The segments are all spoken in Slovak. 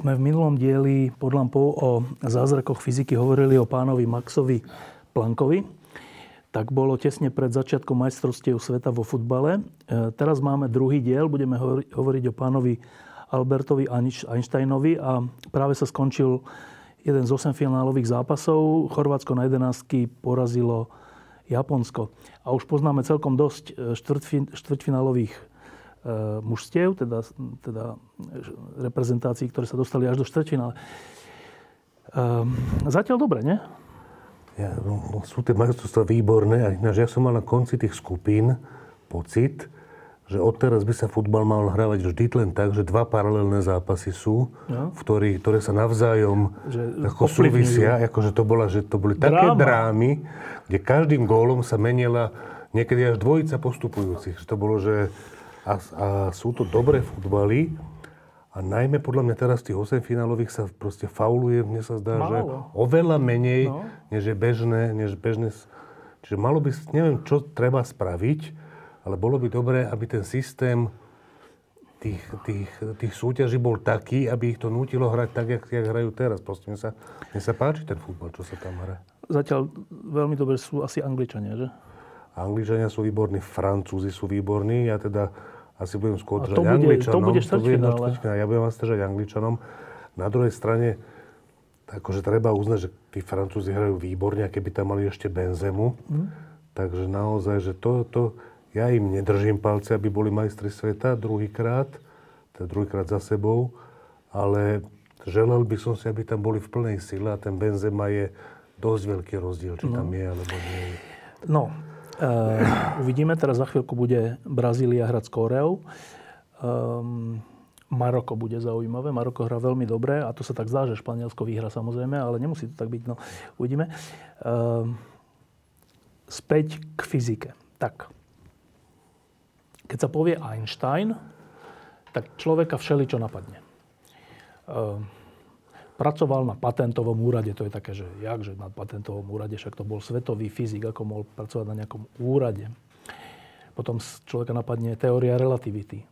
Keď sme v minulom dieli pod lampou o zázrakoch fyziky hovorili o pánovi Maxovi Plankovi, tak bolo tesne pred začiatkom majstrovstiev sveta vo futbale. E, teraz máme druhý diel, budeme hovoriť o pánovi Albertovi Einsteinovi a práve sa skončil jeden z 8 finálových zápasov. Chorvátsko na 11 porazilo Japonsko. A už poznáme celkom dosť e, štvrťfinálových Eh, mužstiev, teda, teda reprezentácií, ktoré sa dostali až do štvrťfinále. Um, zatiaľ dobre, nie? Ja, no, no, sú tie majstrovstvá výborné. A ináč ja som mal na konci tých skupín pocit, že odteraz by sa futbal mal hrávať vždy len tak, že dva paralelné zápasy sú, no. v ktorých, ktoré sa navzájom že ako súvisia, ako že to, bola, že to boli také Dráma. drámy, kde každým gólom sa menila niekedy až dvojica postupujúcich. Že to bolo, že a, a sú to dobré futbaly. A najmä podľa mňa teraz tých 8 finálových sa proste fauluje, mne sa zdá, Málo. že oveľa menej, no. než je bežné, než bežné. Čiže malo by, neviem, čo treba spraviť, ale bolo by dobré, aby ten systém tých, tých, tých súťaží bol taký, aby ich to nutilo hrať tak, jak, jak hrajú teraz. Proste mne sa, mne sa páči ten futbal, čo sa tam hrá. Zatiaľ veľmi dobre sú asi Angličania, že? Angličania sú výborní, Francúzi sú výborní. Ja teda asi budem skôr držať to Angličanom. To bude štvrťfinále. Ja budem vás držať Angličanom. Na druhej strane, akože treba uznať, že tí Francúzi hrajú výborne, a keby tam mali ešte Benzemu. Mm. Takže naozaj, že to, to, ja im nedržím palce, aby boli majstri sveta druhýkrát, teda druhýkrát za sebou, ale želel by som si, aby tam boli v plnej sile a ten Benzema je dosť veľký rozdiel, či no. tam je alebo nie. No, Uh, uvidíme, teraz za chvíľku bude Brazília hrať s Koreou. Um, Maroko bude zaujímavé. Maroko hrá veľmi dobre a to sa tak zdá, že Španielsko vyhra samozrejme, ale nemusí to tak byť. No, uvidíme. Um, späť k fyzike. Tak. Keď sa povie Einstein, tak človeka všeli čo napadne. Um, pracoval na patentovom úrade. To je také, že jak, že na patentovom úrade, však to bol svetový fyzik, ako mohol pracovať na nejakom úrade. Potom človeka napadne teória relativity.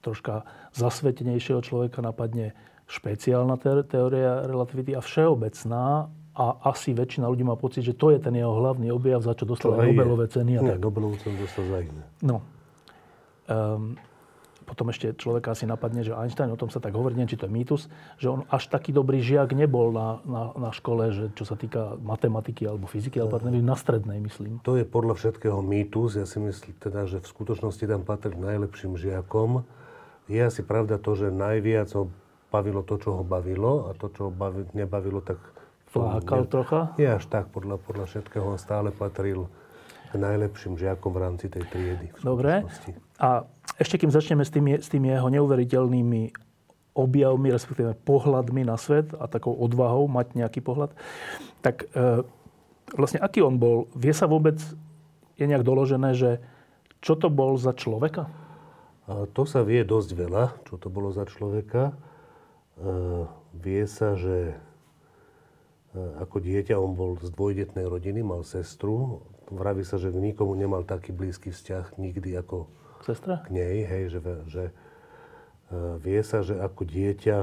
Troška zasvetenejšieho človeka napadne špeciálna teória relativity a všeobecná a asi väčšina ľudí má pocit, že to je ten jeho hlavný objav, za čo dostal aj Nobelové ceny. A Nie, Nobelovú cenu dostal za iné. No. Um, potom ešte človeka asi napadne, že Einstein, o tom sa tak hovorí, neviem, či to je mýtus, že on až taký dobrý žiak nebol na, na, na škole, že čo sa týka matematiky alebo fyziky, alebo neviem, na strednej, myslím. To je podľa všetkého mýtus. Ja si myslím teda, že v skutočnosti tam patrí najlepším žiakom. Je asi pravda to, že najviac ho bavilo to, čo ho bavilo a to, čo ho bavi, nebavilo, tak... Flákal ne, trocha? Je až tak, podľa, podľa všetkého on stále patril k najlepším žiakom v rámci tej triedy. Dobre. A ešte kým začneme s tými, s tými jeho neuveriteľnými objavmi, respektíve pohľadmi na svet a takou odvahou mať nejaký pohľad, tak e, vlastne aký on bol? Vie sa vôbec, je nejak doložené, že čo to bol za človeka? A to sa vie dosť veľa, čo to bolo za človeka. E, vie sa, že e, ako dieťa on bol z dvojdetnej rodiny, mal sestru. Vraví sa, že nikomu nemal taký blízky vzťah nikdy ako Sestra? K nej, hej, že, že uh, vie sa, že ako dieťa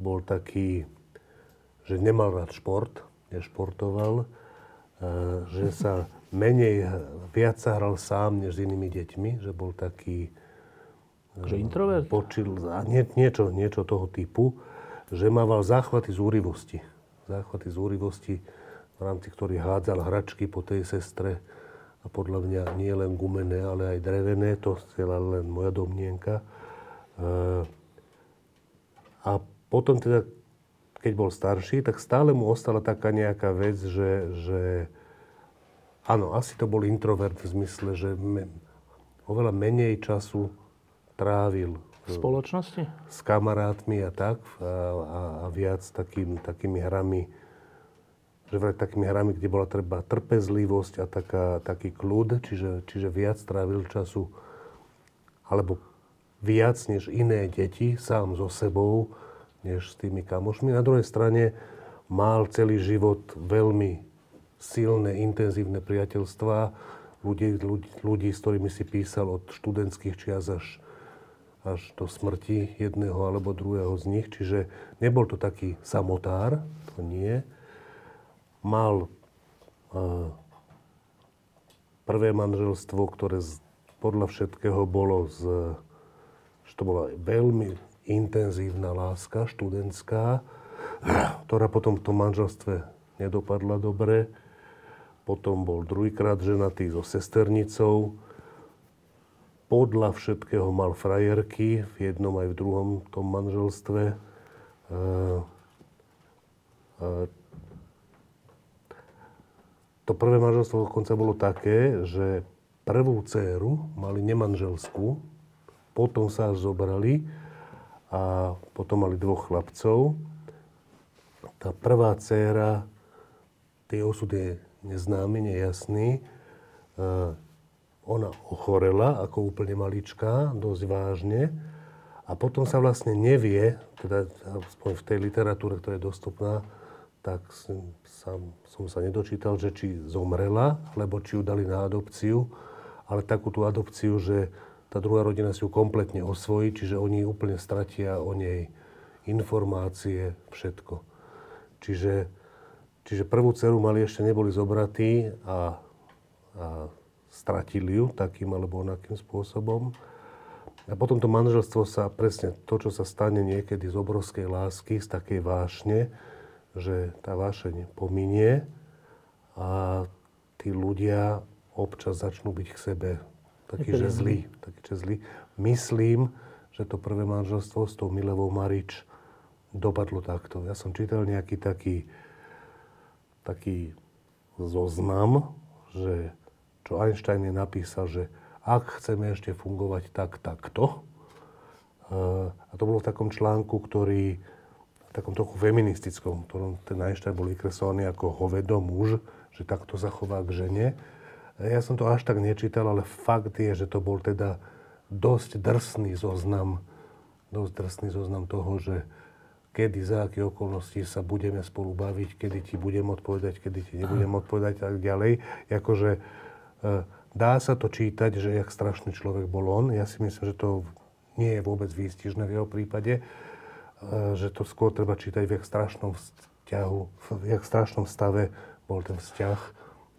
bol taký, že nemal rád šport, nešportoval, uh, že sa menej, viac sa hral sám, než s inými deťmi, že bol taký... Že introvert? Počil, nie, niečo, niečo toho typu, že mával záchvaty z úrivosti. Záchvaty z úrivosti, v rámci ktorých hádzal hračky po tej sestre a podľa mňa nie len gumené, ale aj drevené, to je len moja domnienka. Eh, a potom teda, keď bol starší, tak stále mu ostala taká nejaká vec, že, že áno, asi to bol introvert v zmysle, že me, oveľa menej času trávil s spoločnosti? S kamarátmi a tak. A, a, a viac takým, takými hrami, že vraj takými hrami, kde bola treba trpezlivosť a taká, taký kľud, čiže, čiže viac trávil času, alebo viac než iné deti, sám so sebou, než s tými kamošmi. Na druhej strane mal celý život veľmi silné, intenzívne priateľstvá, ľudí, ľudí, ľudí, s ktorými si písal od študentských čias až, až do smrti jedného alebo druhého z nich. Čiže nebol to taký samotár, to nie mal uh, prvé manželstvo, ktoré podľa všetkého bolo z, že to bola veľmi intenzívna láska, študentská, ktorá potom v tom manželstve nedopadla dobre. Potom bol druhýkrát ženatý so sesternicou. Podľa všetkého mal frajerky v jednom aj v druhom tom manželstve. Uh, uh, to prvé manželstvo dokonca bolo také, že prvú dceru mali nemanželskú, potom sa až zobrali a potom mali dvoch chlapcov. Tá prvá dcera, tie osud je neznámy, nejasný. E, ona ochorela ako úplne maličká, dosť vážne. A potom sa vlastne nevie, teda aspoň v tej literatúre, ktorá je dostupná, tak som, som sa nedočítal, že či zomrela, alebo či ju dali na adopciu, ale takú tú adopciu, že tá druhá rodina si ju kompletne osvojí, čiže oni úplne stratia o nej informácie, všetko. Čiže, čiže prvú dceru mali ešte neboli zobratí a, a stratili ju takým alebo onakým spôsobom. A potom to manželstvo sa, presne to, čo sa stane niekedy z obrovskej lásky, z takej vášne, že tá vášeň pominie a tí ľudia občas začnú byť k sebe taký, že zlí. Taký, že zlí. Myslím, že to prvé manželstvo s tou Milevou Marič dopadlo takto. Ja som čítal nejaký taký, taký zoznam, že čo Einstein je napísal, že ak chceme ešte fungovať tak, takto, eh, a to bolo v takom článku, ktorý takom trochu feministickom, ktorom ten Einstein bol vykreslovaný ako hovedo muž, že takto zachová k žene. Ja som to až tak nečítal, ale fakt je, že to bol teda dosť drsný zoznam, dosť drsný zoznam toho, že kedy, za aké okolnosti sa budeme spolu baviť, kedy ti budem odpovedať, kedy ti nebudem odpovedať a tak ďalej. Jakože e, dá sa to čítať, že jak strašný človek bol on. Ja si myslím, že to nie je vôbec výstižné v jeho prípade že to skôr treba čítať v jak strašnom vzťahu, v jak strašnom stave bol ten vzťah,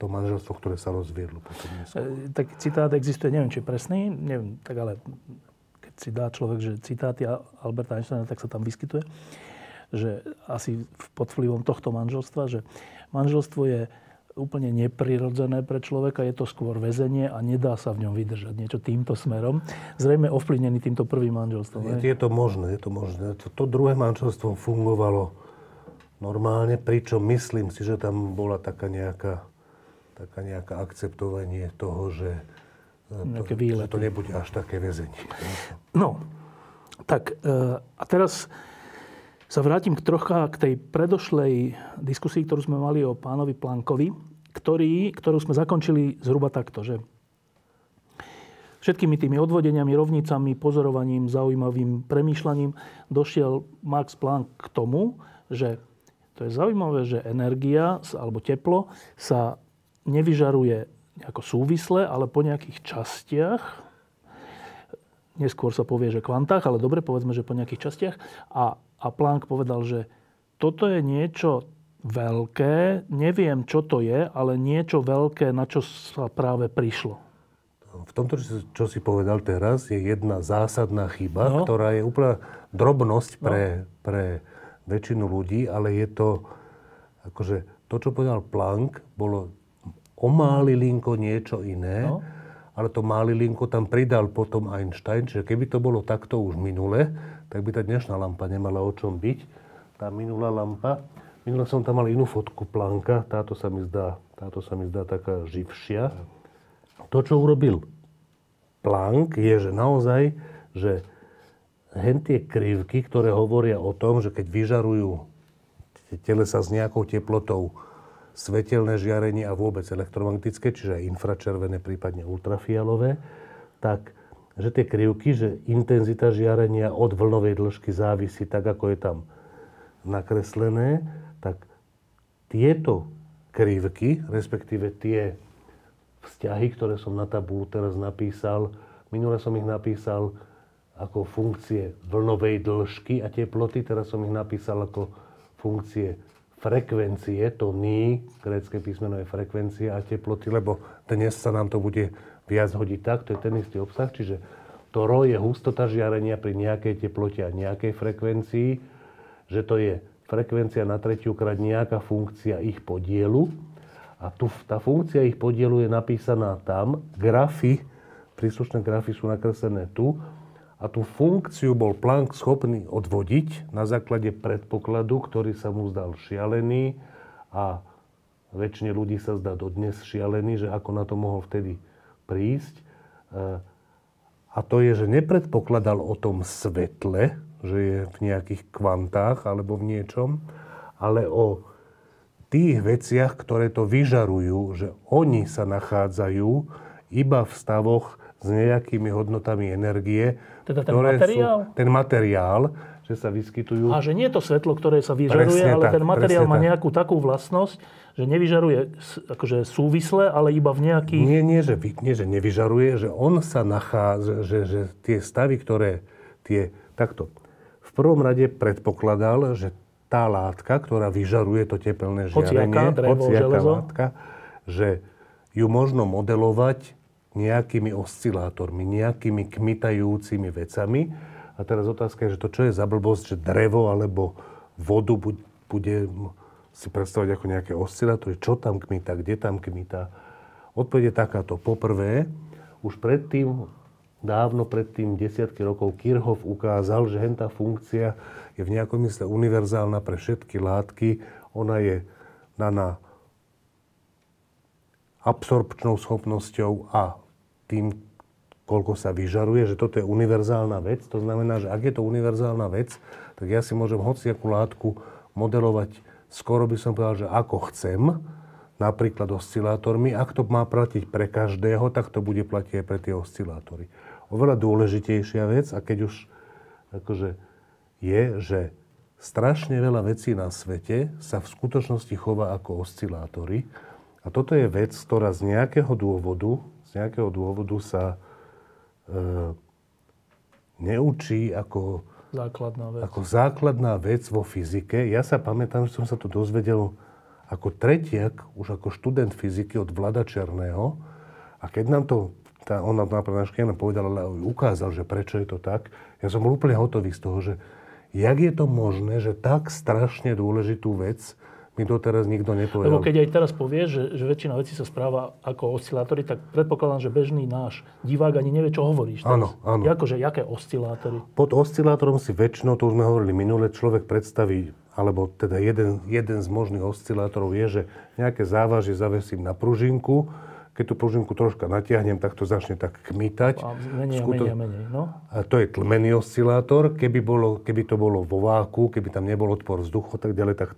to manželstvo, ktoré sa rozviedlo potom neskôr. E, tak citát existuje, neviem, či presný, neviem, tak ale keď si dá človek, že citáty Alberta Einsteina, tak sa tam vyskytuje, že asi pod vplyvom tohto manželstva, že manželstvo je úplne neprirodzené pre človeka, je to skôr väzenie a nedá sa v ňom vydržať niečo týmto smerom. Zrejme ovplyvnený týmto prvým manželstvom. Je, je to možné, je to možné. To, to druhé manželstvo fungovalo normálne, pričom myslím si, že tam bola taká nejaká, taká nejaká akceptovanie toho, že to, že to nebude až také väzenie. No, tak e, a teraz sa vrátim k trocha k tej predošlej diskusii, ktorú sme mali o pánovi Plankovi, ktorý, ktorú sme zakončili zhruba takto, že všetkými tými odvodeniami, rovnicami, pozorovaním, zaujímavým premýšľaním došiel Max Planck k tomu, že to je zaujímavé, že energia alebo teplo sa nevyžaruje nejako súvisle, ale po nejakých častiach, neskôr sa povie, že kvantách, ale dobre, povedzme, že po nejakých častiach. A a Planck povedal, že toto je niečo veľké, neviem, čo to je, ale niečo veľké, na čo sa práve prišlo. V tomto, čo si povedal teraz, je jedna zásadná chyba, no. ktorá je úplná drobnosť pre, no. pre väčšinu ľudí, ale je to, akože to, čo povedal Planck, bolo o málilinko niečo iné, no. ale to málilinko tam pridal potom Einstein, čiže keby to bolo takto už minule, tak by tá dnešná lampa nemala o čom byť. Tá minulá lampa. Minule som tam mal inú fotku Planka, táto sa mi zdá, táto sa mi zdá taká živšia. To, čo urobil Plank, je, že naozaj, že hen tie krivky, ktoré hovoria o tom, že keď vyžarujú telesa s nejakou teplotou svetelné žiarenie a vôbec elektromagnetické, čiže aj infračervené, prípadne ultrafialové, tak že tie krivky, že intenzita žiarenia od vlnovej dĺžky závisí tak, ako je tam nakreslené, tak tieto krivky, respektíve tie vzťahy, ktoré som na tabulu teraz napísal, minule som ich napísal ako funkcie vlnovej dĺžky a teploty, teraz som ich napísal ako funkcie frekvencie, to ní, grécké písmeno je frekvencia a teploty, lebo dnes sa nám to bude viac hodiť tak, to je ten istý obsah, čiže to ro je hustota žiarenia pri nejakej teplote a nejakej frekvencii, že to je frekvencia na tretiu krát nejaká funkcia ich podielu a tu, tá funkcia ich podielu je napísaná tam, grafy, príslušné grafy sú nakreslené tu a tú funkciu bol Planck schopný odvodiť na základe predpokladu, ktorý sa mu zdal šialený a väčšine ľudí sa zdá dodnes šialený, že ako na to mohol vtedy prísť. E, a to je, že nepredpokladal o tom svetle, že je v nejakých kvantách alebo v niečom, ale o tých veciach, ktoré to vyžarujú, že oni sa nachádzajú iba v stavoch s nejakými hodnotami energie. Teda ten materiál? Sú, ten materiál, že sa vyskytujú... A že nie je to svetlo, ktoré sa vyžaruje, presne ale tak, ten materiál má nejakú tak. takú vlastnosť, že nevyžaruje akože súvisle, ale iba v nejakých... Nie, nie, že, nie, že nevyžaruje, že on sa nachádza, že, že tie stavy, ktoré tie... Takto. V prvom rade predpokladal, že tá látka, ktorá vyžaruje to tepelné žiarenie, hociaká, látka, že ju možno modelovať nejakými oscilátormi, nejakými kmitajúcimi vecami. A teraz otázka je, že to čo je za blbosť, že drevo alebo vodu bude si predstavať ako nejaké oscilátory, čo tam kmita, kde tam kmita. Odpoveď je takáto. Poprvé, už predtým, dávno predtým, desiatky rokov, Kirchhoff ukázal, že hentá funkcia je v nejakom mysle univerzálna pre všetky látky. Ona je daná absorpčnou schopnosťou a tým, koľko sa vyžaruje, že toto je univerzálna vec. To znamená, že ak je to univerzálna vec, tak ja si môžem hociakú látku modelovať skoro by som povedal, že ako chcem, napríklad oscilátormi. Ak to má platiť pre každého, tak to bude platiť aj pre tie oscilátory. Oveľa dôležitejšia vec, a keď už akože je, že strašne veľa vecí na svete sa v skutočnosti chová ako oscilátory. A toto je vec, ktorá z nejakého dôvodu z nejakého dôvodu sa e, neučí ako základná, vec. ako základná vec vo fyzike. Ja sa pamätám, že som sa to dozvedel ako tretiak, už ako študent fyziky od Vlada Černého. A keď nám to, tá, on nám na prednáške nám povedal, ale ukázal, že prečo je to tak, ja som bol úplne hotový z toho, že jak je to možné, že tak strašne dôležitú vec mi doteraz nikto nepovedal. Lebo keď aj teraz povieš, že, že väčšina vecí sa správa ako oscilátory, tak predpokladám, že bežný náš divák ani nevie, čo hovoríš. Áno, áno. Akože, jaké oscilátory? Pod oscilátorom si väčšinou, to už sme hovorili minule, človek predstaví, alebo teda jeden, jeden z možných oscilátorov je, že nejaké závažie zavesím na pružinku, keď tú pružinku troška natiahnem, tak to začne tak kmitať. A menej, Skuto... menej, menej, no. A to je tlmený oscilátor. Keby, bolo, keby to bolo vo váku, keby tam nebol odpor vzduchu, tak ďalej, tak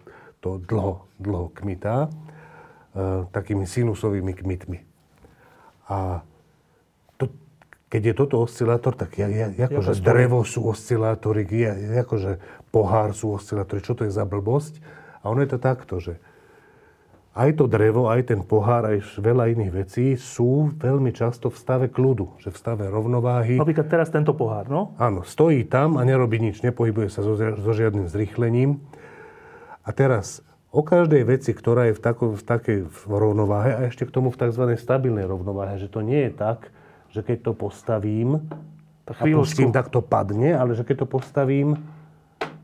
to dlho, dlho kmitá, e, takými sinusovými kmitmi. A to, keď je toto oscilátor, tak ja, ja, akože drevo sú oscilátory, ja, akože pohár sú oscilátory, čo to je za blbosť? A ono je to takto, že aj to drevo, aj ten pohár, aj veľa iných vecí sú veľmi často v stave kľudu, že v stave rovnováhy. Napríklad teraz tento pohár, no? Áno, stojí tam a nerobí nič, nepohybuje sa so, so žiadnym zrychlením. A teraz o každej veci, ktorá je v, tako, v takej rovnováhe a ešte k tomu v tzv. stabilnej rovnováhe, že to nie je tak, že keď to postavím tak a pustím, tak to padne, ale že keď to postavím,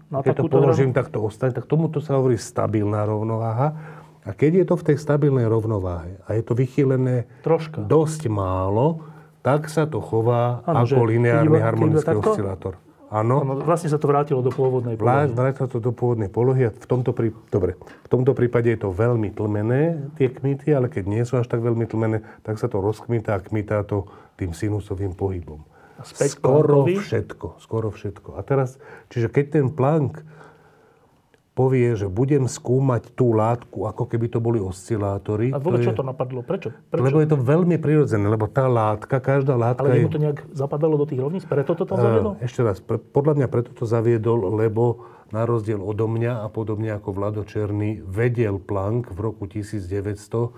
no, keď to položím, tak to ostane, tak tomuto sa hovorí stabilná rovnováha. A keď je to v tej stabilnej rovnováhe a je to vychýlené Troška. dosť málo, tak sa to chová ano, ako lineárny harmonický oscilátor. Áno. Vlastne sa to vrátilo do pôvodnej polohy. Vrátilo to do pôvodnej polohy a v tomto, prí... Dobre, v tomto prípade je to veľmi tlmené, tie kmity, ale keď nie sú až tak veľmi tlmené, tak sa to rozkmitá a kmitá to tým sinusovým pohybom. späť skoro Planckovi. všetko. Skoro všetko. A teraz, čiže keď ten Planck povie, že budem skúmať tú látku, ako keby to boli oscilátory. A vôbec to čo je, to napadlo? Prečo? Prečo? Lebo je to veľmi prirodzené, lebo tá látka, každá látka Ale je... mu to nejak zapadalo do tých rovníc? Preto to tam zaviedol? Ešte raz, pre, podľa mňa preto to zaviedol, lebo na rozdiel odo mňa a podobne ako Vlado Černý vedel Planck v roku 1900,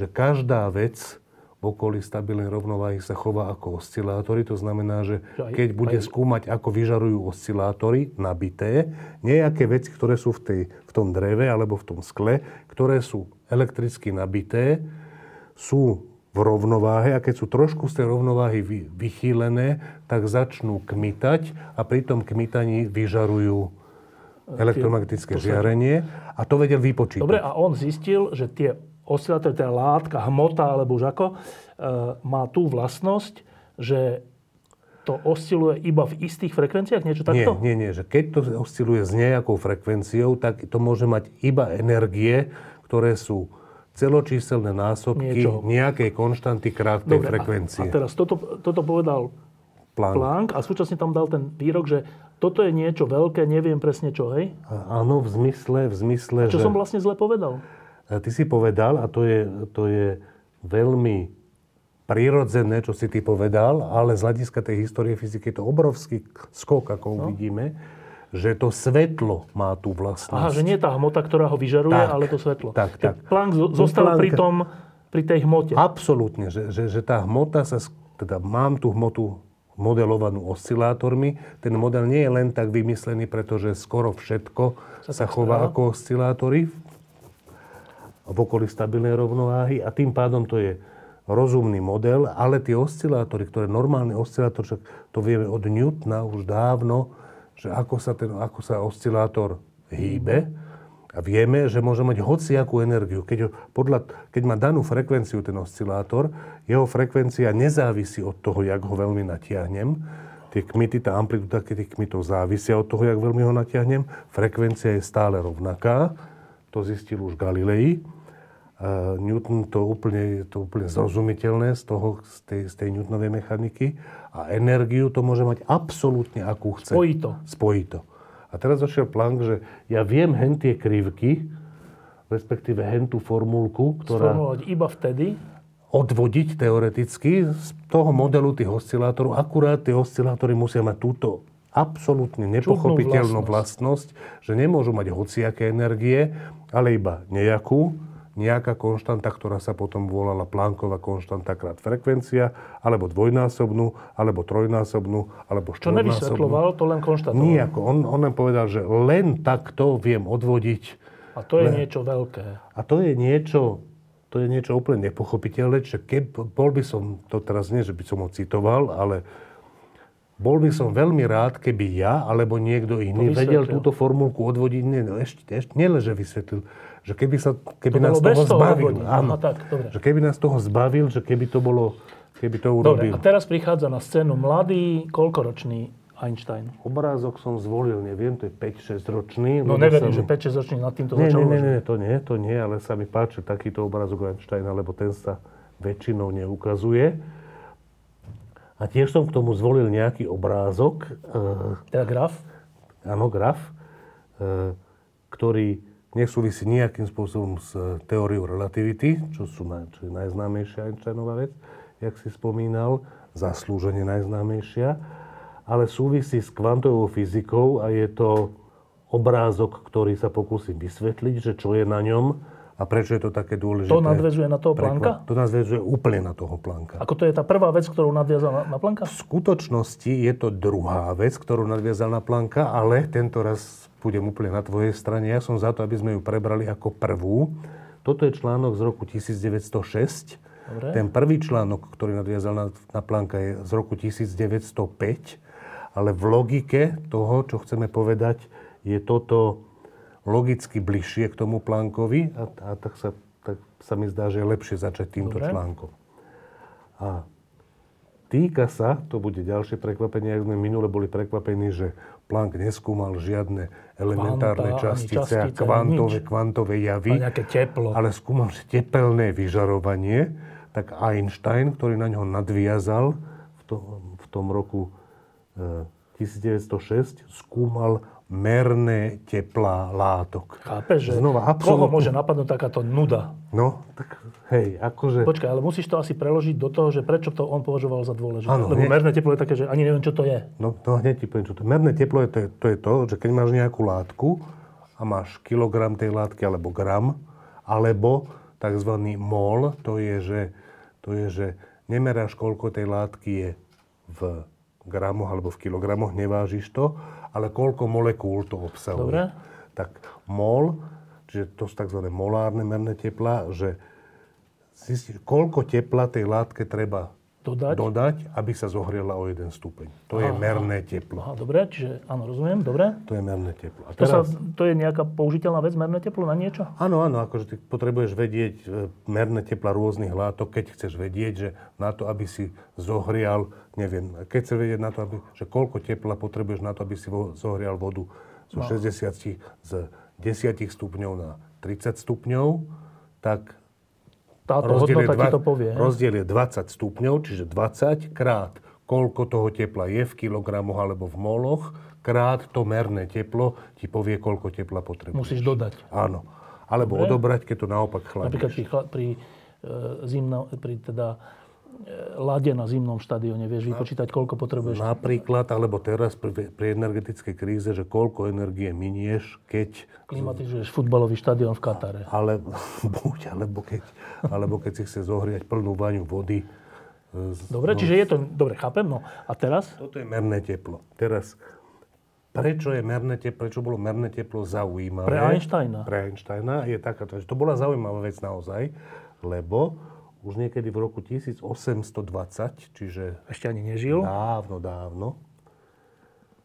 že každá vec v okolí stabilnej rovnováhy sa chová ako oscilátory. To znamená, že keď bude skúmať, ako vyžarujú oscilátory nabité, nejaké veci, ktoré sú v, tej, v tom dreve alebo v tom skle, ktoré sú elektricky nabité, sú v rovnováhe a keď sú trošku z tej rovnováhy vy, vychýlené, tak začnú kmitať a pri tom kmitaní vyžarujú elektromagnetické žiarenie a to vedel vypočítať. Dobre, a on zistil, že tie oscilátory, teda látka, hmota, alebo už ako, e, má tú vlastnosť, že to osciluje iba v istých frekvenciách? Niečo Nie, takto? nie, nie, že keď to osciluje s nejakou frekvenciou, tak to môže mať iba energie, ktoré sú celočíselné násobky Niečoho. nejakej konštanty krát tej Dobre, frekvencie. A, a teraz toto, toto povedal Planck. Planck a súčasne tam dal ten výrok, že toto je niečo veľké, neviem presne čo, hej? A- Áno, v zmysle, v zmysle, Čo že... som vlastne zle povedal? Ty si povedal, a to je, to je veľmi prirodzené, čo si ty povedal, ale z hľadiska tej histórie fyziky je to obrovský skok, ako No. uvidíme, že to svetlo má tú vlastnosť. Aha, že nie tá hmota, ktorá ho vyžaruje, Tak, ale to svetlo. tak, tak. Planck zo- zostal Planck- pri tom, pri tej hmote. Absolútne, že, že, že tá hmota sa, teda mám tú hmotu modelovanú oscilátormi. Ten model nie je len tak vymyslený, pretože skoro všetko sa, Sa chová ako oscilátory v okolí stabilnej rovnováhy a tým pádom to je rozumný model, ale tie oscilátory, ktoré normálne oscilátor, však to vieme od Newtona už dávno, že ako sa, ten, ako sa oscilátor hýbe a vieme, že môže mať hociakú energiu. Keď, podľa, keď má danú frekvenciu ten oscilátor, jeho frekvencia nezávisí od toho, jak ho veľmi natiahnem. Tie kmity, tá amplitúda tých kmitov závisia od toho, jak veľmi ho natiahnem. Frekvencia je stále rovnaká. To zistil už Galilei. Uh, Newton to úplne, to úplne zrozumiteľné z, toho, z, tej, z tej Newtonovej mechaniky. A energiu to môže mať absolútne akú chce. Spojí to. Spojí to. A teraz došiel Planck, že ja viem hen tie krivky, respektíve hen tú formulku, ktorá Sformulovať iba vtedy, odvodiť teoreticky z toho modelu tých oscilátorov. Akurát tie oscilátory musia mať túto absolútne nepochopiteľnú vlastnosť. že nemôžu mať hociaké energie, ale iba nejakú, nejaká konštanta, ktorá sa potom volala Plancková konštanta krát frekvencia, alebo dvojnásobnú, alebo trojnásobnú, alebo štvornásobnú. nevysvetľoval, to len konštatoval. Nijako. On, on len povedal, že len takto viem odvodiť. A to je Ne. niečo veľké. A to je niečo, to je niečo úplne nepochopiteľné, že keď, bol by som, to teraz nie, že by som ho citoval, ale bol by som veľmi rád, keby ja alebo niekto iný vedel túto formulku odvodiť. Nie, no ešte, ešte nielen, že vysvetlil, že keby, sa, keby To nás toho zbavil. Áno, Aha, tak, dobre. že keby nás toho zbavil, že keby to bolo, keby to Dobre, urobil. a teraz prichádza na scénu mladý, koľkoročný Einstein. Obrázok som zvolil, neviem, to je 5-6 ročný. No neverím, sa že mi- 5-6 ročný nad týmto Nie, začal nie, nie, nie, to nie, to nie, ale sa mi páči takýto obrázok Einsteina, lebo ten sa väčšinou neukazuje. A tiež som k tomu zvolil nejaký obrázok, e, Teda graf. áno, graf, e, ktorý nesúvisí nejakým spôsobom s teóriou relativity, čo, sú naj, čo je najznámejšia Einsteinová vec, jak si spomínal, zaslúžene najznámejšia, ale súvisí s kvantovou fyzikou a je to obrázok, ktorý sa pokúsim vysvetliť, že čo je na ňom a prečo je to také dôležité. To nadväzuje na toho kva- To nadväzuje úplne na toho Planka. Ako to je tá prvá vec, ktorú nadviazal na, na Plancka? V skutočnosti je to druhá vec, ktorú nadviazal na Planka, ale tento raz budem úplne na tvojej strane. Ja som za to, aby sme ju prebrali ako prvú. Toto je článok z roku 1906. Dobre. Ten prvý článok, ktorý nadviazal na, na Planka, je z roku 1905. Ale v logike toho, čo chceme povedať, je toto logicky bližšie k tomu Plankovi a, a tak, sa, tak sa mi zdá, že je lepšie začať týmto Dobre. článkom. A týka sa, to bude ďalšie prekvapenie, ak sme minule boli prekvapení, že Planck neskúmal žiadne elementárne Kvanta, častice a kvantové, nič. kvantové javy, A teplo. ale skúmal tepelné vyžarovanie, tak Einstein, ktorý na ňo nadviazal v, to, v tom roku e, 1906 skúmal merné teplá látok. Chápeš, že Znova, koho absolútne. môže napadnúť takáto nuda? No, tak hej, akože... Počkaj, ale musíš to asi preložiť do toho, že prečo to on považoval za dôležité. Áno, Lebo nie. merné teplo je také, že ani neviem, čo to je. No, no hneď ti poviem, čo to je. Merné teplo je to, je, to je to, že keď máš nejakú látku a máš kilogram tej látky alebo gram, alebo tzv. mol, to je, že, to je, že nemeráš, koľko tej látky je v gramoch alebo v kilogramoch, nevážiš to, ale koľko molekúl to obsahuje. Dobre. Tak mol, čiže to sú tzv. molárne merné teplá, že zistíš, koľko tepla tej látke treba Dodať? dodať, aby sa zohriela o jeden stupeň. To je Aha. merné teplo. Aha, dobre, čiže áno, rozumiem, dobre. To je merné teplo. A To, sa, teraz, to je nejaká použiteľná vec, merné teplo na niečo? áno, áno, akože ty potrebuješ vedieť e, merné tepla rôznych látok, keď chceš vedieť, že na to, aby si zohrial, neviem, keď chceš vedieť na to, aby, že koľko tepla potrebuješ na to, aby si vo, zohrial vodu zo No. 60 z 10 stupňov na 30 stupňov, tak Táto rozdiel hodnota ti dva- to povie. rozdiel je 20 stupňov, čiže 20 krát koľko toho tepla je v kilogramoch alebo v moloch, krát to merné teplo ti povie, koľko tepla potrebuješ. Musíš dodať. Áno. Alebo Dobre. odobrať, keď to naopak Napríklad chladíš. pri, chla- pri, e, zimno, pri teda lade na zimnom štadióne vieš vypočítať, koľko potrebuješ. Napríklad, alebo teraz pri, pri energetickej kríze, že koľko energie minieš, keď... Klimatizuješ futbalový štadión v Katare. Ale, buď, alebo keď, alebo keď si chce zohriať plnú vaňu vody. e, Dobre, čiže je to... Dobre, chápem. No. A teraz? Toto je merné teplo. Teraz, prečo je merné teplo, prečo bolo merné teplo zaujímavé? Pre Einsteina. Pre Einsteina je takáto, že to bola zaujímavá vec naozaj, lebo už niekedy v roku 1820, čiže Ešte ani nežil. dávno, dávno,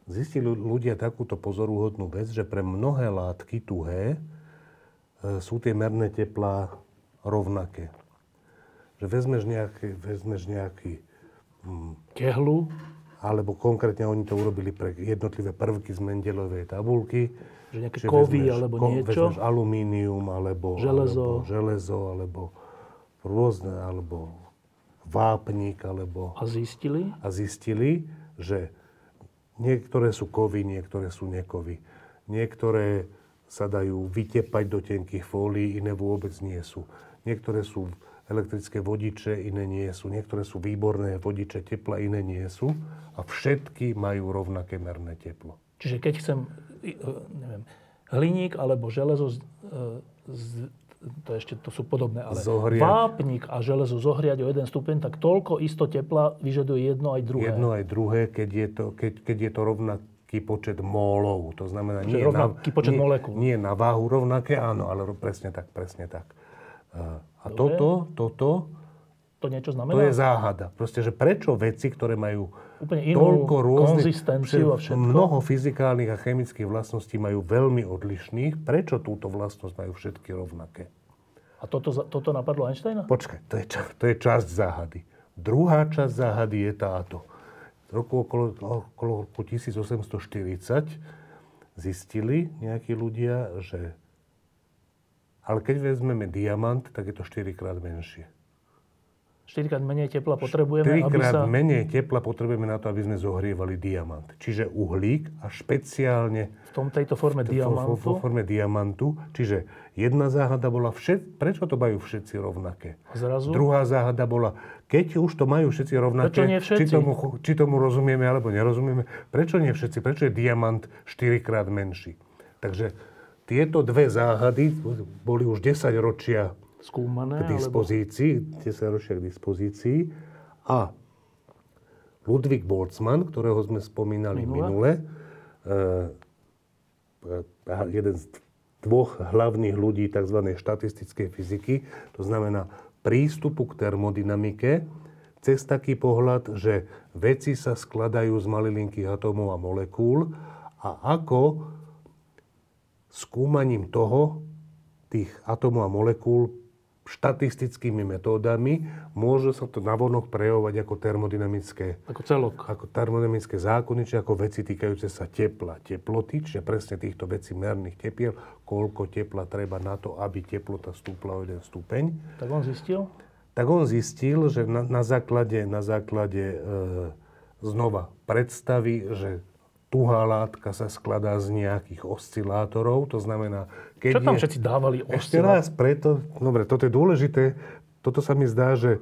zistili ľudia takúto pozoruhodnú vec, že pre mnohé látky tuhé e, sú tie merné teplá rovnaké. Že vezmeš nejaký, vezmeš nejaký Kehlu. alebo konkrétne oni to urobili pre jednotlivé prvky z Mendelovej tabulky. Že nejaké kovy alebo niečo. Vezmeš alumínium, alebo Železo. alebo, železo, alebo rôzne, alebo vápnik, alebo... A zistili, A zistili, že niektoré sú kovy, niektoré sú nekovy. Niektoré sa dajú vytepať do tenkých fólií, iné vôbec nie sú. Niektoré sú elektrické vodiče, iné nie sú. Niektoré sú výborné vodiče tepla, iné nie sú. A všetky majú rovnaké merné teplo. čiže keď chcem, e, neviem, hliník alebo železo, z, e, z, to ešte to sú podobné, ale Zohriať. vápnik a železo zohriať o jeden stupeň, tak toľko isto tepla vyžaduje jedno aj druhé. Jedno aj druhé, keď je to, keď, keď je to rovnaký počet mólov. To znamená, nie, rovnaký počet nie, molekúl. nie na váhu rovnaké, áno, ale presne tak, presne tak. Uh, A Dobre. toto, toto, To niečo to znamená? je záhada. Proste, že prečo veci, ktoré majú Úplne inú toľko rôznych... konzistenciu a všetko. Mnoho fyzikálnych a chemických vlastností majú veľmi odlišných. Prečo túto vlastnosť majú všetky rovnaké? A toto, toto napadlo Einsteina? Počkaj, to je, ča- to je časť záhady. Druhá časť záhady je táto. V roku okolo, okolo roku 1840 zistili nejakí ľudia, že... Ale keď vezmeme diamant, tak je to 4 krát menšie. 4 krát menej tepla potrebujeme, 4 aby sa... menej tepla potrebujeme na to, aby sme zohrievali diamant. Čiže uhlík a špeciálne v tom, tejto forme vo, diamantu. vo forme diamantu. Čiže jedna záhada bola, všet, prečo to majú všetci rovnaké? Zrazu? Druhá záhada bola, keď už to majú všetci rovnaké? Či, tomu, či tomu rozumieme alebo nerozumieme, prečo nie všetci? Prečo je diamant 4 krát menší? Takže tieto dve záhady boli už 10 ročia skúmané, k alebo... dispozícii, 10 ročia k dispozícii. A Ludwig Boltzmann, ktorého sme spomínali Minule. minule, e, jeden z dvoch hlavných ľudí tzv. štatistickej fyziky, to znamená prístupu k termodynamike, cez taký pohľad, že veci sa skladajú z malilinkých atómov a molekúl a ako skúmaním toho, tých atómov a molekúl, štatistickými metódami, môže sa to navonok prejavovať ako termodynamické Ako celok. ako termodynamické zákony, či ako veci týkajúce sa tepla, teploty, čiže presne týchto vecí merných tepiel, koľko tepla treba na to, aby teplota stúpla o jeden stupeň. Tak on zistil? Tak on zistil, že na, na základe, na základe e, znova predstavy, že tuhá látka sa skladá z nejakých oscilátorov, to znamená... Keď Čo tam je... všetci dávali oscilátor? Ešte raz, preto, dobre, toto je dôležité, toto sa mi zdá, že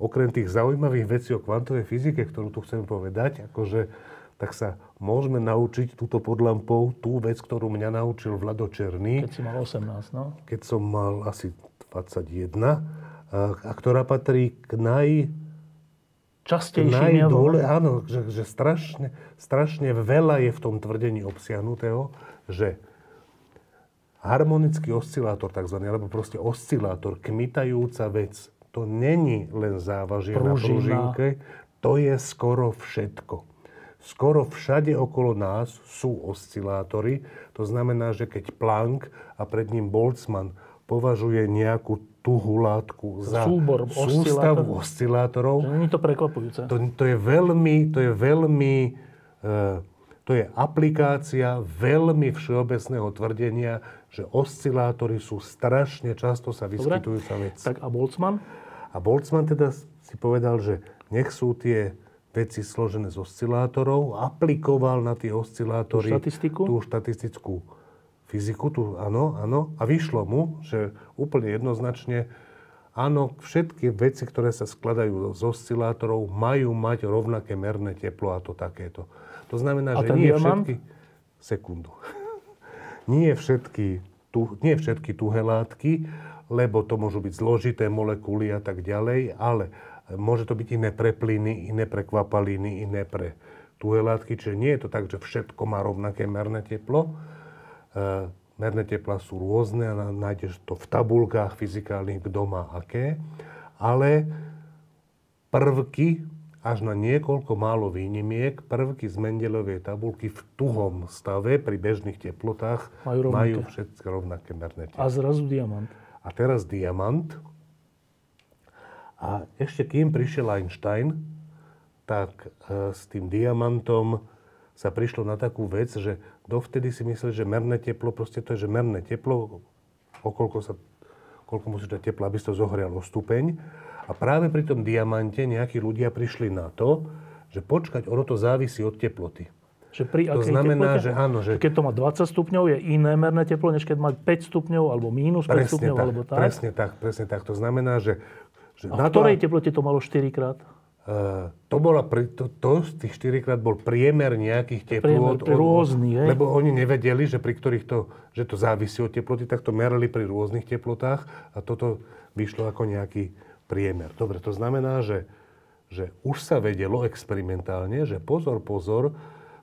okrem tých zaujímavých vecí o kvantovej fyzike, ktorú tu chcem povedať, akože, tak sa môžeme naučiť túto pod lampou, tú vec, ktorú mňa naučil Vlado Černý. Keď si mal 18, no? Keď som mal asi 21, a, a ktorá patrí k naj častejším najdôle, Áno, že, že strašne, strašne veľa je v tom tvrdení obsiahnutého, že harmonický oscilátor tzv. alebo proste oscilátor, kmitajúca vec, to není len závažie Pružina. na pružinke, to je skoro všetko. Skoro všade okolo nás sú oscilátory. To znamená, že keď Planck a pred ním Boltzmann považuje nejakú tuhú látku za Súbor sústavu oscilátorov. Není to prekvapujúce. To, to je veľmi, to je veľmi, e, to je aplikácia veľmi všeobecného tvrdenia, že oscilátory sú strašne často sa vyskytujúca vec. Tak a Boltzmann? A Boltzmann teda si povedal, že nech sú tie veci složené z oscilátorov, aplikoval na tie oscilátory tú, štatistiku? tú štatistickú fyziku, tu, áno, áno, a vyšlo mu, že úplne jednoznačne, áno, všetky veci, ktoré sa skladajú z oscilátorov, majú mať rovnaké merné teplo a to takéto. To znamená, a že nie diamant? všetky... Sekundu. nie všetky, tu, nie všetky tuhé látky, lebo to môžu byť zložité molekuly a tak ďalej, ale môže to byť iné pre plyny, iné pre kvapaliny, iné pre tuhé látky, čiže nie je to tak, že všetko má rovnaké merné teplo, merné tepla sú rôzne, nájdeš to v tabulkách fyzikálnych, kto má aké, ale prvky, až na niekoľko málo výnimiek, prvky z Mendelovej tabulky v tuhom stave pri bežných teplotách majú, majú všetky rovnaké merné teplo. A zrazu diamant. A teraz diamant. A ešte kým prišiel Einstein, tak e, s tým diamantom sa prišlo na takú vec, že dovtedy si mysleli, že merné teplo, proste to je, že merné teplo, okolko sa, koľko musíš dať teplo, aby si to zohrialo stupeň. A práve pri tom diamante nejakí ľudia prišli na to, že počkať, ono to závisí od teploty. Že pri to znamená, teplote? že áno, že... Keď to má 20 stupňov, je iné merné teplo, než keď má 5 stupňov, alebo mínus 5 presne stupňov, tak, alebo tak? Presne tak, presne tak. To znamená, že... že a v ktorej to... teplote to malo 4 krát? Uh, to, bola, to, to z tých 4 krát bol priemer nejakých teplôt. Priemer rôzny, hej? Lebo oni nevedeli, že pri ktorých to, že to závisí od teploty, tak to merali pri rôznych teplotách a toto vyšlo ako nejaký priemer. Dobre, to znamená, že, že už sa vedelo experimentálne, že pozor, pozor,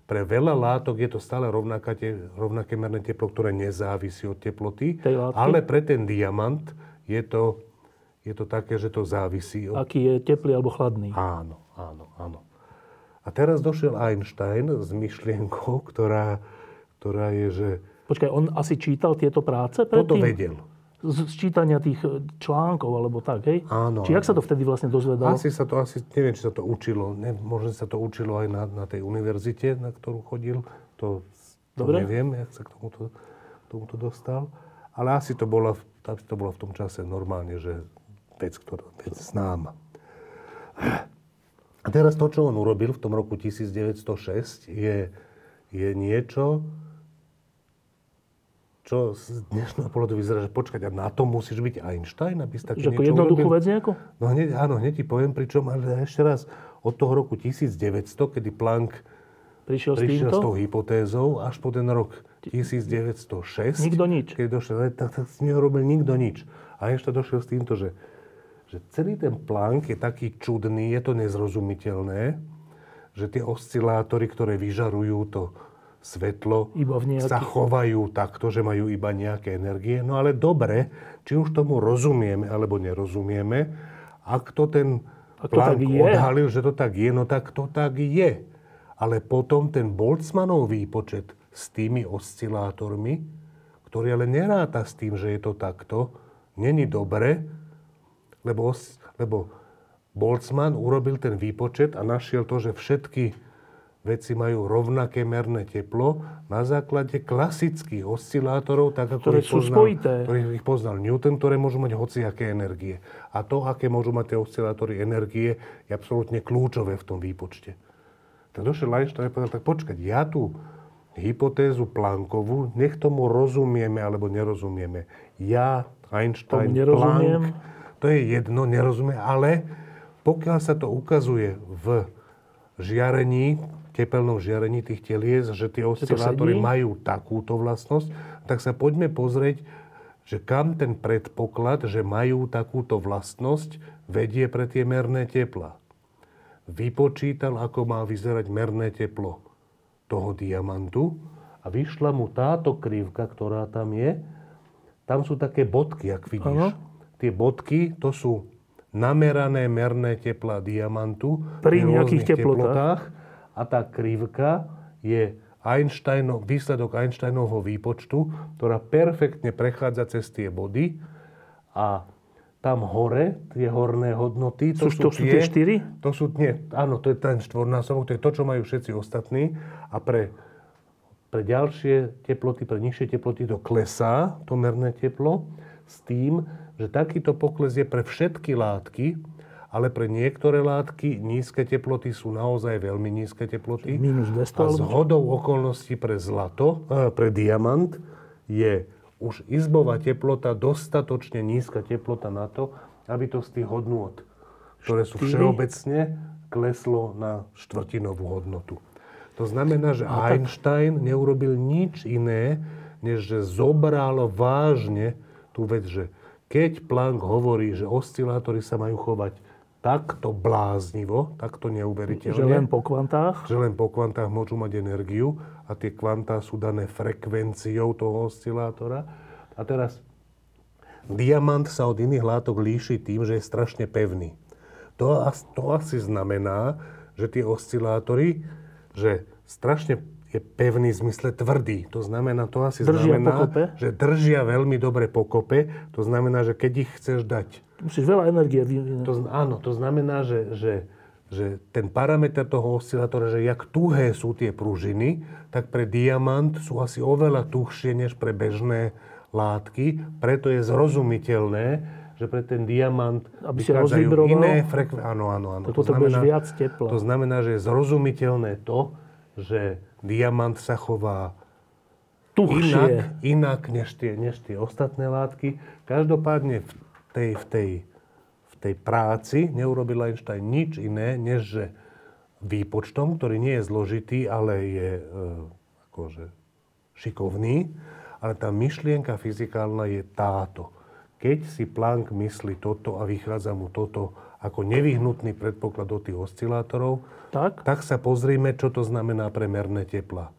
pre veľa látok je to stále rovnaká te, rovnaké merné teplo, ktoré nezávisí od teploty, ale pre ten diamant je to je to také, že to závisí. Od... Aký je teplý alebo chladný. Áno, áno, áno. A teraz došiel Einstein s myšlienkou, ktorá, ktorá je, že... Počkaj, on asi čítal tieto práce predtým? Toto vedel. Z čítania tých e, článkov, alebo tak, hej? Áno. Či jak sa to vtedy vlastne dozvedal? Asi sa to, asi, neviem, či sa to učilo. Ne, možno sa to učilo aj na, na tej univerzite, na ktorú chodil. To, to Dobre. neviem, jak sa k tomuto, tomuto dostal. Ale asi to, bolo, asi to bolo v tom čase normálne, že vec, ktorá vec známa. A teraz to, čo on urobil v tom roku 1906, je, je niečo, čo z dnešného pohľadu vyzerá, že počkať, a na to musíš byť Einstein, aby si také niečo jednoduchú vec nejakú? No hneď, áno, hneď ti poviem, pričom, ale ešte raz, od toho roku 1900, kedy Planck prišiel, prišiel s, s tou hypotézou, až po ten rok 1906, nikto nič. keď došiel, tak, tak s neho robil nikto nič. A ešte došiel s týmto, že že celý ten plánk je taký čudný, je to nezrozumiteľné, že tie oscilátory, ktoré vyžarujú to svetlo, iba v nejakých... sa chovajú takto, že majú iba nejaké energie. No ale dobre, či už tomu rozumieme alebo nerozumieme, ak to ten ak Planck odhalil, že to tak je, no tak to tak je. Ale potom ten Boltzmannov výpočet s tými oscilátormi, ktorý ale neráta s tým, že je to takto, není dobre, lebo, lebo Boltzmann urobil ten výpočet a našiel to, že všetky veci majú rovnaké merné teplo na základe klasických oscilátorov, tak ako ktoré ich sú poznal, spojité. ktorých ich poznal Newton, ktoré môžu mať hociaké energie. A to, aké môžu mať tie oscilátory energie, je absolútne kľúčové v tom výpočte. Tak došiel Einstein a povedal, tak počkať, ja tú hypotézu Planckovú, nech tomu rozumieme alebo nerozumieme. Ja, Einstein. Planck, to je jedno, nerozumie, ale pokiaľ sa to ukazuje v žiarení, tepelnom žiarení tých telies, že tie oscilátory majú takúto vlastnosť, tak sa poďme pozrieť, že kam ten predpoklad, že majú takúto vlastnosť, vedie pre tie merné tepla. Vypočítal, ako má vyzerať merné teplo toho diamantu a vyšla mu táto krivka, ktorá tam je. Tam sú také bodky, ak vidíš. Ano. Tie bodky, to sú namerané merné tepla diamantu pri nejakých teplotách. teplotách a tá krivka je Einsteinov, výsledok Einsteinovho výpočtu, ktorá perfektne prechádza cez tie body a tam hore, tie horné hodnoty, to sú, sú, tie, tie? To sú, nie, áno, to je ten štvornásobok, to je to, čo majú všetci ostatní a pre, pre ďalšie teploty, pre nižšie teploty to klesá, to merné teplo, s tým, že takýto pokles je pre všetky látky, ale pre niektoré látky nízke teploty sú naozaj veľmi nízke teploty. Minus 200. A z hodou okolností pre zlato, eh, pre diamant je už izbová teplota dostatočne nízka teplota na to, aby to z tých hodnôt, ktoré sú všeobecne, kleslo na štvrtinovú hodnotu. To znamená, že Einstein neurobil nič iné, než že zobral vážne tú vec, že keď Planck hovorí, že oscilátory sa majú chovať takto bláznivo, takto neuveriteľne. Že len po kvantách? Že len po kvantách môžu mať energiu a tie kvantá sú dané frekvenciou toho oscilátora. A teraz diamant sa od iných látok líši tým, že je strašne pevný. To, to asi znamená, že tie oscilátory, že strašne je pevný v zmysle tvrdý. To znamená, to asi držia znamená, pokope. že držia veľmi dobre pokope. To znamená, že keď ich chceš dať... Musíš veľa energie. To, áno, to znamená, že, že, že ten parameter toho oscilátora, že jak tuhé sú tie pružiny, tak pre diamant sú asi oveľa tuhšie než pre bežné látky. Preto je zrozumiteľné, že pre ten diamant Aby vychádzajú iné frekvencie. Áno, áno, áno. To, to znamená, viac tepla. To znamená, že je zrozumiteľné to, že diamant sa chová inak, inak než, tie, než tie ostatné látky. Každopádne v tej, v tej, v tej práci neurobil Einstein nič iné, než že výpočtom, ktorý nie je zložitý, ale je e, akože šikovný, ale tá myšlienka fyzikálna je táto. Keď si Planck myslí toto a vychádza mu toto ako nevyhnutný predpoklad do tých oscilátorov, tak? tak sa pozrime, čo to znamená pre merné tepla.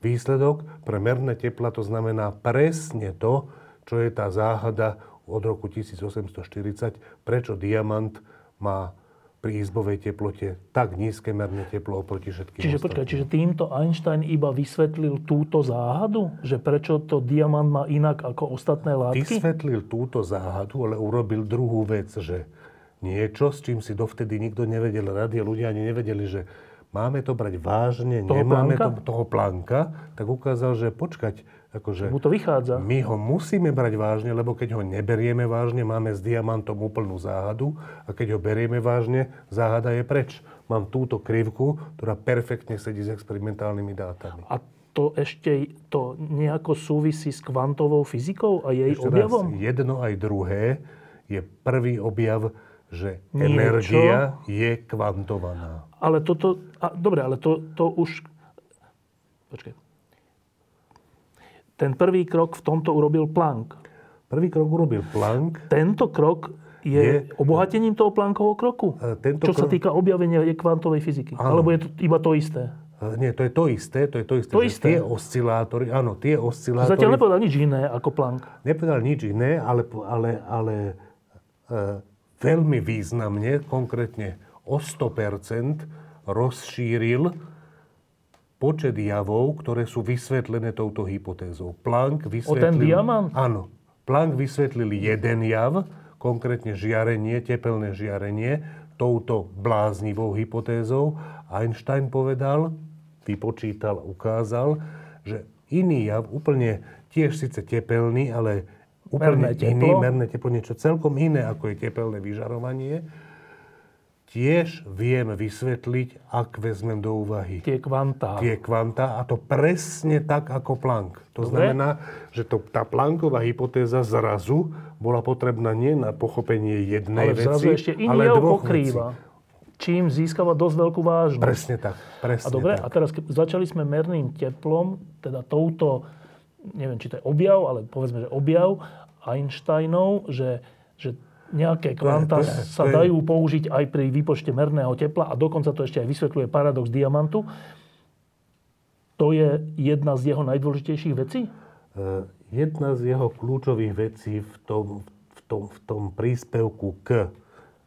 Výsledok pre merné tepla to znamená presne to, čo je tá záhada od roku 1840, prečo diamant má pri izbovej teplote tak nízke merné teplo oproti všetkým Čiže počkaj, čiže týmto Einstein iba vysvetlil túto záhadu? Že prečo to diamant má inak ako ostatné látky? Vysvetlil túto záhadu, ale urobil druhú vec, že niečo, s čím si dovtedy nikto nevedel rady a ľudia ani nevedeli, že máme to brať vážne, toho nemáme plánka? to, toho plánka, tak ukázal, že počkať, akože... Mu to vychádza. My ho musíme brať vážne, lebo keď ho neberieme vážne, máme s diamantom úplnú záhadu a keď ho berieme vážne, záhada je preč. Mám túto krivku, ktorá perfektne sedí s experimentálnymi dátami. A to ešte to nejako súvisí s kvantovou fyzikou a jej ešte objavom? Raz, jedno aj druhé je prvý objav že Niečo. energia je kvantovaná. Ale toto, a, dobre, ale to, to už, počkaj. Ten prvý krok v tomto urobil Planck. Prvý krok urobil Planck. Tento krok je, je obohatením toho Planckovho kroku? Tento čo krok... sa týka objavenia kvantovej fyziky? Áno. Alebo je to iba to isté? Nie, to je to isté, to je to isté, to isté. tie oscilátory, áno, tie oscilátory... Zatiaľ nepovedal nič iné ako Planck. Nepovedal nič iné, ale, ale, ale e, veľmi významne, konkrétne o 100 rozšíril počet javov, ktoré sú vysvetlené touto hypotézou. Planck vysvetlil... O ten diamant? Áno. Planck vysvetlil jeden jav, konkrétne žiarenie, tepelné žiarenie, touto bláznivou hypotézou. Einstein povedal, vypočítal, ukázal, že iný jav, úplne tiež síce tepelný, ale úplne merné iný, teplo. merné teplo, niečo celkom iné, ako je tepelné vyžarovanie, tiež viem vysvetliť, ak vezmem do úvahy Tie kvantá. tie kvanta a to presne tak ako Planck. To Dobre. znamená, že to, tá Plancková hypotéza zrazu bola potrebná nie na pochopenie jednej Ale veci, ešte ale dvoch pokrýva. vecí. Čím získava dosť veľkú vážnosť. Presne tak. Presne A dobre, tak. a teraz ke- začali sme merným teplom, teda touto, neviem, či to je objav, ale povedzme, že objav Einsteinov, že, že nejaké kvanta to je- sa to je- dajú použiť aj pri výpočte merného tepla a dokonca to ešte aj vysvetľuje paradox diamantu. To je jedna z jeho najdôležitejších vecí? E, Jedna z jeho kľúčových vecí v tom, v tom, v tom príspevku k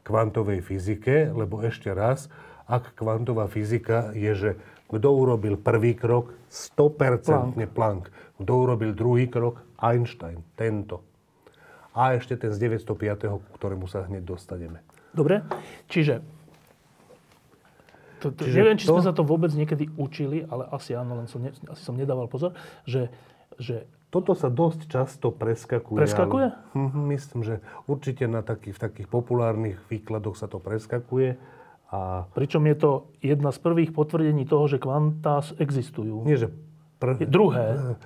kvantovej fyzike, lebo ešte raz, ak kvantová fyzika je, že kto urobil prvý krok, 100% Planck. Kto urobil druhý krok, Einstein, tento. A ešte ten z 905., ku ktorému sa hneď dostaneme. Dobre? Čiže, to, to, Čiže neviem, či to- sme sa to vôbec niekedy učili, ale asi áno, len som, ne, asi som nedával pozor, že, že Toto sa dosť často preskakuje. Preskakuje? ale- Mhm, myslím, že určite na takých, v takých populárnych výkladoch sa to preskakuje. A pričom je to jedna z prvých potvrdení toho, že kvantá existujú. nie, že pr- Je druhé.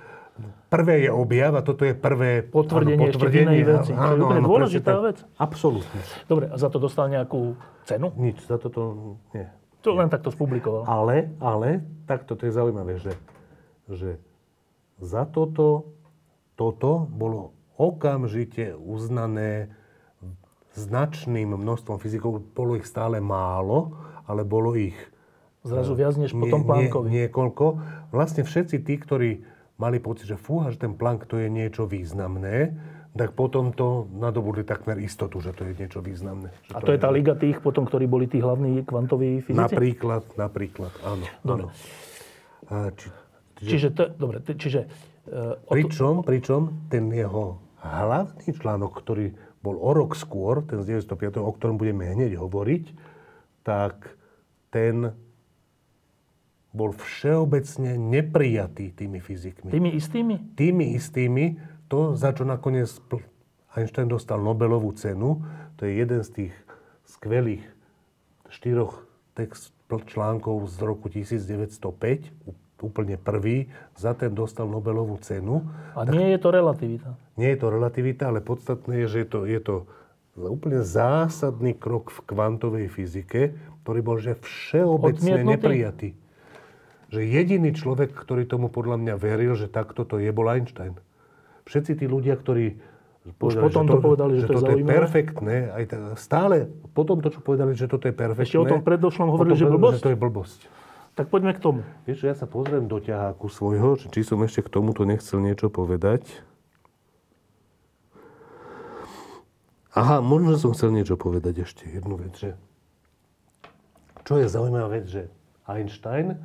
Prvé je objav a toto je prvé Potvrdenie ešte v inej veci. Čo je úplne dôležitá presne vec. Absolútne. Dobre, a za to dostal nejakú cenu? Nič, za toto nie. To len takto spublikoval. Ale, ale, takto to je zaujímavé, že, že za toto, toto bolo okamžite uznané značným množstvom fyzikov. Bolo ich stále málo, ale bolo ich Zrazu viac než nie- potom nie- Planckovi. niekoľko. Vlastne všetci tí, ktorí mali pocit, že fúha, že ten Planck to je niečo významné, tak potom to nadobudli takmer istotu, že to je niečo významné. Že A to je tá liga tých potom, ktorí boli tí hlavní kvantoví fyzici? Napríklad, napríklad, áno. Dobre. áno. A či, čiže, Čiže, to, dobre, čiže uh, to, pričom, pričom ten jeho hlavný článok, ktorý bol o rok skôr, ten z 905, o ktorom budeme hneď hovoriť, tak ten bol všeobecne neprijatý tými fyzikmi. tými istými? Tými istými, to, za čo nakoniec Einstein dostal Nobelovú cenu, to je jeden z tých skvelých štyroch text článkov z roku 1905, ú- úplne prvý, za ten dostal Nobelovú cenu. A nie je to relativita. Nie je to relativita, ale podstatné je, že je to, je to úplne zásadný krok v kvantovej fyzike, ktorý bol že všeobecne Odmietnutý? neprijatý. Že jediný človek, ktorý tomu podľa mňa veril, že takto to je, bol Einstein. Všetci tí ľudia, ktorí povedali, potom to povedali, že to je toto je zaujímavé? perfektné, aj tak, stále potom to, čo povedali, že toto je perfektné. Ešte o tom predošlom hovorili, potom že povedali, blbosť? že to je blbosť. Tak poďme k tomu. Vieš, že ja sa pozriem do ťaháku svojho, že či som ešte k tomuto nechcel niečo povedať. Aha, možno som chcel niečo povedať ešte, jednu vec, že čo je zaujímavá vec, že Einstein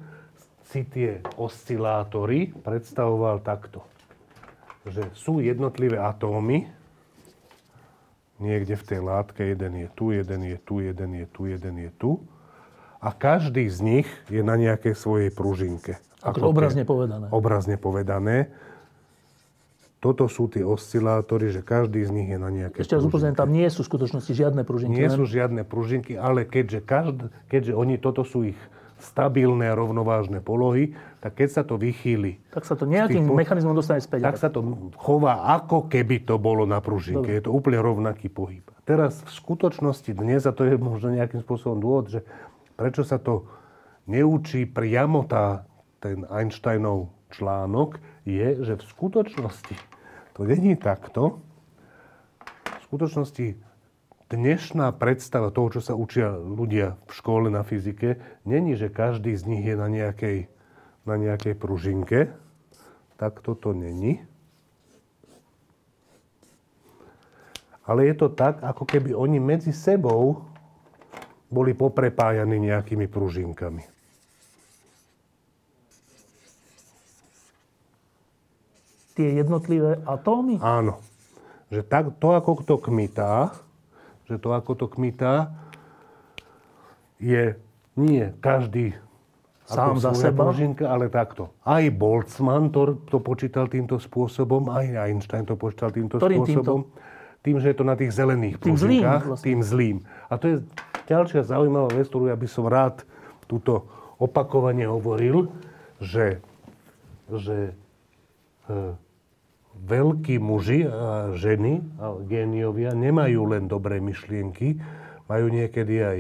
si tie oscilátory predstavoval takto. Že sú jednotlivé atómy, niekde v tej látke, jeden je tu, jeden je tu, jeden je tu, jeden je tu. A každý z nich je na nejakej svojej pružinke. Ako obrazne povedané. Obrazne povedané. Toto sú tie oscilátory, že každý z nich je na nejakej Ešte raz upozorňujem, tam nie sú v skutočnosti žiadne pružinky. Nie len- sú žiadne pružinky, ale keďže, každ, keďže oni, toto sú ich stabilné rovnovážne polohy, tak keď sa to vychýli, Tak sa to nejakým tých mechanizmom dostane späť. tak sa to chová ako keby to bolo na pružinke. Dobre. Je to úplne rovnaký pohyb. Teraz v skutočnosti dnes, a to je možno nejakým spôsobom dôvod, že prečo sa to neučí priamo tá, ten Einsteinov článok, je, že v skutočnosti to není takto. V skutočnosti dnešná predstava toho, čo sa učia ľudia v škole na fyzike, není, že každý z nich je na nejakej, na nejakej pružinke. Tak toto není. Ale je to tak, ako keby oni medzi sebou boli poprepájani nejakými pružinkami. Tie jednotlivé atómy. Áno. Že tak, to, ako to kmitá, že to, ako to kmitá, je nie každý Sám za seba? pružinka, ale takto. Aj Boltzmann to, to počítal týmto spôsobom, aj Einstein to počítal týmto Ktorým spôsobom. Tým, že je to na tých zelených Tým zlým vlastne. tým zlým. A to je ďalšia zaujímavá vec, ktorú ja by som rád túto opakovane hovoril, že, že e, veľkí muži a ženy a géniovia nemajú len dobré myšlienky, majú niekedy aj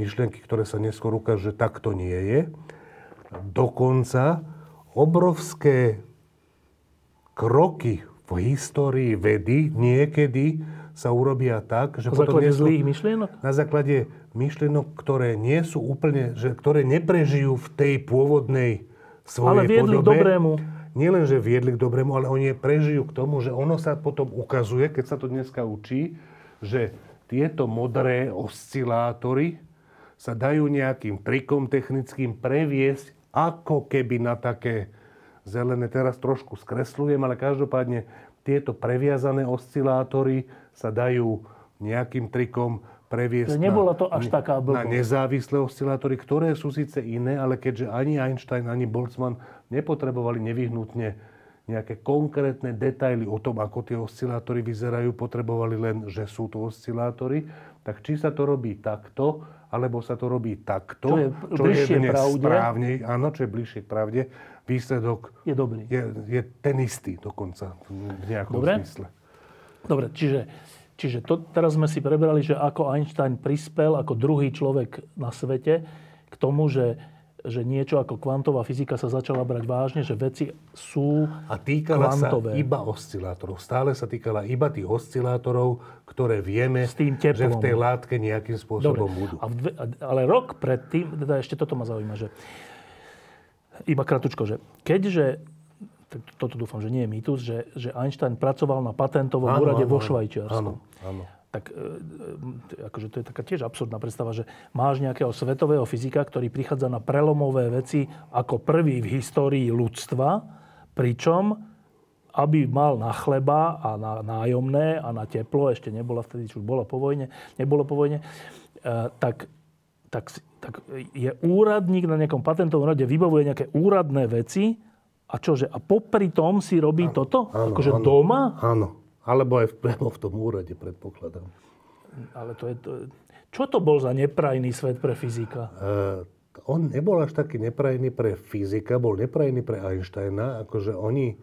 myšlienky, ktoré sa neskôr ukážu, že tak to nie je. Dokonca obrovské kroky v histórii vedy niekedy sa urobia tak, že na potom základe zlých myšlienok? Na základe myšlienok, ktoré nie sú úplne, že, ktoré neprežijú v tej pôvodnej svojej Ale viedli podobe. k dobrému. Nielen, že viedli k dobrému, ale oni prežijú k tomu, že ono sa potom ukazuje, keď sa to dneska učí, že tieto modré oscilátory sa dajú nejakým trikom technickým previesť ako keby na také zelené. Teraz trošku skresľujem, ale každopádne tieto previazané oscilátory sa dajú nejakým trikom previesť Nebola to až na, taká blbosť. na nezávislé oscilátory, ktoré sú síce iné, ale keďže ani Einstein, ani Boltzmann nepotrebovali nevyhnutne nejaké konkrétne detaily o tom, ako tie oscilátory vyzerajú, potrebovali len, že sú to oscilátory, tak či sa to robí takto, alebo sa to robí takto, čo je, čo je pravde. správne, áno, čo je bližšie k pravde, výsledok je, dobrý. je, je ten istý dokonca v nejakom Dobre. zmysle. Dobre, čiže, čiže to, teraz sme si prebrali, že ako Einstein prispel ako druhý človek na svete k tomu, že že niečo ako kvantová fyzika sa začala brať vážne, že veci sú A týkala kvantové. sa iba oscilátorov. Stále sa týkala iba tých oscilátorov, ktoré vieme, S tým že v tej látke nejakým spôsobom Dobre. budú. A dve, ale rok predtým, teda ešte toto ma zaujíma, že iba kratučko, že keďže toto dúfam, že nie je mýtus, že, že Einstein pracoval na patentovom áno, úrade áno, vo Švajčiarsku. Áno, áno tak e, e, akože to je taká tiež absurdná predstava, že máš nejakého svetového fyzika, ktorý prichádza na prelomové veci ako prvý v histórii ľudstva, pričom aby mal na chleba a na nájomné a na teplo, ešte nebola vtedy, čo už bola po vojne, nebolo po vojne, e, tak, tak, tak je úradník na nejakom patentovom rade, vybavuje nejaké úradné veci a čože? A popri tom si robí áno, toto? Áno, akože áno, doma? Áno. Alebo aj priamo v tom úrade, predpokladám. Ale to je... To... Čo to bol za neprajný svet pre fyzika? Uh, on nebol až taký neprajný pre fyzika, bol neprajný pre Einsteina. Akože oni...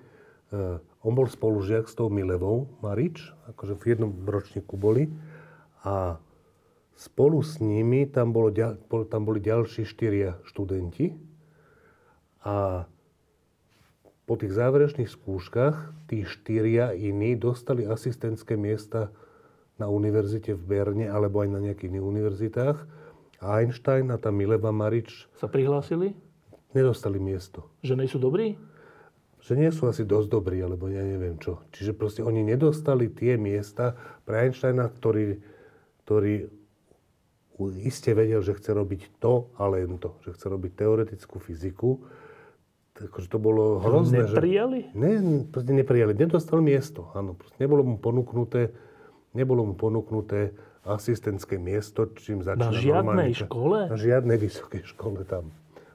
Uh, on bol spolužiak s tou Milevou Marič, akože v jednom ročníku boli. A spolu s nimi tam, bolo, tam boli ďalší štyria študenti. A po tých záverečných skúškach tí štyria iní dostali asistentské miesta na univerzite v Berne alebo aj na nejakých iných univerzitách. A Einstein a tá Mileva Marič... Sa prihlásili? Nedostali miesto. Že nie sú dobrí? Že nie sú asi dosť dobrí, alebo ja neviem čo. Čiže proste oni nedostali tie miesta pre Einsteina, ktorý, ktorý iste vedel, že chce robiť to a len to. Že chce robiť teoretickú fyziku akože to bolo hrozné. Neprijali? Že, ne, proste neprijali. Nedostal miesto, áno. Proste nebolo mu ponúknuté, nebolo mu ponúknuté asistentské miesto, čím začína Na žiadnej normálne, škole? Na žiadnej vysokej škole tam,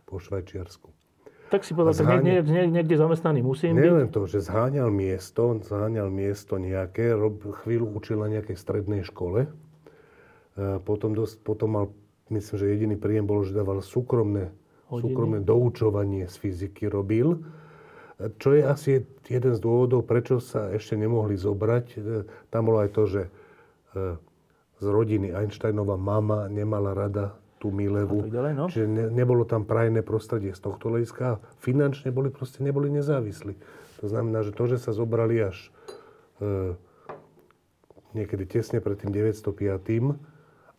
po Švajčiarsku. Tak si povedal, zháňa... niekde, niekde, niekde zamestnaný musím byť. Neviem to, že zháňal miesto, zháňal miesto nejaké, rob, chvíľu učil na nejakej strednej škole. E, potom, dosť, potom mal, myslím, že jediný príjem bol, že dával súkromné hodiny. súkromné doučovanie z fyziky robil. Čo je asi jeden z dôvodov, prečo sa ešte nemohli zobrať. E, tam bolo aj to, že e, z rodiny Einsteinova mama nemala rada tú Milevu. Ďalej, no? Čiže ne, nebolo tam prajné prostredie z tohto hľadiska. Finančne boli, proste neboli nezávislí. To znamená, že to, že sa zobrali až e, niekedy tesne pred tým 905.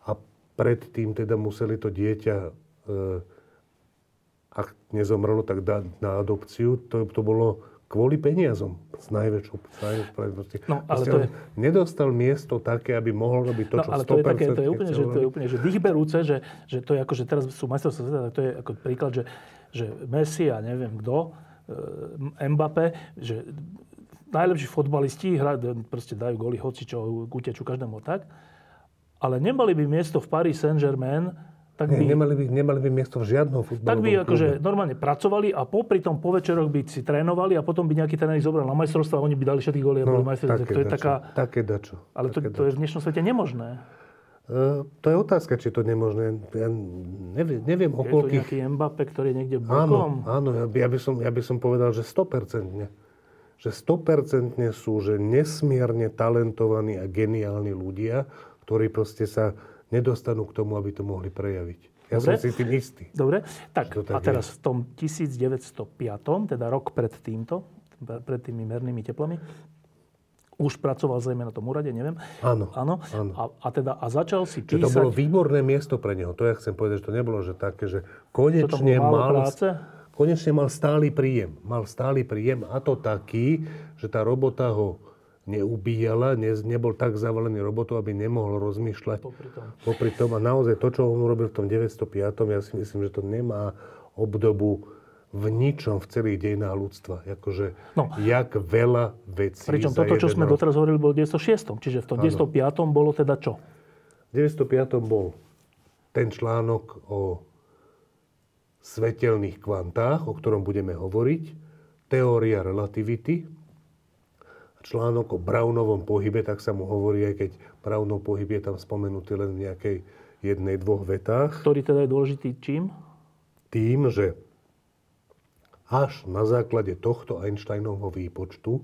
a predtým teda museli to dieťa e, ak nezomrelo, tak dá na adopciu. To, to bolo kvôli peniazom z najväčšou, spravedlnosti. No, ale to je... Nedostal miesto také, aby mohol robiť to, no, čo ale to je, také, to je úplne, že, to je úplne že dýchberúce, že, že to je ako, že teraz sú majstrovstvá sveta, tak to je ako príklad, že, že Messi a neviem kto, e, Mbappé, že najlepší fotbalisti hra, proste dajú góly hoci čo, utečú každému tak, ale nemali by miesto v Paris Saint-Germain, tak by, nemali, by, nemali by miesto v žiadnom futbalovom Tak by akože normálne pracovali a popri tom po večeroch by si trénovali a potom by nejaký tréner zobral na majstrovstvo a oni by dali všetky góly a no, boli majstrovstvá. To je taká... Také dačo. Ale to, to je v dnešnom svete nemožné. E, to je otázka, či to nemožné. Ja neviem, neviem o Je to koľkých... nejaký Mbappé, ktorý je niekde Áno, bokom? áno, ja by, ja, by som, ja by som povedal, že 100%. Že 100% sú, že nesmierne talentovaní a geniálni ľudia, ktorí proste sa nedostanú k tomu, aby to mohli prejaviť. Ja Dobre. som si tým istý. Dobre, tak tak a teraz v tom 1905, teda rok pred týmto, pred tými mernými teplami, už pracoval zrejme na tom úrade, neviem. Áno, Áno. áno. A, a, teda, a začal si Že to písať... bolo výborné miesto pre neho. To ja chcem povedať, že to nebolo, že také, že konečne mal, práce? konečne mal stály príjem. Mal stály príjem a to taký, že tá robota ho neubíjala, ne, nebol tak zavalený robotou, aby nemohol rozmýšľať Popri tom. popri tom. A naozaj to, čo on urobil v tom 905, ja si myslím, že to nemá obdobu v ničom v celých dejinách ľudstva. Akože, No. jak veľa vecí Pričom toto, čo sme rok. doteraz hovorili, bolo v 906. Čiže v tom 905. bolo teda čo? V 905. bol ten článok o svetelných kvantách, o ktorom budeme hovoriť, teória relativity, článok o Brownovom pohybe, tak sa mu hovorí, aj keď Brownov pohyb je tam spomenutý len v nejakej jednej, dvoch vetách, Ktorý teda je dôležitý čím? tým, že až na základe tohto Einsteinovho výpočtu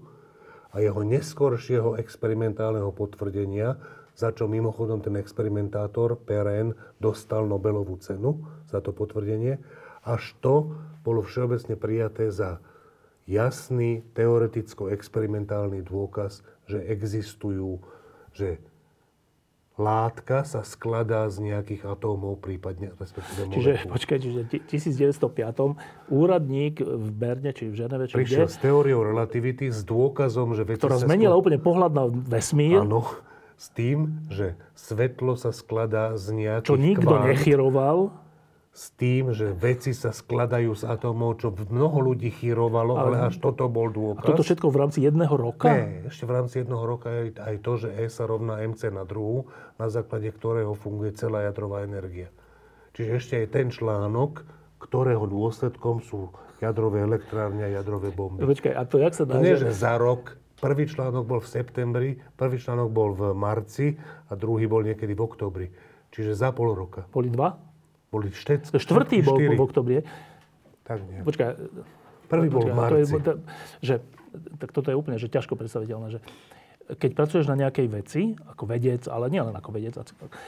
a jeho neskoršieho experimentálneho potvrdenia, za čo mimochodom ten experimentátor Perrin dostal Nobelovú cenu za to potvrdenie, až to bolo všeobecne prijaté za jasný teoreticko-experimentálny dôkaz, že existujú, že látka sa skladá z nejakých atómov, prípadne respektíve Čiže, molekúl. počkaj, čiže v 1905. úradník v Berne, či v Ženeve, či Prišiel kde, s teóriou relativity, s dôkazom, že veci ktorá zmenila skla- úplne pohľad na vesmír, Áno, s tým, že svetlo sa skladá z nejakých čo nikto kvant, nechyroval. S tým, že veci sa skladajú z atómov, čo mnoho ľudí chyrovalo, ale, až toto bol A dôkaz. toto všetko v rámci jedného roka? Nie, ešte v rámci jedného roka je aj to, že E sa rovná MC na druhú, na základe ktorého funguje celá jadrová energia. Čiže ešte aj ten článok, ktorého dôsledkom sú jadrové elektrárne a jadrové bomby. Počkaj, a to jak sa dá? nie, že za rok. Prvý článok bol v septembri, prvý článok bol v marci a druhý bol niekedy v oktobri. Čiže za pol roka. Boli dva? Boli štec, To štvrtý bol štyri. v oktobri. Tak nie. Počkaj. Prvý bol v počkaj, to je, marci. to- že, tak toto je úplne že ťažko predstaviteľné, že keď pracuješ na nejakej veci, ako vedec, ale nie len ako vedec,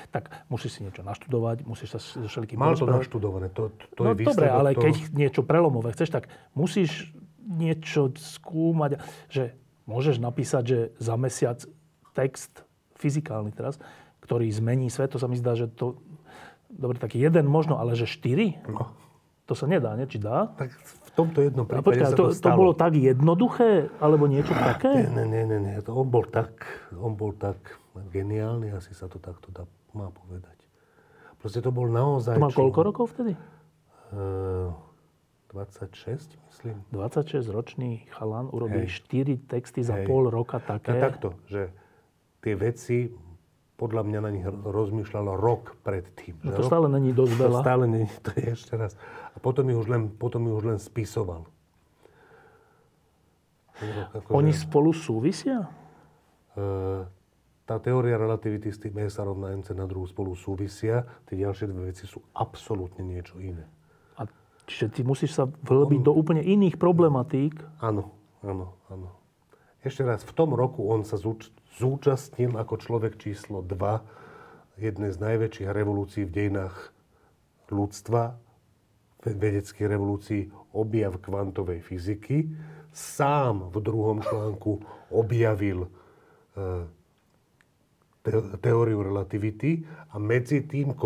tak musíš si niečo naštudovať, musíš sa so všelikým Mal to naštudované. To, to No je dobre, výsledok ale toho. keď niečo prelomové chceš, tak musíš niečo skúmať, že môžeš napísať, že za mesiac text, fyzikálny teraz, ktorý zmení svet, to sa mi zdá, že to, dobre, taký jeden možno, ale že štyri? No. To sa nedá, nie? Či dá? Tak v tomto jednom prípade počkaj, sa to, to, to stalo. bolo tak jednoduché, alebo niečo také? Nie, nie, nie, nie. To on bol tak, on bol tak geniálny, asi sa to takto dá, má povedať. Proste to bol naozaj... To mal čo- koľko rokov vtedy? Eh, 26, myslím. 26-ročný chalan urobil Hej. 4 texty za Hej. pol roka také. A takto, že tie veci, podľa mňa na nich rozmýšľalo rok predtým. No že to rok- stále není dosť To veľa. stále nie, to je ešte raz. A potom ich už len, potom ich už len spisoval. Akože, Oni spolu súvisia? e, tá teória relativity s tým E sa rovná MC na druhú spolu súvisia. Tie ďalšie dve veci sú absolútne niečo iné. A čiže ty musíš sa vhlbiť do úplne iných problematík. Áno, áno, áno. Ešte raz, v tom roku on sa zúč- zúčastnil ako človek číslo 2 jednej z najväčších revolúcií v dejinách ľudstva, ve- vedeckých revolúcií, objav kvantovej fyziky. Sám v druhom článku objavil e, te- teóriu relativity a medzi tým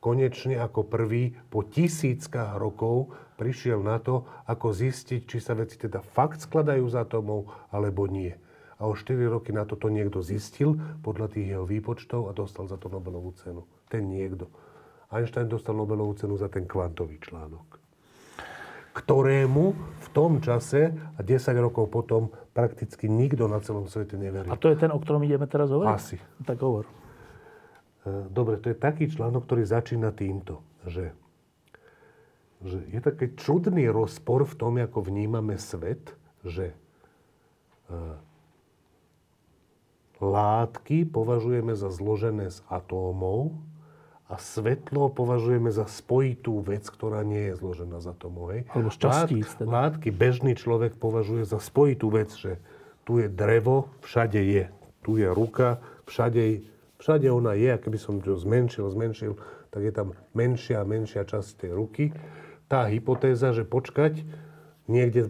konečne ako prvý po tisíckach rokov prišiel na to, ako zistiť, či sa veci teda fakt skladajú z atómov, alebo nie. A o 4 roky na to to niekto zistil podľa tých jeho výpočtov a dostal za to Nobelovú cenu. Ten niekto. Einstein dostal Nobelovú cenu za ten kvantový článok ktorému v tom čase a 10 rokov potom prakticky nikto na celom svete neveril. A to je ten, o ktorom ideme teraz hovoriť? Asi. Tak hovor. E, Dobre, to je taký článok, ktorý začína týmto, že, že je taký čudný rozpor v tom, ako vnímame svet, že e, látky považujeme za zložené z atómov a svetlo považujeme za spojitú vec, ktorá nie je zložená z atómov. Hej? Alebo z častíc. Látky, látky bežný človek považuje za spojitú vec, že tu je drevo, všade je. Tu je ruka, všade, všade ona je. A keby som to zmenšil, zmenšil, tak je tam menšia a menšia časť tej ruky. Tá hypotéza, že počkať, niekde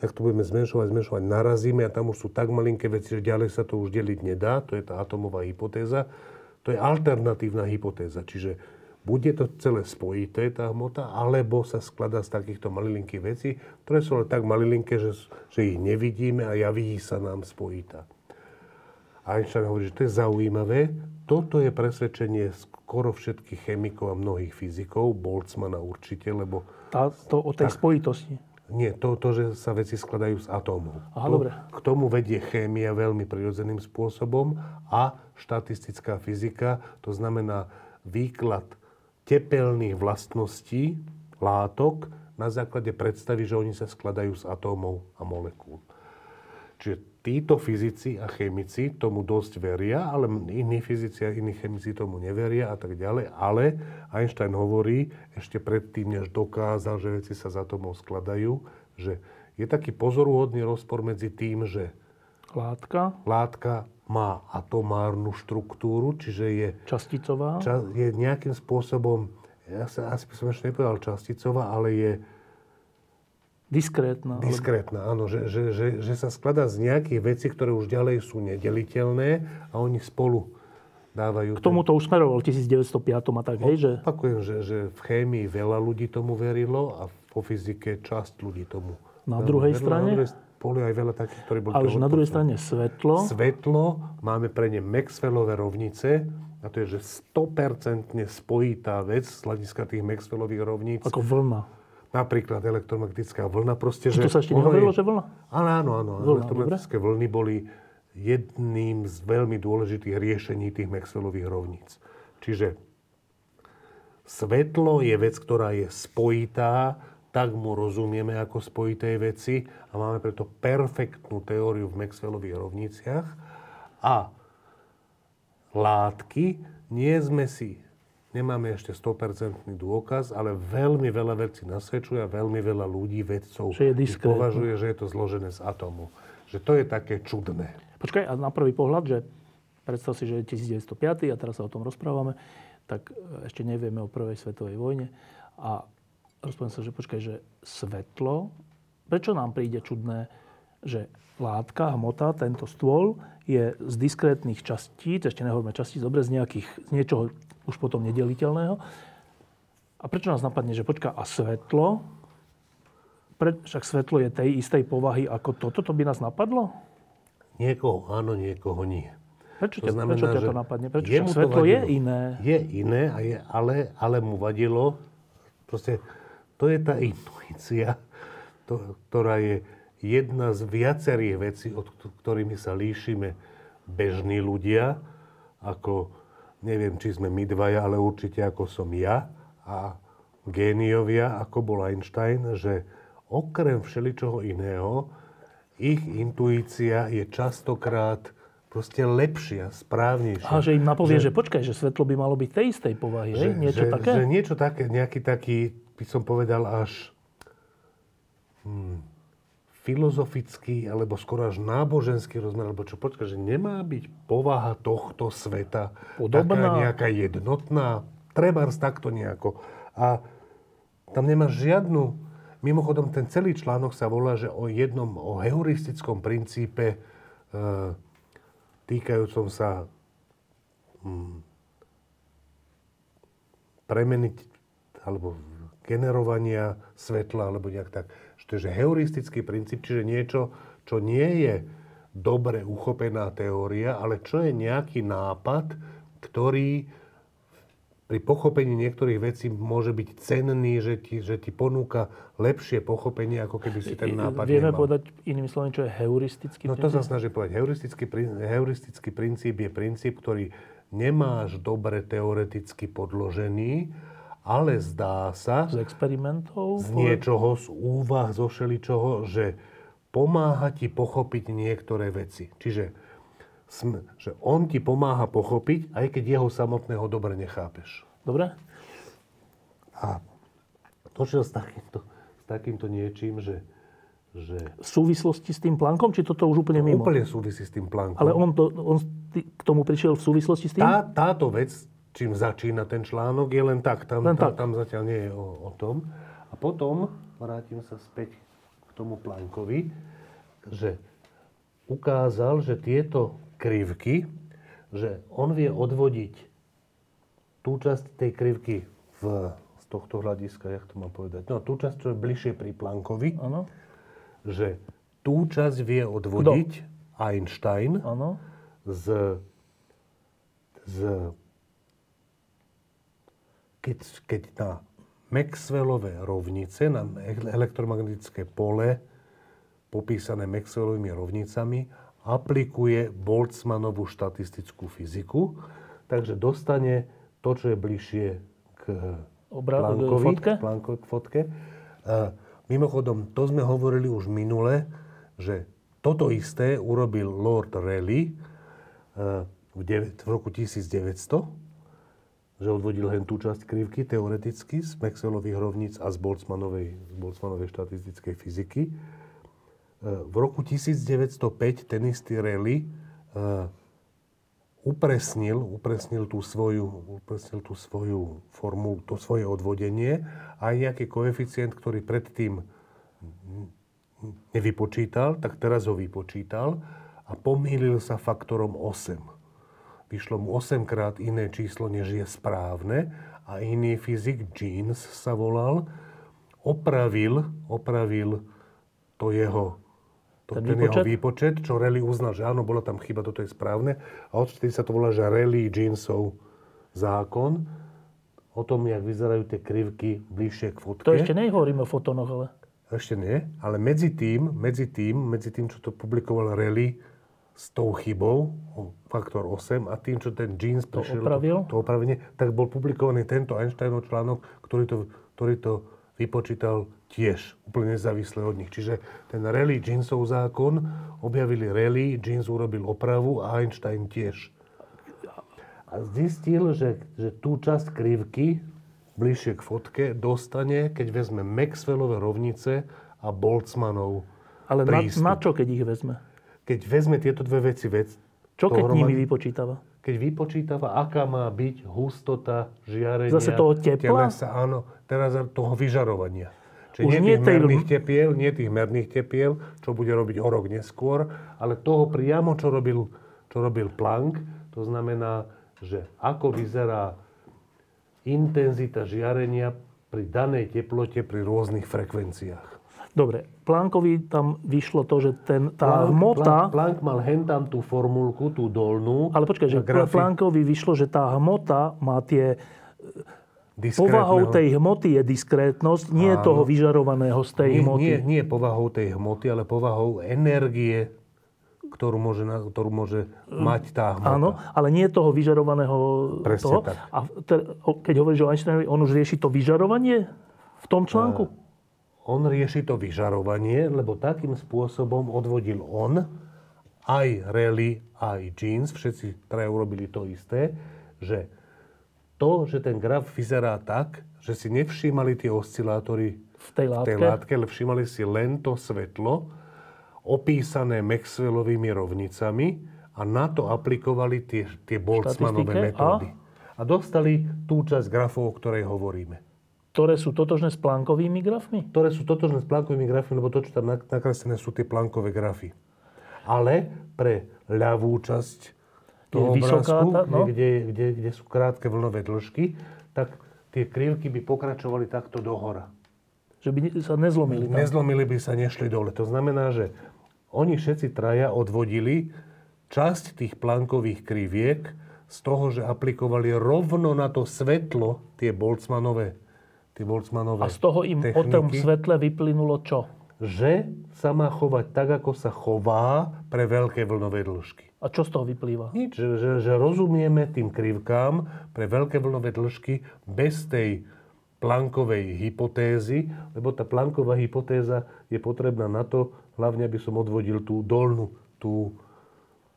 ak to budeme zmenšovať, zmenšovať, narazíme a tam už sú tak malinké veci, že ďalej sa to už deliť nedá. To je tá atomová hypotéza. To je alternatívna hypotéza. Čiže bude to celé spojité, tá hmota, alebo sa skladá z takýchto malilinkých vecí, ktoré sú ale tak malilinké, že, že ich nevidíme a javí sa nám spojitá. Einstein hovorí, že to je zaujímavé. Toto je presvedčenie skoro všetkých chemikov a mnohých fyzikov, Boltzmana určite, lebo... Tá, to o tej tak, spojitosti. Nie, to, to, že sa veci skladajú z atómov. Aha, to, dobre. K tomu vedie chémia veľmi prirodzeným spôsobom a štatistická fyzika, to znamená výklad tepelných vlastností látok na základe predstavy, že oni sa skladajú z atómov a molekúl. Čiže títo fyzici a chemici tomu dosť veria, ale iní fyzici a iní chemici tomu neveria a tak ďalej. Ale Einstein hovorí, ešte predtým, než dokázal, že veci sa z atomov skladajú, že je taký pozoruhodný rozpor medzi tým, že látka, látka má atomárnu štruktúru, čiže je... Časticová? Ča, je nejakým spôsobom, ja sa asi som ešte nepovedal časticová, ale je Diskrétna. Diskrétna, áno. Že, že, že, že sa skladá z nejakých vecí, ktoré už ďalej sú nedeliteľné a oni spolu dávajú... K tomu to už smeroval v 1905 a tak, hej, že... Opakujem, že, že v chémii veľa ľudí tomu verilo a po fyzike časť ľudí tomu Na druhej verilo. strane? Na druhej, boli aj veľa takých, ktorí boli... Ale že na druhej strane svetlo... Svetlo, máme pre ne Maxwellové rovnice, a to je, že 100% spojitá vec z hľadiska tých Maxwellových rovníc. Ako vlna napríklad elektromagnetická vlna. Proste, že to sa ešte nehovorilo, že vlna? Áno, áno, áno. Vlna, Elektromagnetické dobre. vlny boli jedným z veľmi dôležitých riešení tých Maxwellových rovníc. Čiže svetlo je vec, ktorá je spojitá, tak mu rozumieme ako spojité veci a máme preto perfektnú teóriu v Maxwellových rovniciach. A látky nie sme si Nemáme ešte 100% dôkaz, ale veľmi veľa vecí nasvedčuje a veľmi veľa ľudí, vedcov že je považuje, že je to zložené z atómu. Že to je také čudné. Počkaj, a na prvý pohľad, že predstav si, že je 1905 a teraz sa o tom rozprávame, tak e, ešte nevieme o prvej svetovej vojne. A rozprávam sa, že počkaj, že svetlo, prečo nám príde čudné, že látka, hmota, tento stôl je z diskrétnych častíc, ešte nehovoríme častíc, dobre, z nejakých, z niečoho už potom nedeliteľného. A prečo nás napadne, že počka, a svetlo, pre, však svetlo je tej istej povahy ako toto, to by nás napadlo? Niekoho áno, niekoho nie. Prečo, to znamená, prečo ťa to napadne? Prečo však svetlo je iné? Je iné, a je, ale, ale mu vadilo, proste, to je tá intuícia, to, ktorá je jedna z viacerých vecí, od ktorými sa líšime bežní ľudia, ako neviem, či sme my dvaja, ale určite ako som ja a géniovia, ako bol Einstein, že okrem všeličoho iného, ich intuícia je častokrát proste lepšia, správnejšia. A že im napovie, že, že počkaj, že svetlo by malo byť tej istej povahy, že, niečo že, také? Že niečo také, nejaký taký, by som povedal, až hmm, filozofický, alebo skoro až náboženský rozmer, alebo čo, počkaj, že nemá byť povaha tohto sveta Podobná. taká nejaká jednotná, trebárs takto nejako. A tam nemá žiadnu... Mimochodom, ten celý článok sa volá, že o jednom, o heuristickom princípe e, týkajúcom sa hm, premeniť alebo generovania svetla, alebo nejak tak je heuristický princíp, čiže niečo, čo nie je dobre uchopená teória, ale čo je nejaký nápad, ktorý pri pochopení niektorých vecí môže byť cenný, že ti, že ti ponúka lepšie pochopenie, ako keby si ten nápad Vieme nemal. povedať inými slovami, čo je heuristický no, princíp? No to sa snaží povedať. Heuristický, heuristický princíp je princíp, ktorý nemáš dobre teoreticky podložený, ale zdá sa... Z experimentov? Z niečoho, z úvah, zo všeličoho, že pomáha ti pochopiť niektoré veci. Čiže sm- že on ti pomáha pochopiť, aj keď jeho samotného dobre nechápeš. Dobre? A to, čo s takýmto, s takýmto niečím, že, že V súvislosti s tým plánkom, či toto už úplne mimo? úplne súvisí s tým plánkom. Ale on, to, on k tomu prišiel v súvislosti s tým? Tá, táto vec, čím začína ten článok, je len tak. Tam, Len tam, tak. tam zatiaľ nie je o, o tom. A potom vrátim sa späť k tomu plánkovi, že ukázal, že tieto krivky, že on vie odvodiť tú časť tej krivky v, z tohto hľadiska, jak to mám povedať, no tú časť, čo je bližšie pri Planckovi, Áno, že tú časť vie odvodiť Einstein áno. z, z keď, keď na Maxwellové rovnice, na elektromagnetické pole, popísané Maxwellovými rovnicami, aplikuje Boltzmannovú štatistickú fyziku, takže dostane to, čo je bližšie k Obra- Planckovi, fotke? Plancko, k fotke. A mimochodom, to sme hovorili už minule, že toto isté urobil Lord Rayleigh e, v, dev- v roku 1900, že odvodil len tú časť krivky teoreticky z Maxwellových rovníc a z Boltzmannovej, z Boltzmannovej štatistickej fyziky. E, V roku 1905 ten istý Rayleigh e, upresnil, upresnil tú svoju, upresnil tú svoju formu, to svoje odvodenie a nejaký koeficient, ktorý predtým nevypočítal, tak teraz ho vypočítal a pomýlil sa faktorom 8. Vyšlo mu 8 krát iné číslo, než je správne a iný fyzik, Jeans sa volal, opravil, opravil to jeho to, Ten ten, výpočet? jeho výpočet, čo Rayleigh uznal, že áno, bola tam chyba, toto je správne. A odtedy sa to volá, že Rayleigh-Jeansov zákon o tom, jak vyzerajú tie krivky bližšie k fotke. To ešte nehovoríme o fotónoch, ale... Ešte nie, ale medzi tým, medzi tým, medzi tým, čo to publikoval Rayleigh s tou chybou, o faktor 8, a tým, čo ten Jeans prišiel, opravil? to, to opravenie, tak bol publikovaný tento Einsteinov článok, ktorý to, ktorý to vypočítal tiež, úplne nezávisle od nich. Čiže ten Rayleigh Jeansov zákon objavili Rayleigh, Jeans urobil opravu a Einstein tiež. A zistil, že, že tú časť krivky bližšie k fotke dostane, keď vezme Maxwellové rovnice a Boltzmannov Ale na, na čo, keď ich vezme? Keď vezme tieto dve veci vec, Čo keď dohromady, nimi vypočítava? keď vypočítava, aká má byť hustota žiarenia Zase toho tepla? telesa, áno, teraz toho vyžarovania. Čiže Už nie tých tej- merných tepiel, nie tých merných tepiel, čo bude robiť o rok neskôr, ale toho priamo, čo robil, čo robil Planck, to znamená, že ako vyzerá intenzita žiarenia pri danej teplote pri rôznych frekvenciách. Dobre, Plánkovi tam vyšlo to, že ten, tá Planck- hmota... Planck, Planck mal hentam tú formulku, tú dolnú. Ale počkaj, že na grafi- Plánkovi vyšlo, že tá hmota má tie... diskrétneho- Povahou tej hmoty je diskrétnosť, nie Áno. toho vyžarovaného z tej nie, hmoty. Nie, nie povahou tej hmoty, ale povahou energie, ktorú môže, ktorú môže mať tá hmota. Áno, ale nie toho vyžarovaného Presne toho. tak. A te, keď hovoríš o Einsteinovi, on už rieši to vyžarovanie v tom článku? On rieši to vyžarovanie, lebo takým spôsobom odvodil on, aj Rayleigh, aj Jeans, všetci traja urobili to isté, že to, že ten graf vyzerá tak, že si nevšímali tie oscilátory v tej v tej látke? látke, ale všímali si len to svetlo, opísané Maxwellovými rovnicami a na to aplikovali tie, tie Boltzmannové Štatistike a? metódy. A dostali tú časť grafov, o ktorej hovoríme. Ktoré sú totožné s plánkovými grafmi? Ktoré sú totožné s plánkovými grafmi, lebo to, čo tam nak- nakreslené, sú tie plánkové grafy. Ale pre ľavú časť toho vysoká obrázku, tá- no. kde, kde, kde sú krátke vlnové dĺžky, tak tie krivky by pokračovali takto dohora. Že by sa nezlomili tam. Nezlomili by sa, nešli dole. To znamená, že oni všetci traja odvodili časť tých plankových kriviek z toho, že aplikovali rovno na to svetlo tie Boltzmannové, tie Boltzmannové A z toho im o tom techniky, svetle vyplynulo čo? že sa má chovať tak, ako sa chová pre veľké vlnové dĺžky. A čo z toho vyplýva? Nič, že, že, že rozumieme tým krivkám pre veľké vlnové dĺžky bez tej plankovej hypotézy, lebo tá planková hypotéza je potrebná na to, hlavne aby som odvodil tú dolnú, tú,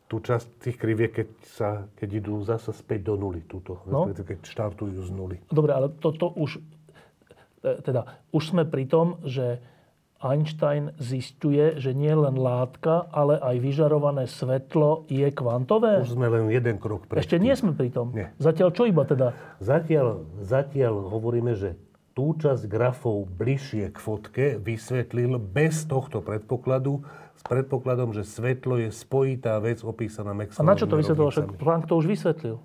tú časť tých kriviek, keď, sa, keď idú zase späť do nuly, túto, No. keď štartujú z nuly. Dobre, ale toto už... e, Teda, už sme pri tom, že Einstein zistuje, že nie len látka, ale aj vyžarované svetlo je kvantové? Už sme len jeden krok pred. Ešte nie sme pri tom. Nie. Zatiaľ čo iba teda? Zatiaľ, zatiaľ hovoríme, že tú časť grafov bližšie k fotke vysvetlil bez tohto predpokladu, s predpokladom, že svetlo je spojitá vec opísaná A Maxwellovými na čo to vysvetlil? Však. Planck to už vysvetlil.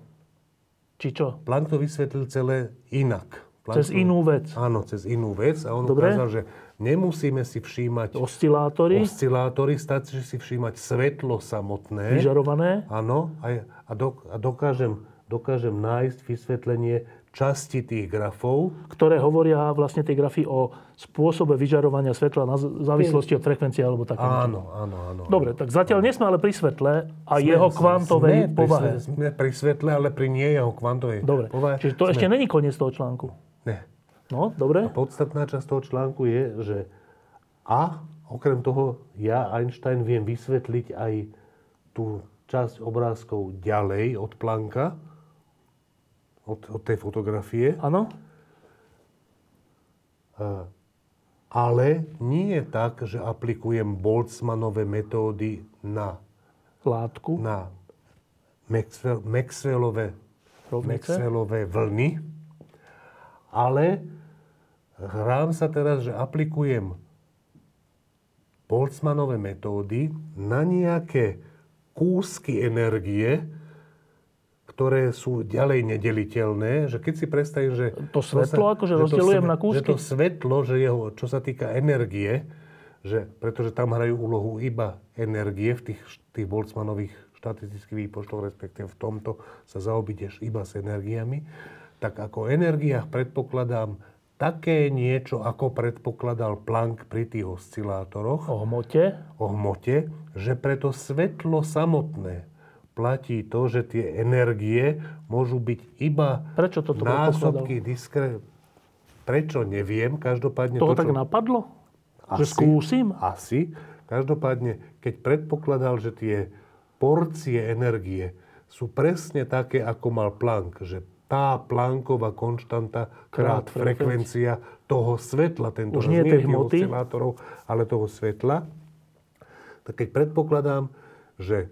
Či čo? Planck to vysvetlil celé inak. Cez inú vec. Áno, cez inú vec. A on Dobre. ukázal, že nemusíme si všímať Oscilátory, oscilátory, stačí si všímať svetlo samotné. vyžarované. Áno, a, a, do, a dokážem, dokážem nájsť vysvetlenie časti tých grafov. ktoré hovoria vlastne tie grafy o spôsobe vyžarovania svetla na závislosti od frekvencie alebo také. Áno, áno, áno. Dobre, tak zatiaľ nie sme ale pri svetle a jeho kvantovej sme povahe. Sme pri svetle, ale pri nie jeho kvantovej Dobre, povahe. čiže to sme, ešte není koniec toho článku. Ne. No, dobre. Podstatná časť toho článku je, že a okrem toho ja, Einstein, viem vysvetliť aj tú časť obrázkov ďalej od Plancka, od, od tej fotografie. Áno? Ale nie je tak, že aplikujem Boltzmannové metódy na, Látku, na Maxwell, Maxwellové, rovnice. Maxwellové vlny, ale hrám sa teraz, že aplikujem Boltzmannové metódy na nejaké kúsky energie, ktoré sú ďalej nedeliteľné, že keď si predstavím, že... To svetlo akože že to rozdeľujem na kúsky? Že to svetlo, že jeho, čo sa týka energie, že, pretože tam hrajú úlohu iba energie v tých, tých Boltzmannových štatistických výpočtoch, respektíve v tomto sa zaobídeš iba s energiami, tak ako energiách predpokladám také niečo, ako predpokladal Planck pri tých oscilátoroch, O hmote. o hmote, že preto svetlo samotné platí to, že tie energie môžu byť iba Prečo toto násobky diskre... Prečo, neviem. Každopádne Toho to, tak čo... napadlo? Že Asi. skúsim? Asi. Každopádne, keď predpokladal, že tie porcie energie sú presne také, ako mal Planck, že tá Plancková konštanta krát Krát frekvencia toho svetla, tento Už nie tej tých hmoty. oscilátorov, ale toho svetla, tak keď predpokladám, že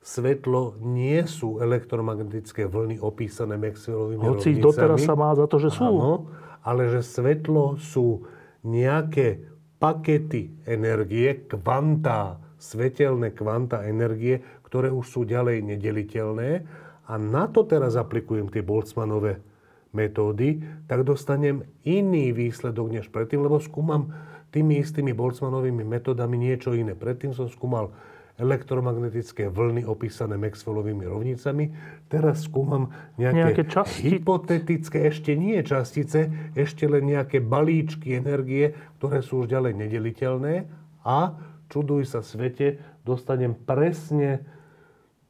svetlo nie sú elektromagnetické vlny opísané Maxwellovými Hoci rovnicami, doteraz sa má za to, že sú. Áno, ale že svetlo sú nejaké pakety energie, kvantá, svetelné kvantá energie, ktoré už sú ďalej nedeliteľné a na to teraz aplikujem tie Boltzmannové metódy, tak dostanem iný výsledok než predtým, lebo skúmam tými istými Boltzmannovými metódami niečo iné. Predtým som skúmal elektromagnetické vlny opísané Maxwellovými rovnicami. Teraz skúmam nejaké, Nejaké časti- hypotetické, ešte nie častice, ešte len nejaké balíčky energie, ktoré sú už ďalej nedeliteľné a čuduj sa svete, dostanem presne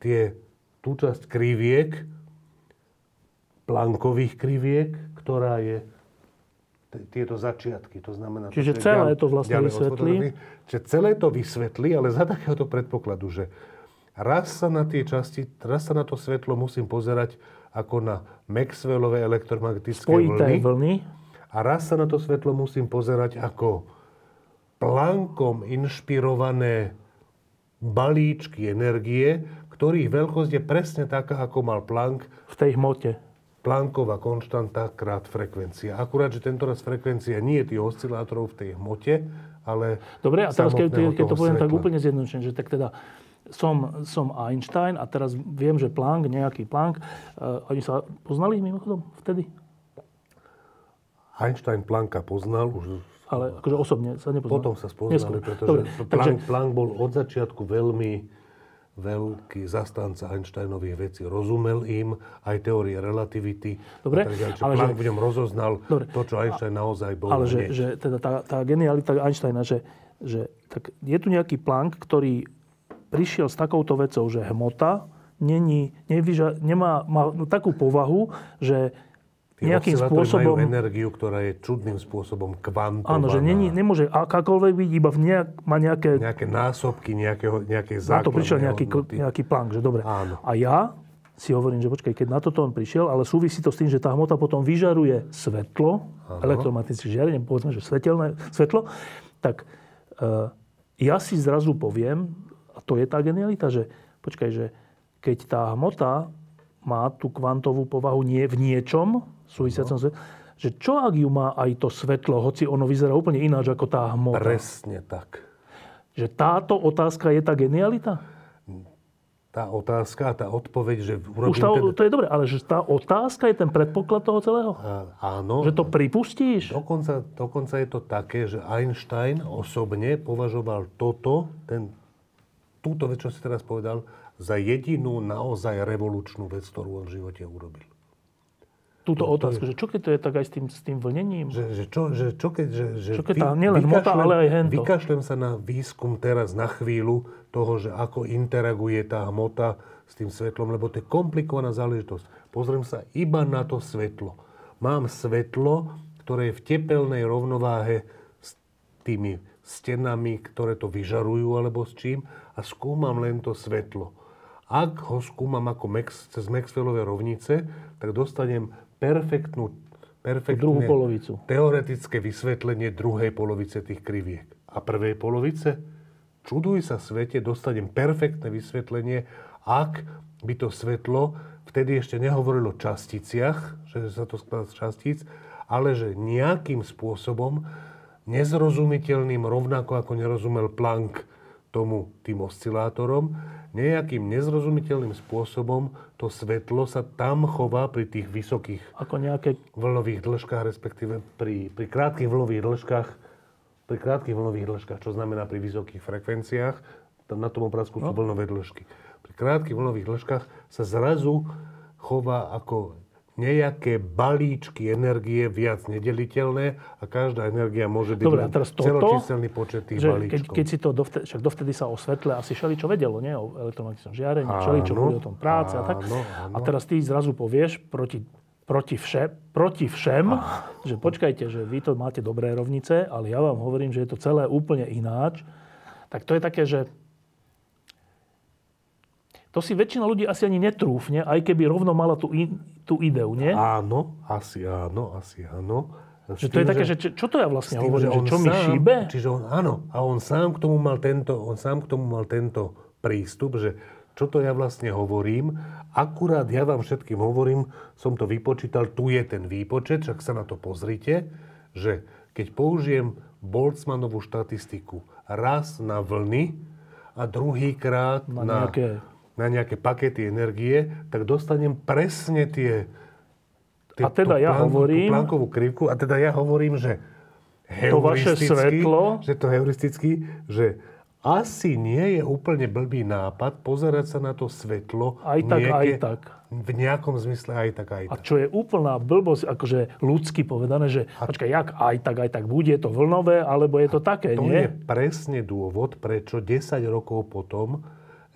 tie, tú časť kriviek, plankových kriviek, ktorá je tieto začiatky. To znamená... Čiže je celé ďal- to vlastne vysvetlí? Čiže celé to vysvetlí, ale za takéhoto predpokladu, že raz sa na tie časti, raz sa na to svetlo musím pozerať ako na Maxwellové elektromagnetické Spojité vlny. vlny. A raz sa na to svetlo musím pozerať ako plankom inšpirované balíčky energie, ktorých veľkosť je presne taká, ako mal Planck, v tej hmote. Plancková konštanta krát frekvencia. Akurát, že tento raz frekvencia nie je tých oscilátorov v tej hmote, ale Dobre, a teraz keď, keď to poviem tak svetla. úplne zjednodušene, že tak teda som, som Einstein a teraz viem, že Planck, nejaký Planck, uh, oni sa poznali mimochodom vtedy? Einstein Plancka poznal, už Ale akože osobne sa nepoznali. potom sa spoznali, Neskôr. pretože Dobre, Planck, takže, Planck bol od začiatku veľmi veľký zastanca Einsteinových vecí. Rozumel im aj teórie relativity. Dobre, a tak ďalej. Ale že- v ňom rozoznal Dobre, to, čo Einstein naozaj bol. ale že, že teda tá, tá genialita Einsteina, že, že tak je tu nejaký Planck, ktorý prišiel s takouto vecou, že hmota není, nevyža, nemá má takú povahu, že nejakým spôsobom... majú energiu, ktorá je čudným spôsobom kvantovaná. Áno, že není, nemôže akákoľvek byť, iba v nejak, má nejaké... Nejaké násobky, nejakého, nejakej Na to prišiel základnej nejaký, hodnoty. nejaký plank, že dobre. Áno. A ja si hovorím, že počkaj, keď na toto on prišiel, ale súvisí to s tým, že tá hmota potom vyžaruje svetlo, elektromagnetické žiarenie, povedzme, že svetelné svetlo, tak e, ja si zrazu poviem, a to je tá genialita, že počkaj, že keď tá hmota má tú kvantovú povahu nie v niečom, súvisiacom no. že čo ak ju má aj to svetlo, hoci ono vyzerá úplne ináč ako tá hmota. Presne tak. Že táto otázka je tá genialita? Tá otázka a tá odpoveď, že urobím Už tá, ten... to je dobré, ale že tá otázka je ten predpoklad toho celého? Áno. Že to pripustíš? Dokonca, dokonca je to také, že Einstein osobne považoval toto, ten, túto vec, čo si teraz povedal, za jedinú naozaj revolučnú vec, ktorú on v živote urobil. Túto No, otázku, že čo keď to je tak aj s tým, s tým vlnením? Že, že, čo, že čo keď... Že, že Čo keď tá nielen hmota, ale aj hento? Vykašlem sa na výskum teraz na chvíľu toho, že ako interaguje tá hmota s tým svetlom, lebo to je komplikovaná záležitosť. Pozriem sa iba na to svetlo. Mám svetlo, ktoré je v tepelnej rovnováhe s tými stenami, ktoré to vyžarujú alebo s čím a skúmam len to svetlo. Ak ho skúmam ako Max, cez Maxwellové rovnice, tak dostanem perfektnú, perfektné druhú polovicu. teoretické vysvetlenie druhej polovice tých kriviek. A prvej polovice? Čuduj sa svete, dostanem perfektné vysvetlenie, ak by to svetlo, vtedy ešte nehovorilo o časticiach, že sa to skladá z častíc, ale že nejakým spôsobom, nezrozumiteľným, rovnako ako nerozumel Planck tomu tým oscilátorom, nejakým nezrozumiteľným spôsobom to svetlo sa tam chová pri tých vysokých Ako nejaké... vlnových dĺžkach, respektíve pri, pri krátkych vlnových dĺžkach, pri krátkych vlnových dĺžkach, čo znamená pri vysokých frekvenciách, tam na tom obrázku sú No. vlnové dĺžky. Pri krátkych vlnových dĺžkach sa zrazu chová ako nejaké balíčky energie viac nedeliteľné a každá energia môže byť Dobre, teraz toto, celočíselný počet tých Že keď, balíčkov. keď si to dovtedy, však dovtedy sa o svetle asi čo vedelo, nie? O elektromagnetickom žiarení, Áno, čo bude o tom práce a tak. áno, A áno. teraz ty zrazu povieš proti, proti, vše, proti všem, že počkajte, že vy to máte dobré rovnice, ale ja vám hovorím, že je to celé úplne ináč. Tak to je také, že to si väčšina ľudí asi ani netrúfne, aj keby rovno mala tú, in, tú ideu, nie? Áno, asi áno, asi áno. Že to je tým, také, že čo, čo to ja vlastne tým, hovorím, že, on čo mi sám- šíbe? Čiže on, áno, a on sám k tomu mal tento, on sám k tomu mal tento prístup, že čo to ja vlastne hovorím. Akurát ja vám všetkým hovorím, som to vypočítal, tu je ten výpočet, však sa na to pozrite, že keď použijem Boltzmannovú štatistiku raz na vlny a druhýkrát Na na, nejaké- na nejaké pakety energie, tak dostanem presne tie A teda ja hovorím- tú plankovú krivku a teda ja hovorím, že To vaše svetlo- že to heuristicky, že asi nie je úplne blbý nápad pozerať sa na to svetlo Aj tak, aj tak. v nejakom zmysle aj tak, aj A tak. čo je úplná blbosť, akože ľudsky povedané, že počkaj, jak aj tak, aj tak, bude to vlnové, alebo je to také, To nie? je presne dôvod, prečo 10 rokov potom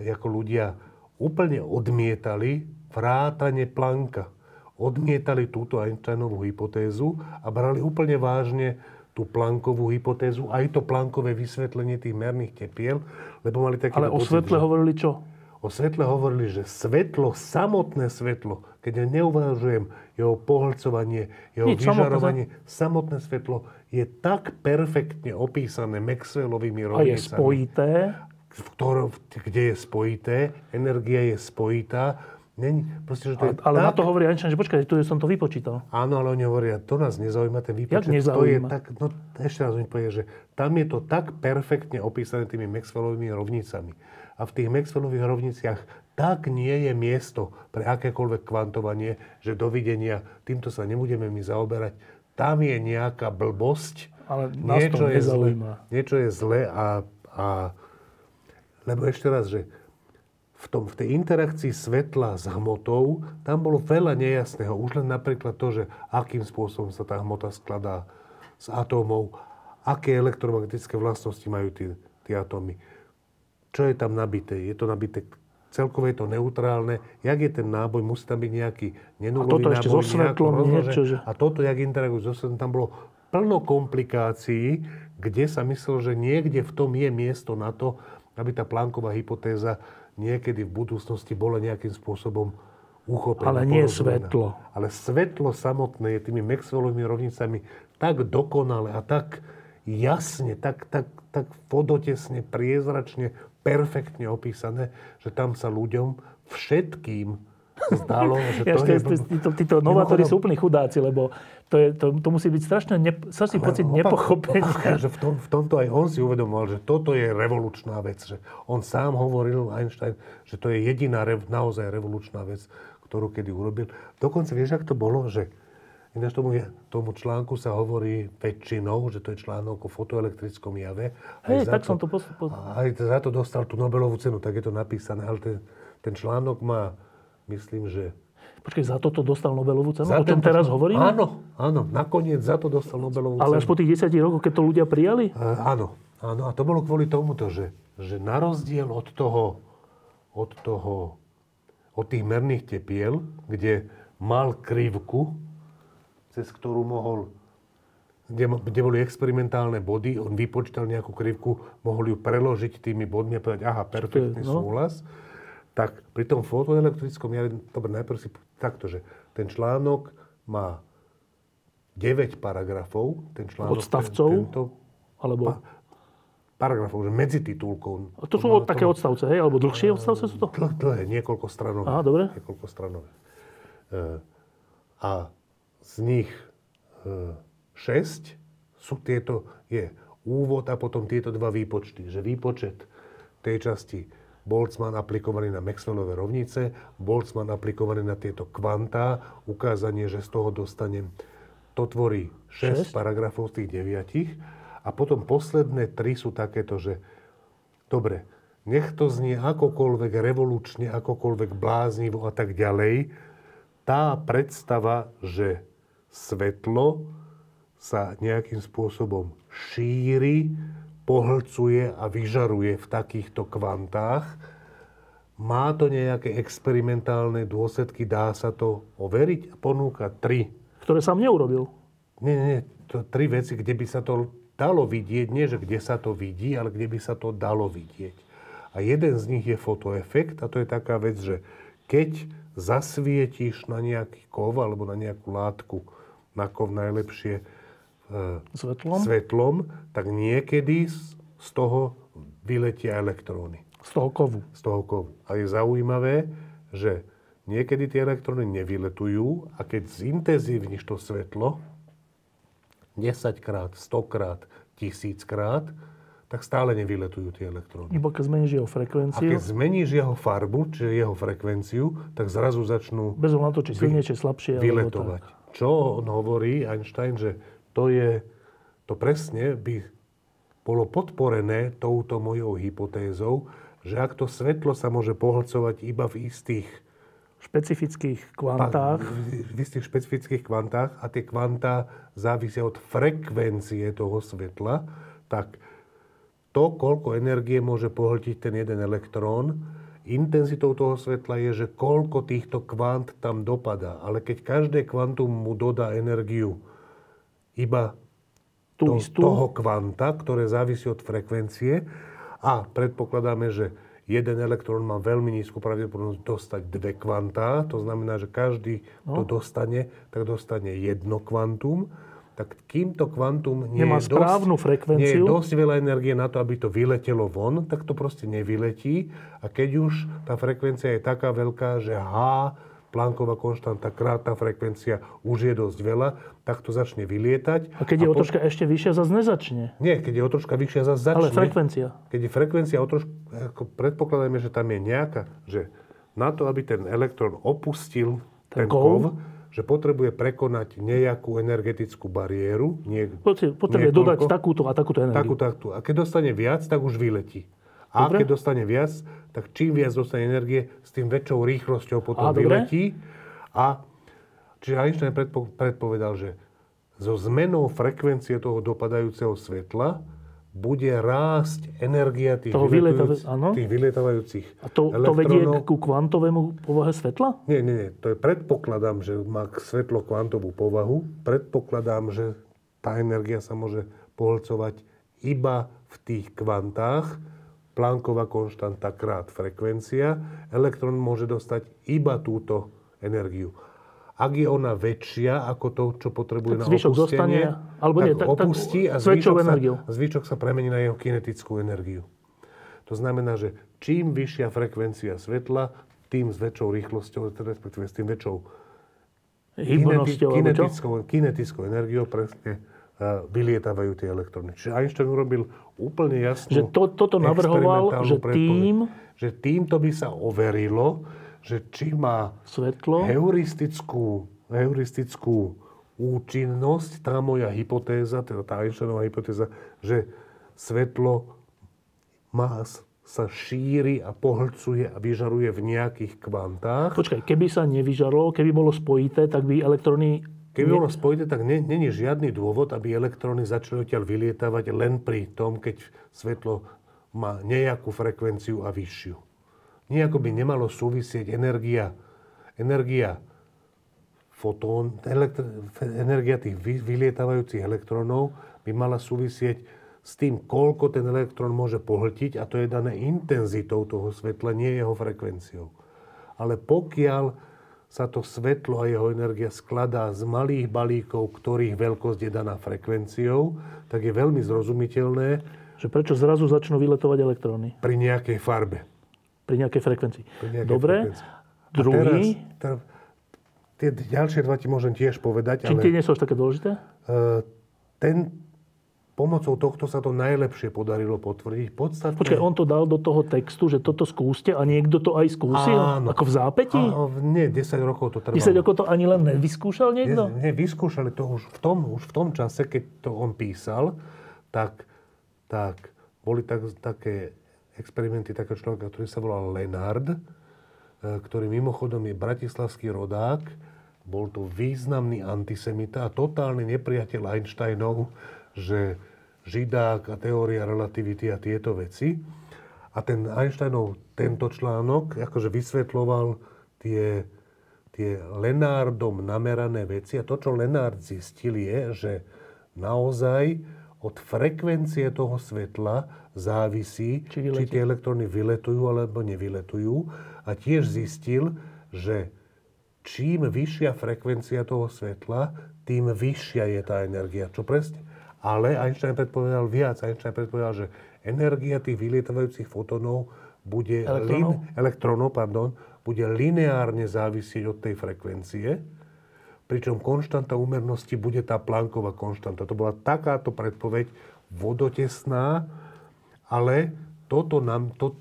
ako ľudia úplne odmietali vrátane Plancka. Odmietali túto Einsteinovú hypotézu a brali úplne vážne tú Planckovú hypotézu, aj to Planckové vysvetlenie tých merných tepiel, lebo mali taký Ale o pocit, svetle že- hovorili čo? O svetle hovorili, že svetlo, samotné svetlo, keď ja neuvažujem jeho pohlcovanie, jeho Nič, samotné vyžarovanie, samotné svetlo je tak perfektne opísané Maxwellovými A je rovnicami, spojité. V ktorom, kde je spojité, energia je spojitá. Není, proste, že to je Ale, ale na tak, to hovorí Einstein, že počkaj, tu som to vypočítal. Áno, ale oni hovoria, to nás nezaujíma, ten výpočet. nezaujíma? To je tak, no ešte raz oni povedia, že tam je to tak perfektne opísané tými Maxwellovými rovnicami. A v tých Maxwellových rovniciach tak nie je miesto pre akékoľvek kvantovanie, že dovidenia, týmto sa nebudeme my zaoberať. Tam je nejaká blbosť, Ale nás to je zle, niečo je zle a, a... Lebo ešte raz, že v, tom, v tej interakcii svetla s hmotou, tam bolo veľa nejasného. Už len napríklad to, že akým spôsobom sa tá hmota skladá z atómov, aké elektromagnetické vlastnosti majú tie, tie atómy. Čo je tam nabité? Je to nabité celkové je to neutrálne. Jak je ten náboj, musí tam byť nejaký nenulový A toto ešte náboj, so svetlom, niečo, že- A toto, jak interaguje so svetlom, tam bolo plno komplikácií, kde sa myslel, že niekde v tom je miesto na to, aby tá plánková hypotéza niekedy v budúcnosti bola nejakým spôsobom uchopená. Ale nie porozumená. svetlo. Ale svetlo samotné je tými Maxwellovými rovnicami tak dokonale a tak jasne, tak, tak, tak vodotesne, priezračne, perfektne opísané, že tam sa ľuďom všetkým zdalo, že Ja, to to je... títo, títo novátori sú úplní chudáci, lebo to, je, to, to musí byť strašne, ne, strašný pocit opak- nepochopenia. opak- že v, tom, v tomto aj on si uvedomoval, že toto je revolučná vec. Že on sám hovoril, Einstein, že to je jediná rev, naozaj revolučná vec, ktorú kedy urobil. Dokonca vieš, ak to bolo, že ináč tomu, je, tomu článku sa hovorí väčšinou, že to je článok o fotoelektrickom jave. Hej, tak som to pos- pos- Aj za to dostal tú Nobelovú cenu, tak je to napísané. Ale ten, ten článok má, myslím, že Počkej, za toto dostal Nobelovú cenu? za o tento- teraz hovoríme? Áno, áno. Nakoniec za to dostal Nobelovú Ale cenu. až po tých 10 rokoch, keď to ľudia prijali? E, áno, áno. A to bolo kvôli tomuto, že, že na rozdiel od toho, od toho, od tých merných tepiel, kde mal krivku, cez ktorú mohol, kde, kde boli experimentálne body, on vypočítal nejakú krivku, mohol ju preložiť tými bodmi a povedať, aha, perfektný no. súhlas. Tak pri tom fotoelektrickom jave, dobre, najprv si takto, že ten článok má 9 paragrafov, ten článok... Odstavcov? Tento, Alebo... Pa- paragrafov, že medzi titulkou. To sú od, také odstavce, hej? Alebo dlhšie odstavce sú to? Dlh, dlhé, niekoľko stranové. Aha, dobre. Niekoľko stranové. E, a z nich e, 6 sú tieto, je úvod a potom tieto dva výpočty. Že výpočet tej časti Boltzmann aplikovaný na Maxwellové rovnice, Boltzmann aplikovaný na tieto kvantá, ukázanie, že z toho dostanem. To tvorí 6 Šesť? paragrafov z tých deviatich. A potom posledné tri sú takéto, že dobre, nech to znie akokoľvek revolučne, akokoľvek bláznivo a tak ďalej, tá predstava, že svetlo sa nejakým spôsobom šíri, pohlcuje a vyžaruje v takýchto kvantách, má to nejaké experimentálne dôsledky, dá sa to overiť ponúka tri. Ktoré sám neurobil. nie, nie, to tri veci, kde by sa to dalo vidieť, nie že kde sa to vidí, ale kde by sa to dalo vidieť. A jeden z nich je fotoefekt a to je taká vec, že keď zasvietíš na nejaký kov alebo na nejakú látku, na kov najlepšie Svetlom? svetlom, tak niekedy z, toho vyletia elektróny Z toho kovu. z toho kovu. A je zaujímavé, že niekedy tie elektróny nevyletujú a keď zintenzívniš to svetlo 10 krát, 100 krát, 1000 krát, tak stále nevyletujú tie elektróny. Iba keď zmeníš jeho A frekvenciu, keď zmeníš jeho farbu, čiže jeho frekvenciu, tak zrazu začnú bez ohľadu na to, či silnejšie, slabšie, vyletovať. Čo on hovorí, Einstein, že to je, to presne by bolo podporené touto mojou hypotézou, že ak to svetlo sa môže pohlcovať iba v istých špecifických kvantách. v istých špecifických kvantách a tie kvantá závisia od frekvencie toho svetla, tak to, koľko energie môže pohltiť ten jeden elektrón, intenzitou toho svetla je, že koľko týchto kvant tam dopadá. Ale keď každé kvantum mu dodá energiu iba Tú to, istú. toho kvanta, ktoré závisí od frekvencie a predpokladáme, že jeden elektrón má veľmi nízku pravdepodobnosť dostať dve kvantá, to znamená, že každý No. to dostane, tak dostane jedno kvantum, tak kým to kvantum nie Nemá je správnu dosť, frekvenciu. nie je dosť veľa energie na to, aby to vyletelo von, tak to proste nevyletí. A keď už tá frekvencia je taká veľká, že H, Plancková konštanta krát tá frekvencia už je dosť veľa, tak to začne vylietať. A keď je o po- troška ešte vyššia, zase nezačne. Nie, keď je o troška vyššia, zase začne. Ale frekvencia. Keď je frekvencia o trošku, ako predpokladáme, že tam je nejaká, že na to, aby ten elektrón opustil Ten ten, kov. kov, že potrebuje prekonať nejakú energetickú bariéru, nie, potrebuje niekoľko- dodať takúto a takúto energiu. takú, takú. A keď dostane viac, tak už vyletí. A Dobre. keď dostane viac, tak čím viac dostane energie, s tým väčšou rýchlosťou potom dobre. vyletí. A čiže Einstein predpo, predpovedal, že so zmenou frekvencie toho dopadajúceho svetla bude rásť energia tých, Toho áno. tých vyletávajúcich A to, to vedie ku kvantovému povahe svetla? Nie, nie, nie. To je predpokladám, že má svetlo kvantovú povahu. Predpokladám, že tá energia sa môže pohlcovať iba v tých kvantách. Plancková konštanta krát frekvencia. Elektrón môže dostať iba túto energiu. Ak je ona väčšia ako to, čo potrebuje Tak na opustenie, zostane, alebo nie, tak, tak- tak opustí a s väčšou zvyšok sa, zvyšok sa premení na jeho kinetickú energiu. To znamená, že čím vyššia frekvencia svetla, tým s väčšou rýchlosťou, respektíve s tým väčšou Hybnosťou, kinetickou, kinetickou energiou presne uh, vylietávajú tie elektróny. Čiže Einstein urobil úplne jasnú Že to- toto navrhoval, že tým- Že týmto by sa overilo, že či má Svetlo. heuristickú, heuristickú účinnosť tá moja hypotéza, teda tá Einsteinová hypotéza, že svetlo má, sa šíri a pohlcuje a vyžaruje v nejakých kvantách. Počkaj, keby sa nevyžarlo, keby bolo spojité, tak by elektróny... Keby bolo spojité, tak není žiadny dôvod, aby elektróny začali odtiaľ vylietávať len pri tom, keď svetlo má nejakú frekvenciu a vyššiu. Nejako by nemalo súvisieť energia, energia fotón, elektr- energia tých vy- vylietávajúcich elektrónov by mala súvisieť s tým, koľko ten elektrón môže pohltiť a to je dané intenzitou toho svetla, nie jeho frekvenciou. Ale pokiaľ sa to svetlo a jeho energia skladá z malých balíkov, ktorých veľkosť je daná frekvenciou, tak je veľmi zrozumiteľné Že prečo zrazu začnú vyletovať elektróny pri nejakej farbe. pri nejakej frekvencii. Pri nejakej Dobre. frekvencii. Druhý, Teraz, teraz, tie ďalšie dva ti môžem tiež povedať, či ale tie nie sú až také dôležité? e, ten, pomocou tohto sa to najlepšie podarilo potvrdiť. Podstatne, Počkaj, on to dal do toho textu, že toto skúste a niekto to aj skúsil? Áno. Ako v zápätí? A, nie, 10 rokov to trvalo. 10 rokov to ani len nevyskúšal niekto? Nie, nie, vyskúšali to už v tom, už v tom čase, keď to on písal, tak, tak boli tak, také experimenty takého človeka, ktorý sa volal Lenard, e, ktorý mimochodom je bratislavský rodák, bol to významný antisemita a totálny nepriateľ Einsteinov, že židák a teória relativity a tieto veci. A ten Einsteinov tento článok akože vysvetloval tie, tie Lenardom namerané veci. A to, čo Lenard zistil, je, že naozaj od frekvencie toho svetla závisí, Či či, vyletí. či tie elektróny vyletujú alebo nevyletujú. A tiež zistil, že čím vyššia frekvencia toho svetla, tým vyššia je tá energia. Čo presne? Ale Einstein predpovedal viac. Einstein predpovedal, že energia tých vylietavajúcich fotónov bude Elektrónov? elektrónov pardon, bude lineárne závisieť od tej frekvencie, pričom konštanta úmernosti bude tá Plancková konštanta. To bola takáto predpoveď vodotesná, ale toto nám, to,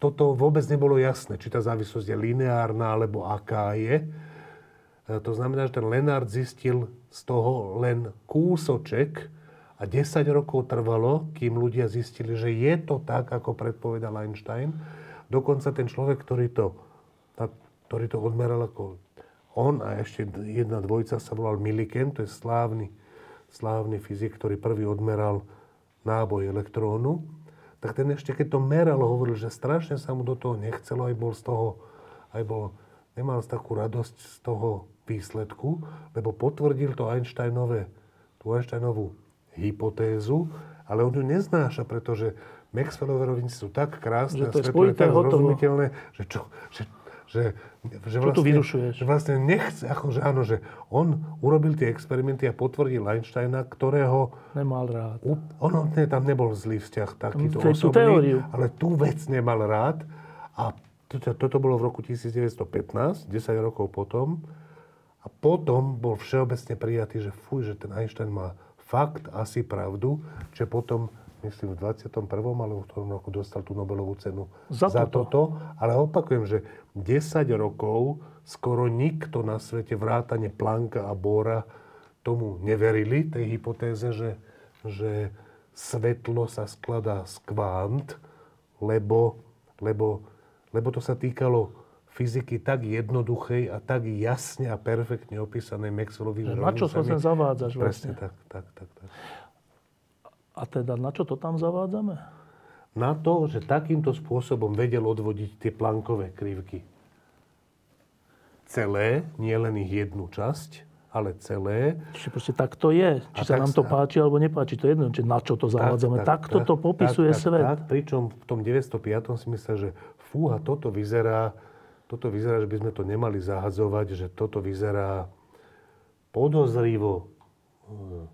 toto vôbec nebolo jasné, či tá závislosť je lineárna, alebo aká je. E, To znamená, že ten Lenard zistil z toho len kúsoček a 10 rokov trvalo, kým ľudia zistili, že je to tak, ako predpovedal Einstein. Dokonca ten človek, ktorý to, ktorý to odmeral ako on a ešte jedna dvojica sa volal Milliken, to je slávny, slávny fyzik, ktorý prvý odmeral náboj elektrónu, tak ten ešte keď to meral, hovoril, že strašne sa mu do toho nechcelo, aj bol z toho, aj bol, nemal takú radosť z toho výsledku, lebo potvrdil to Einsteinové, tú Einsteinovú hypotézu, ale on ju neznáša, pretože Maxwellové rovnice sú tak krásne Že to je a spojité, tak zrozumiteľné, že, čo, že, že, že vyrušuješ? že vlastne nechce, akože áno, že on urobil tie experimenty a potvrdil Einsteina, ktorého Nemal rád. ono, nie, tam nebol zlý vzťah takýto Tú osobný, teóriu. ale tú vec nemal rád a toto, toto bolo v roku 1915, 10 rokov potom a potom bol všeobecne prijatý, že fuj, že ten Einstein má fakt asi pravdu, že potom myslím v 21. alebo v tom roku dostal tú Nobelovú cenu Za toto. toto. Ale opakujem, že 10 rokov skoro nikto na svete vrátane Plancka a Bora tomu neverili, tej hypotéze, že, že svetlo sa skladá z kvant, lebo, lebo, lebo to sa týkalo fyziky tak jednoduchej a tak jasne a perfektne opísanej Maxwellovými Že na čo sa sem zavádzaš Presne vlastne? tak, tak, tak, tak. A teda na čo to tam zavádzame? Na to, že takýmto spôsobom vedel odvodiť tie plankové krivky. Celé, nie len ich jednu časť, ale celé. Čiže proste tak to je. Či A sa tak nám to páči, alebo nepáči. To je jedno, či na čo to zavádzame. Takto to popisuje tak, tak, svet. Tak, pričom v tom 905. si myslel, že fúha, toto vyzerá, toto vyzerá, že by sme to nemali zahadzovať, že toto vyzerá podozrivo hm,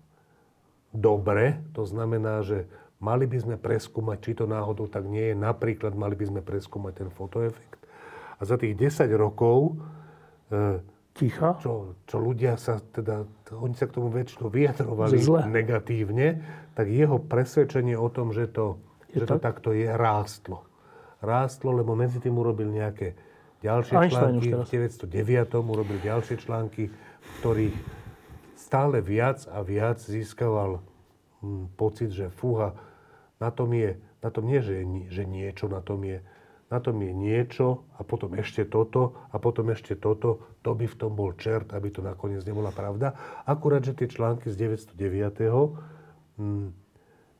dobre. To znamená, že mali by sme preskúmať, či to náhodou tak nie je. Napríklad mali by sme preskúmať ten fotoefekt. A za tých 10 rokov e, Ticha. čo, čo ľudia sa teda, oni sa k tomu väčšinou vyjadrovali zle. negatívne, tak jeho presvedčenie o tom, že to, Je že to tak? takto je, rástlo. Rástlo, lebo medzi tým urobil nejaké ďalšie Einstein články. V 909. urobil ďalšie články, v ktorých stále viac a viac získaval hm, pocit, že fúha, na tom je, na tom nie, že, že niečo na tom je, na tom je niečo a potom ešte toto a potom ešte toto, to by v tom bol čert, aby to nakoniec nebola pravda. Akurát, že tie články z 909. Hm,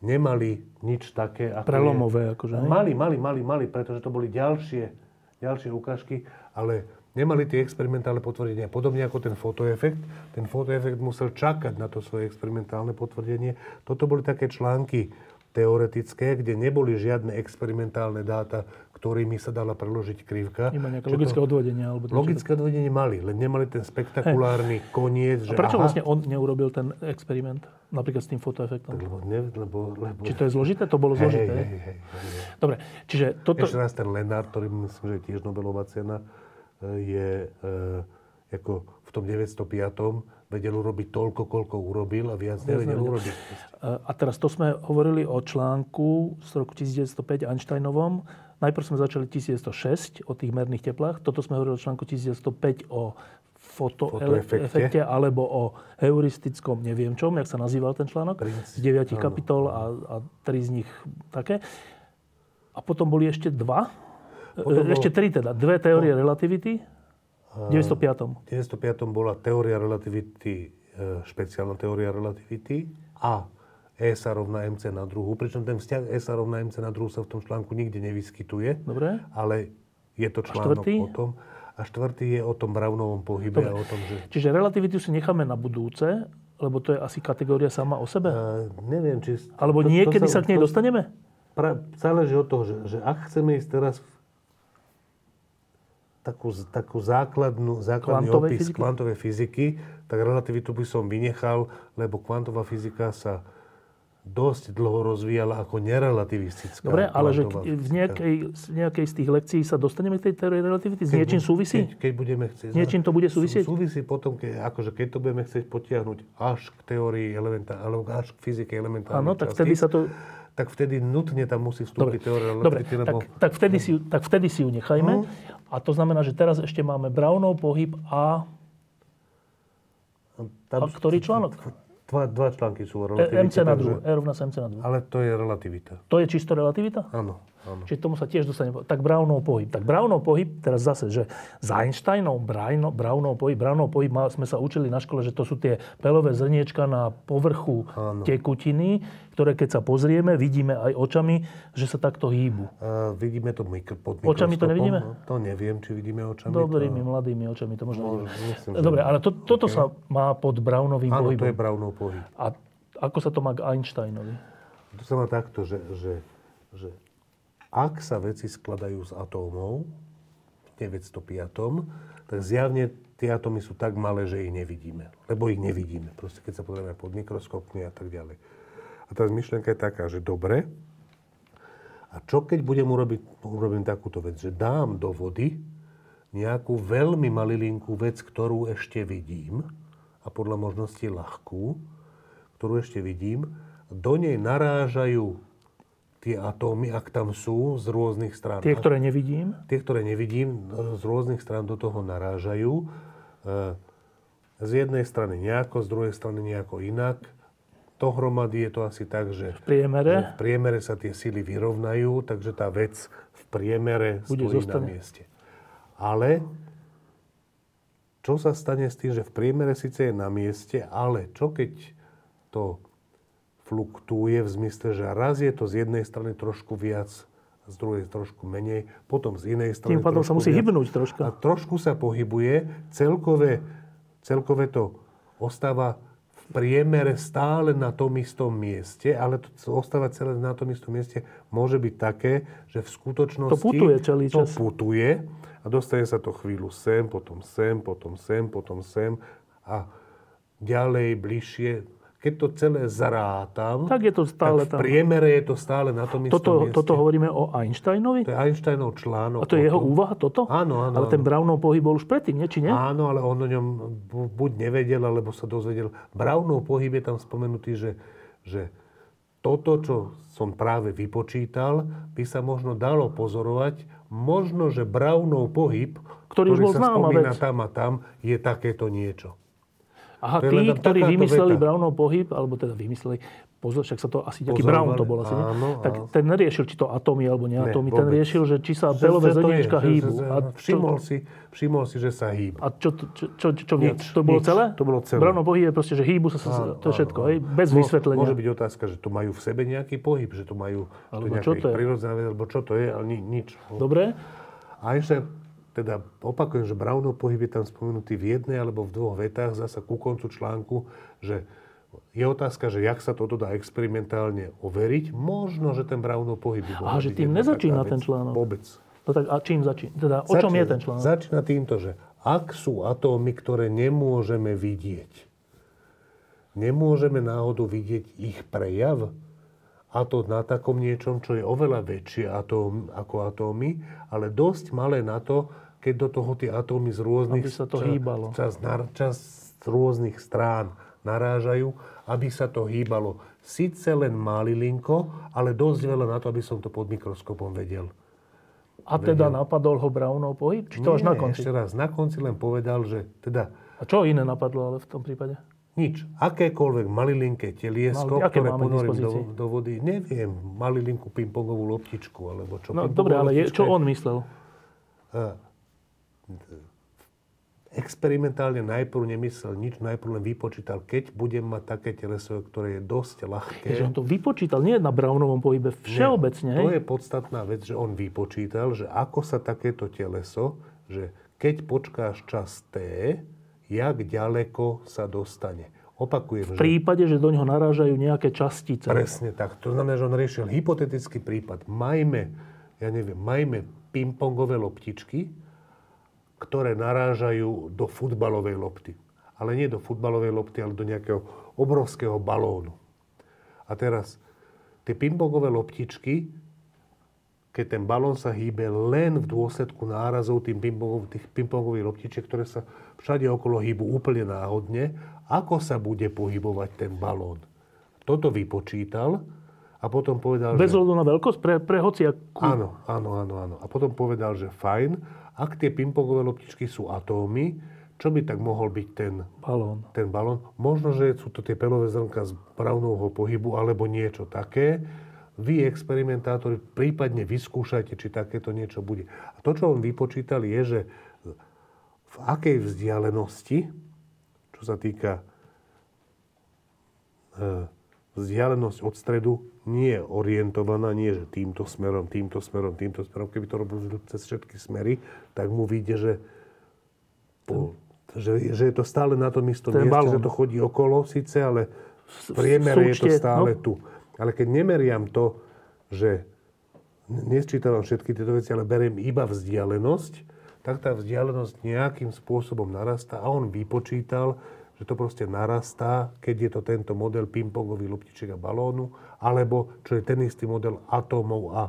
nemali nič také. Ako Prelomové, je. akože? Mali, mali, mali, mali, pretože to boli ďalšie, ďalšie ukážky, ale nemali tie experimentálne potvrdenia. Podobne ako ten fotoefekt. Ten fotoefekt musel čakať na to svoje experimentálne potvrdenie. Toto boli také články teoretické, kde neboli žiadne experimentálne dáta, ktorými sa dala preložiť krivka. Iba nejaké Že to- logické odvodenie. Alebo Logické odvedenie mali, len nemali ten spektakulárny koniec, také. že A prečo aha, vlastne on neurobil ten experiment? Napríklad s tým fotoefektom. Lebo, ne, lebo, lebo... Či to je zložité? To bolo hej, zložité. hej, hej? hej. Dobre, čiže toto... Ešte raz ten Lenard, ktorý myslím, že je tiež Nobelová cena, e, je e, ako v tom 905. vedel urobiť toľko, koľko urobil a viac nevedel nevedel. urobiť. A teraz to sme hovorili o článku z roku 1905 Einsteinovom. Najprv sme začali 1906 o tých merných teplách. Toto sme hovorili o článku 1905 o Fotoefekte. alebo o heuristickom neviem čom, jak sa nazýval ten článok. Z deviatich kapitol a, a tri z nich také. A potom boli ešte dva. Potom E, ešte bol- tri teda. Dve teórie relativity. V 905. V 905. bola teória relativity, e, špeciálna teória relativity a E sa rovná MC na druhu, pričom ten vzťah E sa rovná MC na druhu sa v tom článku nikde nevyskytuje, Dobre. ale je to článok o tom. A štvrtý je o tom Brownovom pohybe a o tom, že... Čiže relativitu si necháme na budúce, lebo to je asi kategória sama o sebe. E, neviem, či... Alebo niekedy sa, k nej to- dostaneme? Pra, záleží od toho, že, že ak chceme ísť teraz takú, takú základnú, základný Kvantovej opis fyziky? kvantovej fyziky, tak relativitu by som vynechal, lebo kvantová fyzika sa dosť dlho rozvíjala ako nerelativistická. Dobre, ale že v nejakej, z nejakej z tých lekcií sa dostaneme k tej teórii relativity? S Keď niečím súvisí? Keď, keď budeme chcieť. S niečím to bude Sú- súvisieť? Súvisí potom, keď, akože keď to budeme chcieť potiahnuť až k teórii elementá, alebo až k fyzike elementárnych Áno, tak vtedy sa to... tak vtedy nutne tam musí vstúpiť teória relativity, tak, lebo tak, vtedy si, tak vtedy si ju nechajme. A to znamená, že teraz ešte máme Brownov pohyb a... tam A ktorý článok? Dva, dva články sú o E, relativite. MC na druhu. E rovná sa MC na druhu. Ale to je relativita. To je čisto relativita? Áno, áno. Čiže tomu sa tiež dostane. Tak Brownov pohyb. Tak Brownov pohyb, teraz zase, že za Einsteinov Brownov, Brownov pohyb, Brownov pohyb sme sa učili na škole, že to sú tie pelové zrniečka na povrchu Áno. tekutiny, ktoré keď sa pozrieme, vidíme aj očami, že sa takto hýbu. A vidíme to mikro, pod Očami to mikroskopom. nevidíme? No, To neviem, či vidíme očami. Dobrými, to... mladými očami to možno Môže- vidíme. myslím, že- Dobre, ale to, toto sa má pod Brownovým Áno, pohybom. to je Brownov pohyb. A ako sa to má k Einsteinovi? To sa má takto, že, že, že ak sa veci skladajú z atómov v 905, tak zjavne tie atómy sú tak malé, že ich nevidíme. Lebo ich nevidíme. Proste keď sa pozrieme pod mikroskopmi a tak ďalej. A tá myšlienka je taká, že dobre, a čo keď budem urobiť, urobím takúto vec, že dám do vody nejakú veľmi malilinkú vec, ktorú ešte vidím, a podľa možnosti ľahkú, ktorú ešte vidím, do nej narážajú tie atómy, ak tam sú, z rôznych strán. Tie, ktoré nevidím, Tie, ktoré nevidím, z rôznych strán do toho narážajú. E, Z jednej strany nejako, z druhej strany nejako inak. Dohromady je to asi tak, že v priemere, v priemere sa tie sily vyrovnajú, takže tá vec v priemere Bude stojí zostane. na mieste. Ale čo sa stane s tým, že v priemere síce je na mieste, ale čo keď to fluktuje v zmysle, že raz je to z jednej strany trošku viac, z druhej trošku menej, potom z inej strany Tým pádom sa musí viac. hybnúť troška. A trošku sa pohybuje, celkové, celkové to ostáva priemere stále na tom istom mieste, ale to ostáva celé na tom istom mieste môže byť také, že v skutočnosti To putuje celý to čas. putuje a dostane sa to chvíľu sem, potom sem, potom sem, potom sem a ďalej, bližšie. Keď to celé zarátam, Tak je to stále tak v priemere je to stále na tom istom Toto, mieste. toto hovoríme o Einsteinovi? To je Einsteinov článok. A to je jeho tom. úvaha, toto? Áno, áno, Ale ten áno. Brownov pohyb bol už predtým, nie? Či nie? Áno, ale on o ňom bu- buď nevedel, alebo sa dozvedel. Brownov pohyb je tam spomenutý, že, že toto, čo som práve vypočítal, by sa možno dalo pozorovať. Možno, že Brownov pohyb, Ktorý už bol sa spomína vec. tam a tam, je takéto niečo. Aha, To tí, ktorí vymysleli veta. Brownov pohyb, alebo teda vymysleli, pozor, však sa to asi nejaký Brown to bol asi, áno, tak áno. ten neriešil, či to atómy alebo neatómy, ten vôbec. riešil, že či sa Že- belové že to zrniečka že- hýbu. že- A čo, Všimol si, všimol si, že sa hýbu. a čo, čo, čo, čo? Nič, To bolo nič. celé? To bolo celé. Brownov pohyb je proste, že hýbu sa, Áno, to je všetko, áno, hej? Bez Mo- vysvetlenia. Môže byť otázka, že to majú v sebe nejaký pohyb, že to majú, že to Alebo nejaká čo to je? alebo čo to je, ale ni, nič. Dobre? A ešte, teda opakujem, že Brownov pohyb je tam spomenutý v jednej alebo v dvoch vetách, zasa ku koncu článku, že je otázka, že jak sa toto dá experimentálne overiť. Možno, že ten Brownov pohyb Aha, že tým nezačína ten článok. Vôbec. No tak a čím začína? Teda o čom je ten článok? Začína týmto, že ak sú atómy, ktoré nemôžeme vidieť, nemôžeme náhodou vidieť ich prejav, a to na takom niečom, čo je oveľa väčšie atóm, ako atómy, ale dosť malé na to, keď do toho tie atómy z rôznych Aby sa to hýbalo. čas, čas z rôznych strán narážajú, aby sa to hýbalo. Sice len malilinko, ale dosť veľa na to, aby som to pod mikroskopom vedel. A teda napadol ho Brownov pohyb? Či to až na Nie, konci? Ešte raz, na konci len povedal, že teda A čo iné napadlo ale v tom prípade? nič. Akékoľvek malilinké teliesko, aké ktoré ponorím do, do vody, neviem, malilinku pingpongovú loptičku, alebo čo. No dobre, ale je, čo on myslel? Experimentálne najprv nemyslel nič, najprv len vypočítal, keď budem mať také teleso, ktoré je dosť ľahké. Že on to vypočítal, nie na Brownovom pohybe, všeobecne, hej? To je podstatná vec, že on vypočítal, že ako sa takéto teleso, že keď počkáš čas T, jak ďaleko sa dostane. Opakujem, V že prípade, že do ňoho narážajú nejaké častice. presne tak. To znamená, že on riešil hypotetický prípad. Majme, ja neviem, majme pingpongové loptičky, ktoré narážajú do futbalovej lopty. Ale nie do futbalovej lopty, ale do nejakého obrovského balónu. A teraz, tie pingpongové loptičky, keď ten balón sa hýbe len v dôsledku nárazov tým pingpongov, tých pingpongových loptičiek, ktoré sa všade okolo hýbu úplne náhodne, ako sa bude pohybovať ten balón. Toto vypočítal a potom povedal, Bez že... na veľkosť pre, pre hociakú. Áno, áno, áno, áno. A potom povedal, že fajn, ak tie pingpongové loptičky sú atómy, čo by tak mohol byť ten, balón. ten balón? Možno, že sú to tie pelové zrnka z Brownovho pohybu alebo niečo také. Vy, experimentátori, prípadne vyskúšajte, či takéto niečo bude. A to, čo on vypočítal, je, že v akej vzdialenosti, čo sa týka e, vzdialenosť od stredu nie orientovaná, nie že týmto smerom, týmto smerom, týmto smerom. Keby to robil cez všetky smery, tak mu vyjde, že, po, že, že je to stále na tom istom Ten mieste, že to chodí okolo síce, ale v priemere je to stále no. tu. Ale keď nemeriam to, že nesčítavam všetky tieto veci, ale beriem iba vzdialenosť, tak tá vzdialenosť nejakým spôsobom narastá a on vypočítal, že to proste narastá, keď je to tento model pingpongový loptičiek a balónu, alebo čo je ten istý model atómov a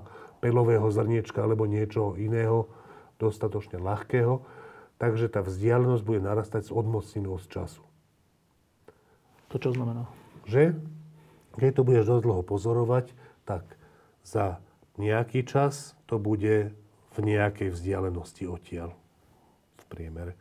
pelového zrniečka alebo niečoho iného, dostatočne ľahkého. Takže tá vzdialenosť bude narastať s odmocninou z času. To čo znamená? Že keď to budeš dosť dlho pozorovať, tak za nejaký čas to bude v nejakej vzdialenosti odtiaľ v priemere.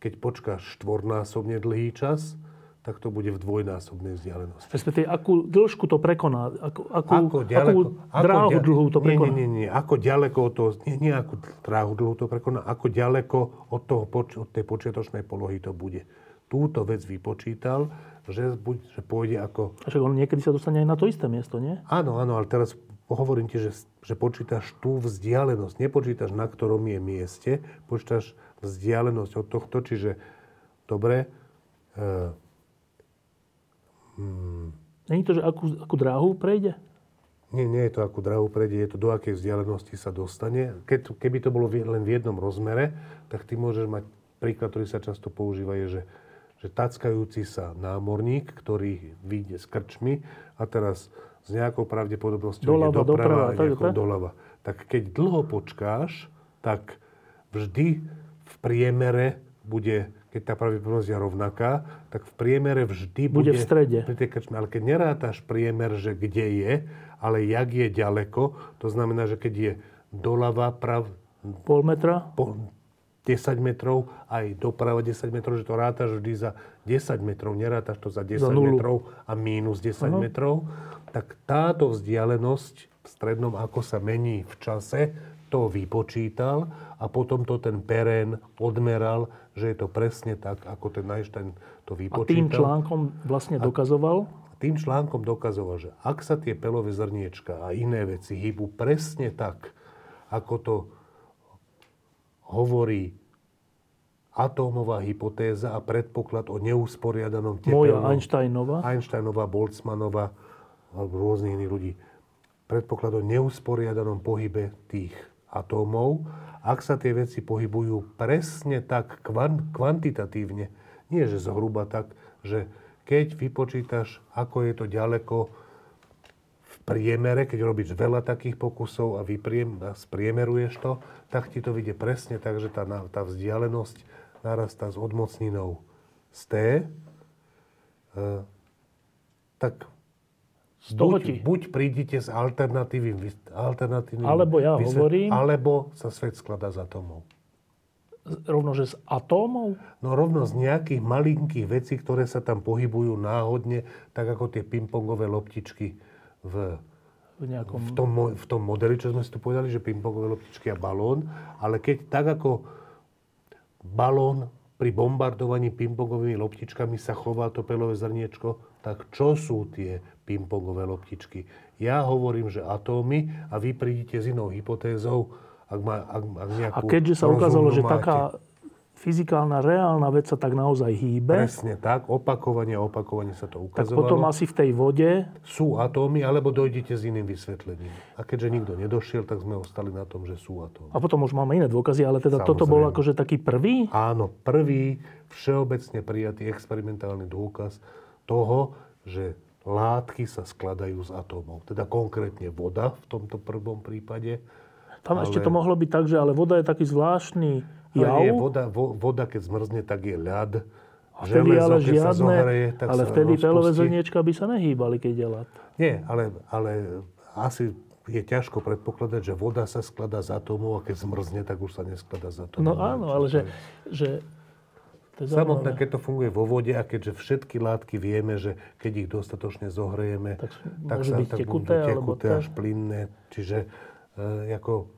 Keď počkáš štvornásobne dlhý čas, tak to bude v dvojnásobnej vzdialenosti. Respektíve, akú dĺžku to prekoná? Akú, akú, Ako ďaleko, akú dráhu dia- dlhú to prekoná? nie, nie, nie, ako ďaleko to, nie, nie akú dráhu dlhú to prekoná, ako ďaleko od, toho, od tej počiatočnej polohy to bude. túto vec vypočítal, že, buď, že pôjde ako... A však on niekedy sa dostane aj na to isté miesto, nie? Áno, áno, ale teraz hovorím ti, že, že počítaš tú vzdialenosť. Nepočítaš, na ktorom je mieste, počítaš vzdialenosť od tohto, čiže dobre. E, hmm. Není to, že akú, akú dráhu prejde? Nie, nie je to akú dráhu prejde, je to do akej vzdialenosti sa dostane. Keď, keby to bolo len v jednom rozmere, tak ty môžeš mať príklad, ktorý sa často používa, je, že, že tackajúci sa námorník, ktorý vyjde s krčmi a teraz s nejakou pravdepodobnosťou doľava, ide doprava, doprava, tak, tak? doľava. Tak keď dlho počkáš, tak vždy priemere bude keď tá pravdepodobnosť je rovnaká, tak v priemere vždy bude, bude v strede. Pri tej krčme. Ale keď nerátaš priemer, že kde je, ale jak je ďaleko, to znamená, že keď je doľava prav... Pol metra? Po, 10 metrov, aj doprava 10 metrov, že to rátaš vždy za 10 metrov, nerátaš to za 10 za metrov a mínus 10 uh-huh. metrov, tak táto vzdialenosť v strednom, ako sa mení v čase, to vypočítal a potom to ten Perén odmeral, že je to presne tak, ako ten Einstein to vypočítal. A tým článkom vlastne dokazoval? A tým článkom dokazoval, že ak sa tie pelové zrniečka a iné veci hýbu presne tak, ako to hovorí atómová hypotéza a predpoklad o neusporiadanom tepelnom... Moja Einsteinová? Einsteinová, Boltzmannová alebo rôznych iných ľudí. Predpoklad o neusporiadanom pohybe tých atómov, ak sa tie veci pohybujú presne tak kvantitatívne, nie že zhruba tak, že keď vypočítaš, ako je to ďaleko v priemere, keď robíš veľa takých pokusov a, vypriem, a spriemeruješ to, tak ti to vyjde presne tak, že tá, tá vzdialenosť narastá s odmocninou z T, e, tak buď, buď prídite s alternatívnym, alternatívnym alebo ja vysvet, hovorím, alebo sa svet skladá z atómov. Rovno, že z atómov? No rovno z nejakých malinkých vecí, ktoré sa tam pohybujú náhodne, tak ako tie pingpongové loptičky v, v, nejakom... v, tom, v tom modeli, čo sme si tu povedali, že pingpongové loptičky a balón. Ale keď tak ako balón pri bombardovaní pingpongovými loptičkami sa chová to pelové zrniečko, tak čo sú tie pingpongové loptičky. Ja hovorím, že atómy a vy prídete s inou hypotézou, ak, má, ak, ak nejakú A keďže sa ukázalo, že máte. taká fyzikálna, reálna vec sa tak naozaj hýbe. Presne tak, opakovanie a opakovanie sa to ukazovalo. Tak potom asi v tej vode... Sú atómy, alebo dojdete s iným vysvetlením. A keďže nikto nedošiel, tak sme ostali na tom, že sú atómy. A potom už máme iné dôkazy, ale teda Samozrejme. toto bol akože taký prvý? Áno, prvý všeobecne prijatý experimentálny dôkaz toho, že látky sa skladajú z atómov. Teda konkrétne voda v tomto prvom prípade. Tam ale... ešte to mohlo byť tak, že ale voda je taký zvláštny jav. Nie, voda, vo, voda, keď zmrzne, tak je ľad. A vtedy Železo, ale žiadne, sa zohreje, tak ale vtedy pelové zrniečka by sa nehýbali, keď je ľad. Nie, ale, ale asi je ťažko predpokladať, že voda sa skladá z atómov a keď zmrzne, tak už sa neskladá z atómov. No áno, ale že, že Samotné, keď to funguje vo vode a keďže všetky látky vieme, že keď ich dostatočne zohrejeme, tak, tak sa tak tekuté, budú tekuté až plynné. Čiže e, ako,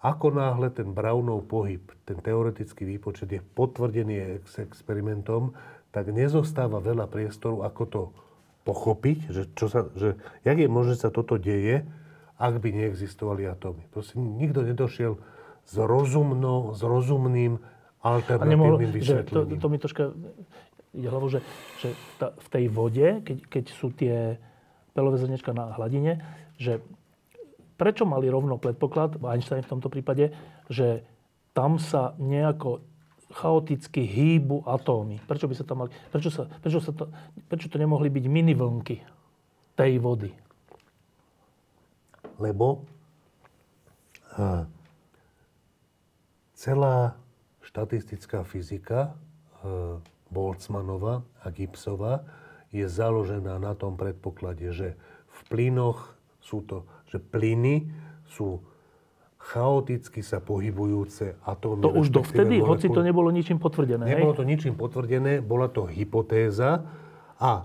ako náhle ten Brownov pohyb, ten teoretický výpočet je potvrdený ex experimentom, tak nezostáva veľa priestoru, ako to pochopiť, že, čo sa, že jak je možné, že sa toto deje, ak by neexistovali atómy. Proste nikto nedošiel s, rozumno, s rozumným alternatívnym vysvetlením. to, to mi troška ide hlavu, že, že ta, v tej vode, keď, keď sú tie pelové zrnečka na hladine, že prečo mali rovno predpoklad, Einstein v tomto prípade, že tam sa nejako chaoticky hýbu atómy. Prečo by sa tam mali... Prečo, sa, prečo, sa to, prečo to nemohli byť minivlnky tej vody? Lebo uh, celá štatistická fyzika e, Boltzmannova a Gibsova je založená na tom predpoklade, že v plynoch sú to, že plyny sú chaoticky sa pohybujúce atómy. To už dovtedy, molekuly. hoci to nebolo ničím potvrdené. Nebolo to ničím potvrdené, bola to hypotéza a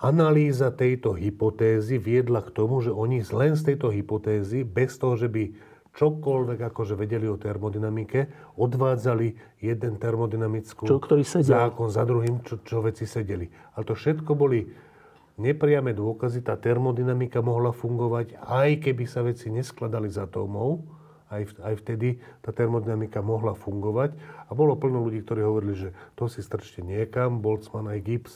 analýza tejto hypotézy viedla k tomu, že oni len z tejto hypotézy, bez toho, že by čokoľvek akože vedeli o termodynamike, odvádzali jeden termodynamickú Čo, ktorý sedel. zákon za druhým, čo, čo veci sedeli. Ale to všetko boli nepriame dôkazy, tá termodynamika mohla fungovať, aj keby sa veci neskladali z atómov, aj, aj vtedy tá termodynamika mohla fungovať. A bolo plno ľudí, ktorí hovorili, že to si strčte niekam, Boltzmann aj Gibbs.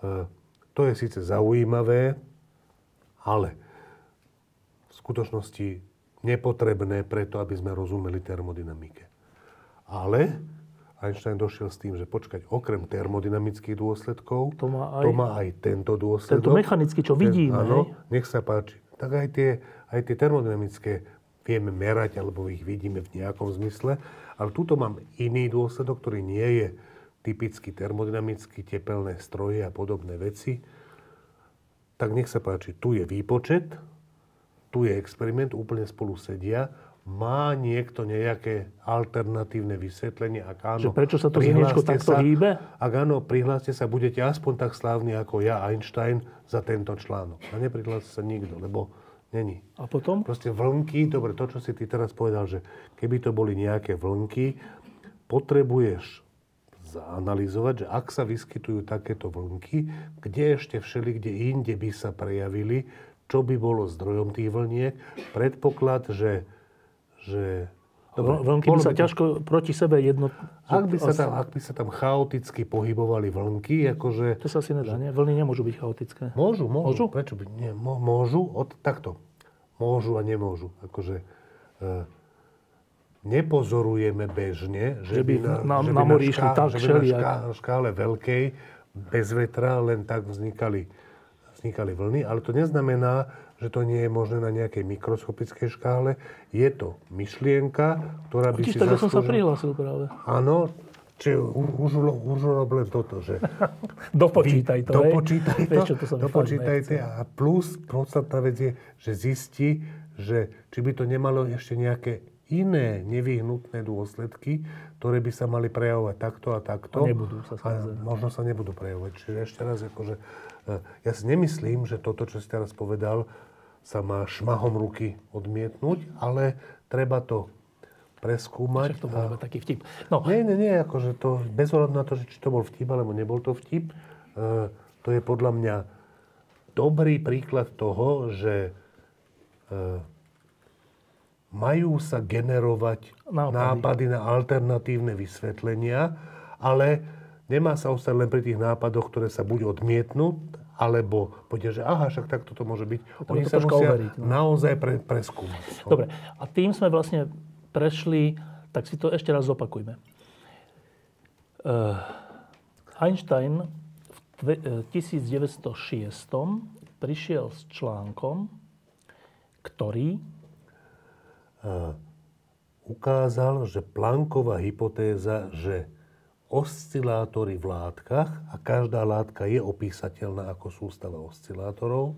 E, to je síce zaujímavé, ale v skutočnosti nepotrebné preto, aby sme rozumeli termodynamike. Ale Einstein došiel s tým, že počkať, okrem termodynamických dôsledkov, To má aj- to má aj tento dôsledok. Tento mechanický, čo vidíme, áno, hej? nech sa páči. Tak aj tie, aj tie termodynamické vieme merať, alebo ich vidíme v nejakom zmysle. Ale tuto mám iný dôsledok, ktorý nie je typicky termodynamický, tepelné stroje a podobné veci. Tak nech sa páči, tu je výpočet, tu je experiment, úplne spolu sedia. Má niekto nejaké alternatívne vysvetlenie? Ak áno, Že prečo sa to prihláste takto sa. hýbe? Ak áno, prihláste sa, budete aspoň tak slávni ako ja, Einstein, za tento článok. A neprihláste sa nikto, lebo není. A potom? Proste vlnky, dobre, to, čo si ty teraz povedal, že keby to boli nejaké vlnky, potrebuješ zaanalizovať, že ak sa vyskytujú takéto vlnky, kde ešte všeli, kde inde by sa prejavili, čo by bolo zdrojom tých vlniek. Predpoklad, že... že Dobre, Vlnky by sa to- ťažko proti sebe jedno... Ak by, sa tam, ak by sa tam chaoticky pohybovali vlnky, akože... To sa asi nedá, nie? Vlny nemôžu byť chaotické. Môžu, môžu. Môžu? Prečo by? Nie, mô- môžu, od, takto. Môžu a nemôžu. Akože e, nepozorujeme bežne, že, Že by na- že na mori išli tak že by na šká, škále veľkej, bez vetra, len tak vznikali, vznikali vlny. Ale to neznamená, že to nie je možné na nejakej mikroskopickej škále. Je to myšlienka, ktorá by Vidíš, si tak ja som sa zaslúžila- prihlásil práve. Áno, či už, už rob toto, že Dopočítaj to, dopočítaj to, Vieš, to dopočítajte nechce. a plus podstatná vec je, že zistí, že či by to nemalo ešte nejaké iné nevyhnutné dôsledky, ktoré by sa mali prejavovať takto a takto. A nebudú sa, A možno sa nebudú prejavovať. Čiže ešte raz, akože, ja si nemyslím, že toto, čo si teraz povedal, sa má šmahom ruky odmietnúť, ale treba to preskúmať. Však to a- bol iba taký vtip. No, nie, nie, nie, akože to, bez ohľadu na to, či to bol vtip, alebo nebol to vtip, e, to je podľa mňa dobrý príklad toho, že e, majú sa generovať Nápady. nápady. na alternatívne vysvetlenia, ale nemá sa ostať len pri tých nápadoch, ktoré sa buď odmietnú, alebo povedia, že aha, však takto to môže byť. Potom Oni to sa musia overiť, no. naozaj pre, preskúmať. no. Dobre, a tým sme vlastne prešli, tak si to ešte raz zopakujme. Uh, Einstein v dve- eh, 1906 prišiel s článkom, ktorý ukázal, že Plancková hypotéza, že oscilátory v látkach, a každá látka je opísateľná ako sústava oscilátorov,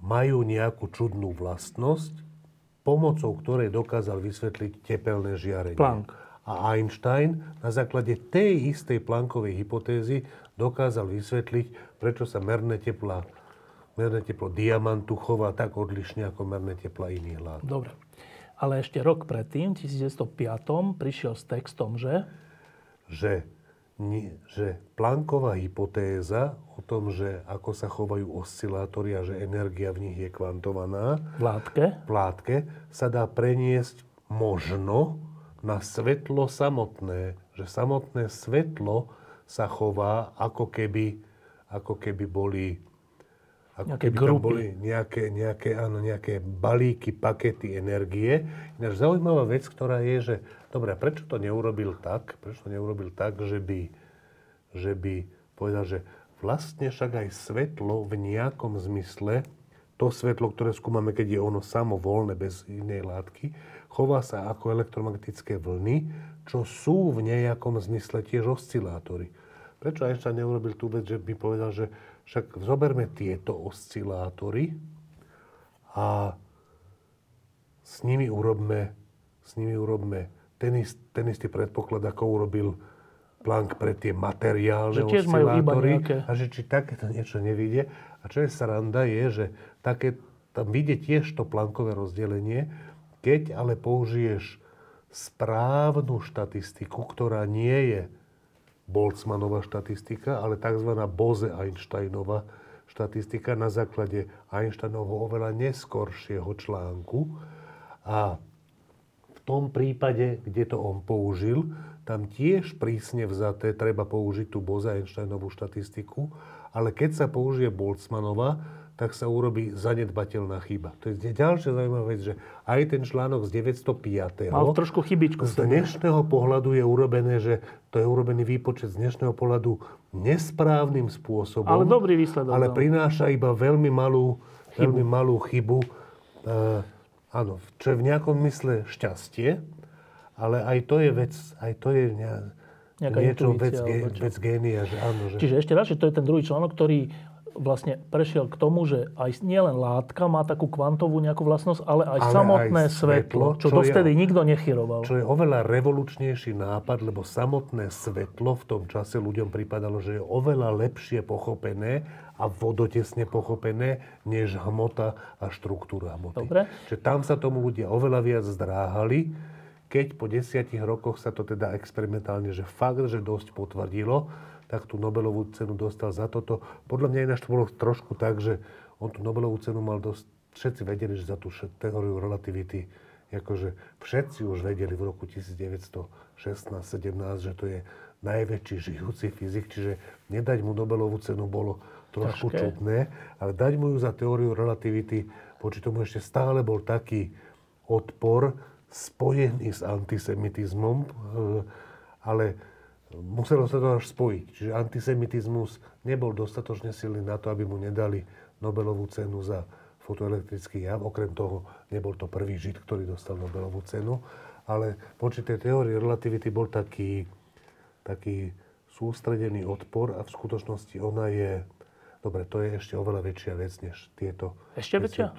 majú nejakú čudnú vlastnosť, pomocou ktorej dokázal vysvetliť tepelné žiarenie. Planck. A Einstein na základe tej istej Planckovej hypotézy dokázal vysvetliť, prečo sa merné tepla, merné teplo diamantu chová tak odlišne ako merné tepla iných látok. Dobre. Ale ešte rok predtým, v 1905, prišiel s textom, že že, nie, že Plancková hypotéza o tom, že ako sa chovajú oscilátory a že energia v nich je kvantovaná, v látke, v látke sa dá preniesť možno na svetlo samotné. Že samotné svetlo sa chová ako keby, ako keby boli ako Nejaké keby tam grupy. boli nejaké, nejaké, áno, nejaké balíky, pakety energie. Ináč zaujímavá vec, ktorá je, že dobre, prečo to neurobil tak, prečo to neurobil tak, že by, že by povedal, že vlastne však aj svetlo v nejakom zmysle, to svetlo, ktoré skúmame, keď je ono samo voľné, bez inej látky, chová sa ako elektromagnetické vlny, čo sú v nejakom zmysle tiež oscilátory. Prečo Einstein neurobil tú vec, že by povedal, že však zoberme tieto oscilátory a s nimi urobme, s nimi urobme ten, ist, ten istý predpoklad, ako urobil Planck pre tie materiálne Že tiež oscilátory. A že či takéto niečo nevíde. A čo je sranda je, že také, tam vidie tiež to plankové rozdelenie. Keď ale použiješ správnu štatistiku, ktorá nie je Boltzmannová štatistika, ale tzv. Bose-Einsteinová štatistika na základe Einsteinovho oveľa neskoršieho článku. A v tom prípade, kde to on použil, tam tiež prísne vzaté treba použiť tú Bose-Einsteinovú štatistiku, ale keď sa použije Boltzmannová, tak sa urobí zanedbateľná chyba. To je ďalšia zaujímavá vec, že aj ten článok z 905. Mal trošku chybičku. Z dnešného pohľadu je urobené, že to je urobený výpočet z dnešného pohľadu nesprávnym spôsobom. Ale dobrý výsledok. Ale prináša iba veľmi malú chybu. Veľmi malú chybu. E, áno, čo je v nejakom mysle šťastie, ale aj to je vec, aj to je Nejaká niečo vec, vec génia. Že áno, že... Čiže ešte raz, že to je ten druhý článok, ktorý vlastne prešiel k tomu, že aj nielen látka má takú kvantovú nejakú vlastnosť, ale aj ale samotné aj svetlo, svetlo, čo, čo dovtedy nikto nechyroval. Čo je oveľa revolučnejší nápad, lebo samotné svetlo v tom čase ľuďom pripadalo, že je oveľa lepšie pochopené a vodotesne pochopené, než hmota a štruktúra hmoty. Dobre. Čiže tam sa tomu ľudia oveľa viac zdráhali, keď po desiatich rokoch sa to teda experimentálne, že fakt, že dosť potvrdilo, tak tú Nobelovú cenu dostal za toto. Podľa mňa ináč to bolo trošku tak, že on tú Nobelovú cenu mal dosť... Všetci vedeli, že za tú teóriu relativity, akože všetci už vedeli v roku 1916-17, že to je najväčší žijúci fyzik, čiže nedať mu Nobelovú cenu bolo trošku Ťažké. čudné, ale dať mu ju za teóriu relativity, voči tomu ešte stále bol taký odpor spojený s antisemitizmom, e, ale muselo sa to až spojiť. Čiže antisemitizmus nebol dostatočne silný na to, aby mu nedali Nobelovú cenu za fotoelektrický jav. Okrem toho nebol to prvý žid, ktorý dostal Nobelovú cenu. Ale voči tej teórii relativity bol taký, taký sústredený odpor a v skutočnosti ona je... Dobre, to je ešte oveľa väčšia vec, než tieto... Ešte väčšia?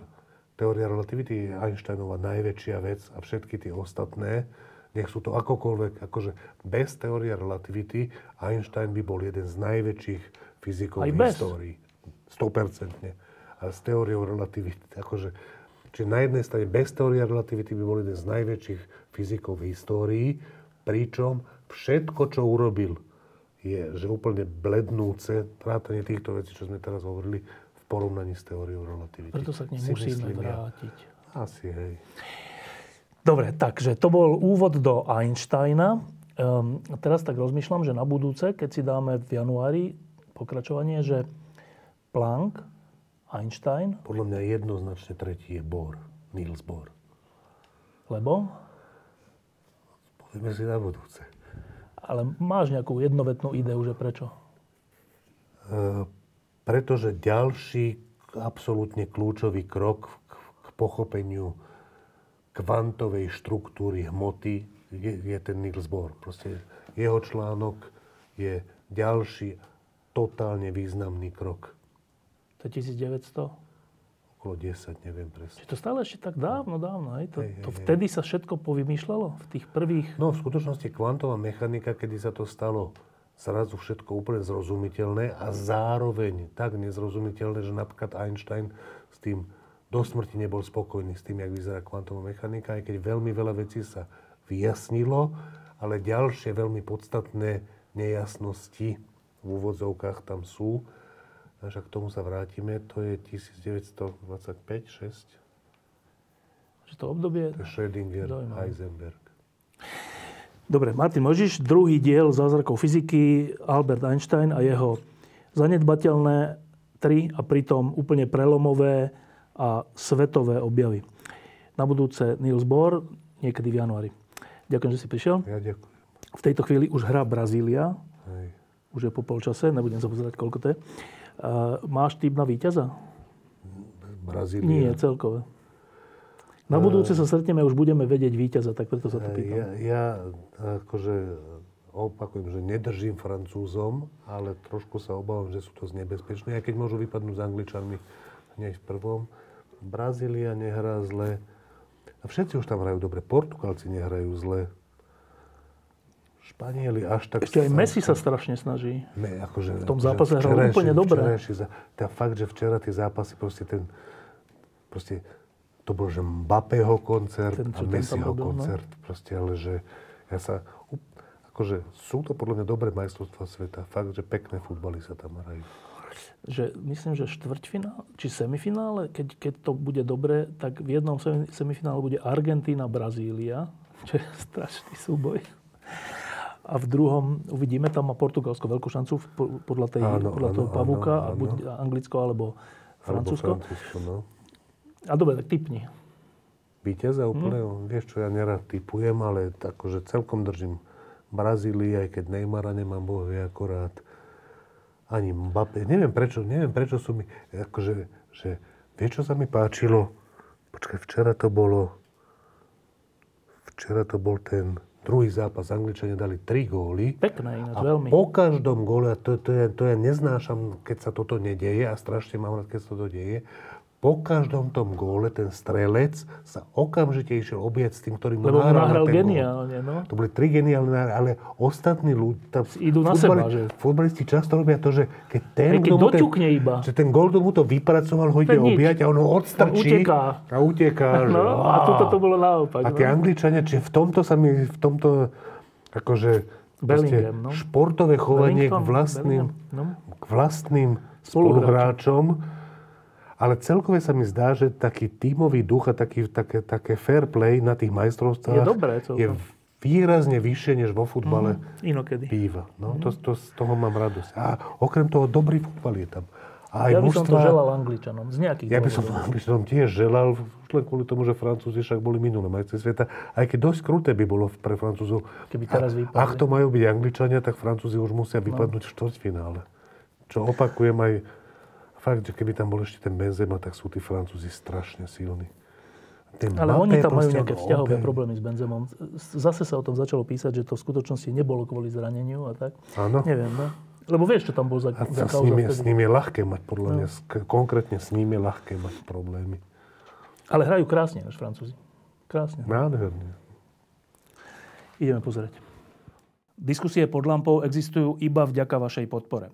Teória relativity je Einsteinova najväčšia vec a všetky tie ostatné nech sú to akokoľvek, akože bez teórie relativity Einstein by bol jeden z najväčších fyzikov v histórii. 100%. A s teóriou relativity, akože, čiže na jednej strane bez teórie relativity by bol jeden z najväčších fyzikov v histórii, pričom všetko, čo urobil, je, že úplne blednúce, vrátanie týchto vecí, čo sme teraz hovorili, v porovnaní s teóriou relativity. Preto sa k nej musíme vrátiť. Ja. Asi, hej. Dobre, takže to bol úvod do Einsteina. Um, teraz tak rozmýšľam, že na budúce, keď si dáme v januári pokračovanie, že Planck, Einstein... Podľa mňa jednoznačne tretí je Bohr, Niels Bohr. Lebo? Povieme si na budúce. Ale máš nejakú jednovetnú ideu, že prečo? E, pretože ďalší absolútne kľúčový krok k, k pochopeniu kvantovej štruktúry hmoty je, je ten Niels Bohr. Proste jeho článok je ďalší totálne významný krok. To je 1900? Okolo 10, neviem presne. Čiže to stále ešte tak dávno, dávno. Hej? To, hej, to hej, vtedy hej. sa všetko povymýšľalo? V tých prvých... No v skutočnosti kvantová mechanika, kedy sa to stalo zrazu všetko úplne zrozumiteľné a zároveň tak nezrozumiteľné, že napríklad Einstein s tým do smrti nebol spokojný s tým, jak vyzerá kvantová mechanika, aj keď veľmi veľa vecí sa vyjasnilo, ale ďalšie veľmi podstatné nejasnosti v úvodzovkách tam sú. Až k tomu sa vrátime, to je 1925-6. Že to obdobie... To Schrödinger, Heisenberg. Dobre, Martin Možiš, druhý diel zázrakov fyziky, Albert Einstein a jeho zanedbateľné tri a pritom úplne prelomové a svetové objavy. Na budúce Niels Bohr, niekedy v januári. Ďakujem, že si prišiel. Ja ďakujem. V tejto chvíli už hrá Brazília. Hej. Už je po polčase, nebudem sa pozerať, koľko to je. máš typ na víťaza? Brazília? Nie, celkové. Na budúce sa stretneme, už budeme vedieť víťaza, tak preto sa to pýtam. Ja, ja akože opakujem, že nedržím Francúzom, ale trošku sa obávam, že sú to nebezpečné, aj keď môžu vypadnúť s Angličanmi hneď v prvom. Brazília nehrá zle. A všetci už tam hrajú dobre. Portugalci nehrajú zle. Španieli až tak... Ešte aj Messi sa strašne snaží. Ne, akože, v tom zápase hral úplne dobre. Za, tá fakt, že včera tie zápasy, proste ten proste to bol, že Mbappého koncert Ten, a Messiho no. koncert. Proste, ale že ja sa... Akože sú to podľa mňa dobré majstrovstvá sveta. Fakt, že pekné futbaly sa tam hrajú. Že myslím, že štvrťfinále, či semifinále, keď, keď to bude dobre, tak v jednom semi- semifinále bude Argentína, Brazília, čo je strašný súboj. A v druhom uvidíme, tam má Portugalsko veľkú šancu podľa, tej, Áno, podľa áno, toho áno, pavúka, a áno. buď Anglicko alebo Francúzsko. Alebo Francúzsko, no. A dobre, tak typni. Úplne, Hm. vieš čo, ja nerad typujem, ale akože celkom držím Brazílii, aj keď Neymara nemám, Boh vie akorát. Ani Mbappé. Neviem prečo, neviem prečo sú mi, akože, že, vieš čo sa mi páčilo? Počkaj, včera to bolo, včera to bol ten druhý zápas. Angličania dali tri góly. Pekné ináč, A veľmi. po každom góle, a to, to, ja, to ja neznášam, keď sa toto nedeje a strašne mám rád, keď sa toto deje, po každom tom góle ten strelec sa okamžite išiel objať s tým, ktorý Lebo nahral na nahral ten gól. geniálne, no. To boli tri geniálne, náhry, ale ostatní ľudia, tam Idú na seba, že? Futbalisti často robia to, že keď ten, Aj keď mu ten, iba. že ten gól, kto mu to vypracoval, ho ide objať a on ho odstrčí. On uteká. A uteká. že No, a toto to bolo naopak. A tie no. Angličania, čiže v tomto sa mi, v tomto, akože, Bellingham, no. športové chovanie k vlastným, Bellingham, no. k vlastným Spoluhráčom. Ale celkové sa mi zdá, že taký tímový duch a taký, také, také fair play na tých majstrovstvách Je dobré je výrazne vyššie, než vo futbale Inokedy. býva. No, to, to, z toho mám radosť. A okrem toho, dobrý futbal je tam. A aj Ja by som to mužstva- želal Angličanom. Z nejakých ja by som, som tiež želal, už len kvôli tomu, že Francúzi však boli minulé majstri sveta, aj keď dosť kruté by bolo pre Francúzov. Keby teraz A- vypadli. Ak to majú byť Angličania, tak Francúzi už musia vypadnúť v štvrťfinále. Čo opakujem aj fakt, že keby tam bol ešte ten Benzema, tak sú tí Francúzi strašne silní. Ten Ale oni tam majú nejaké vzťahové obeň. problémy s Benzemom. Zase sa o tom začalo písať, že to v skutočnosti nebolo kvôli zraneniu a tak. Áno. Neviem, no. Lebo vieš, čo tam bol za, A za s ním, je, s ním je ľahké mať, podľa No. mňa, konkrétne s ním je ľahké mať problémy. Ale hrajú krásne, než Francúzi. Krásne. Nádherne. Ideme pozrieť. Diskusie pod lampou existujú iba vďaka vašej podpore.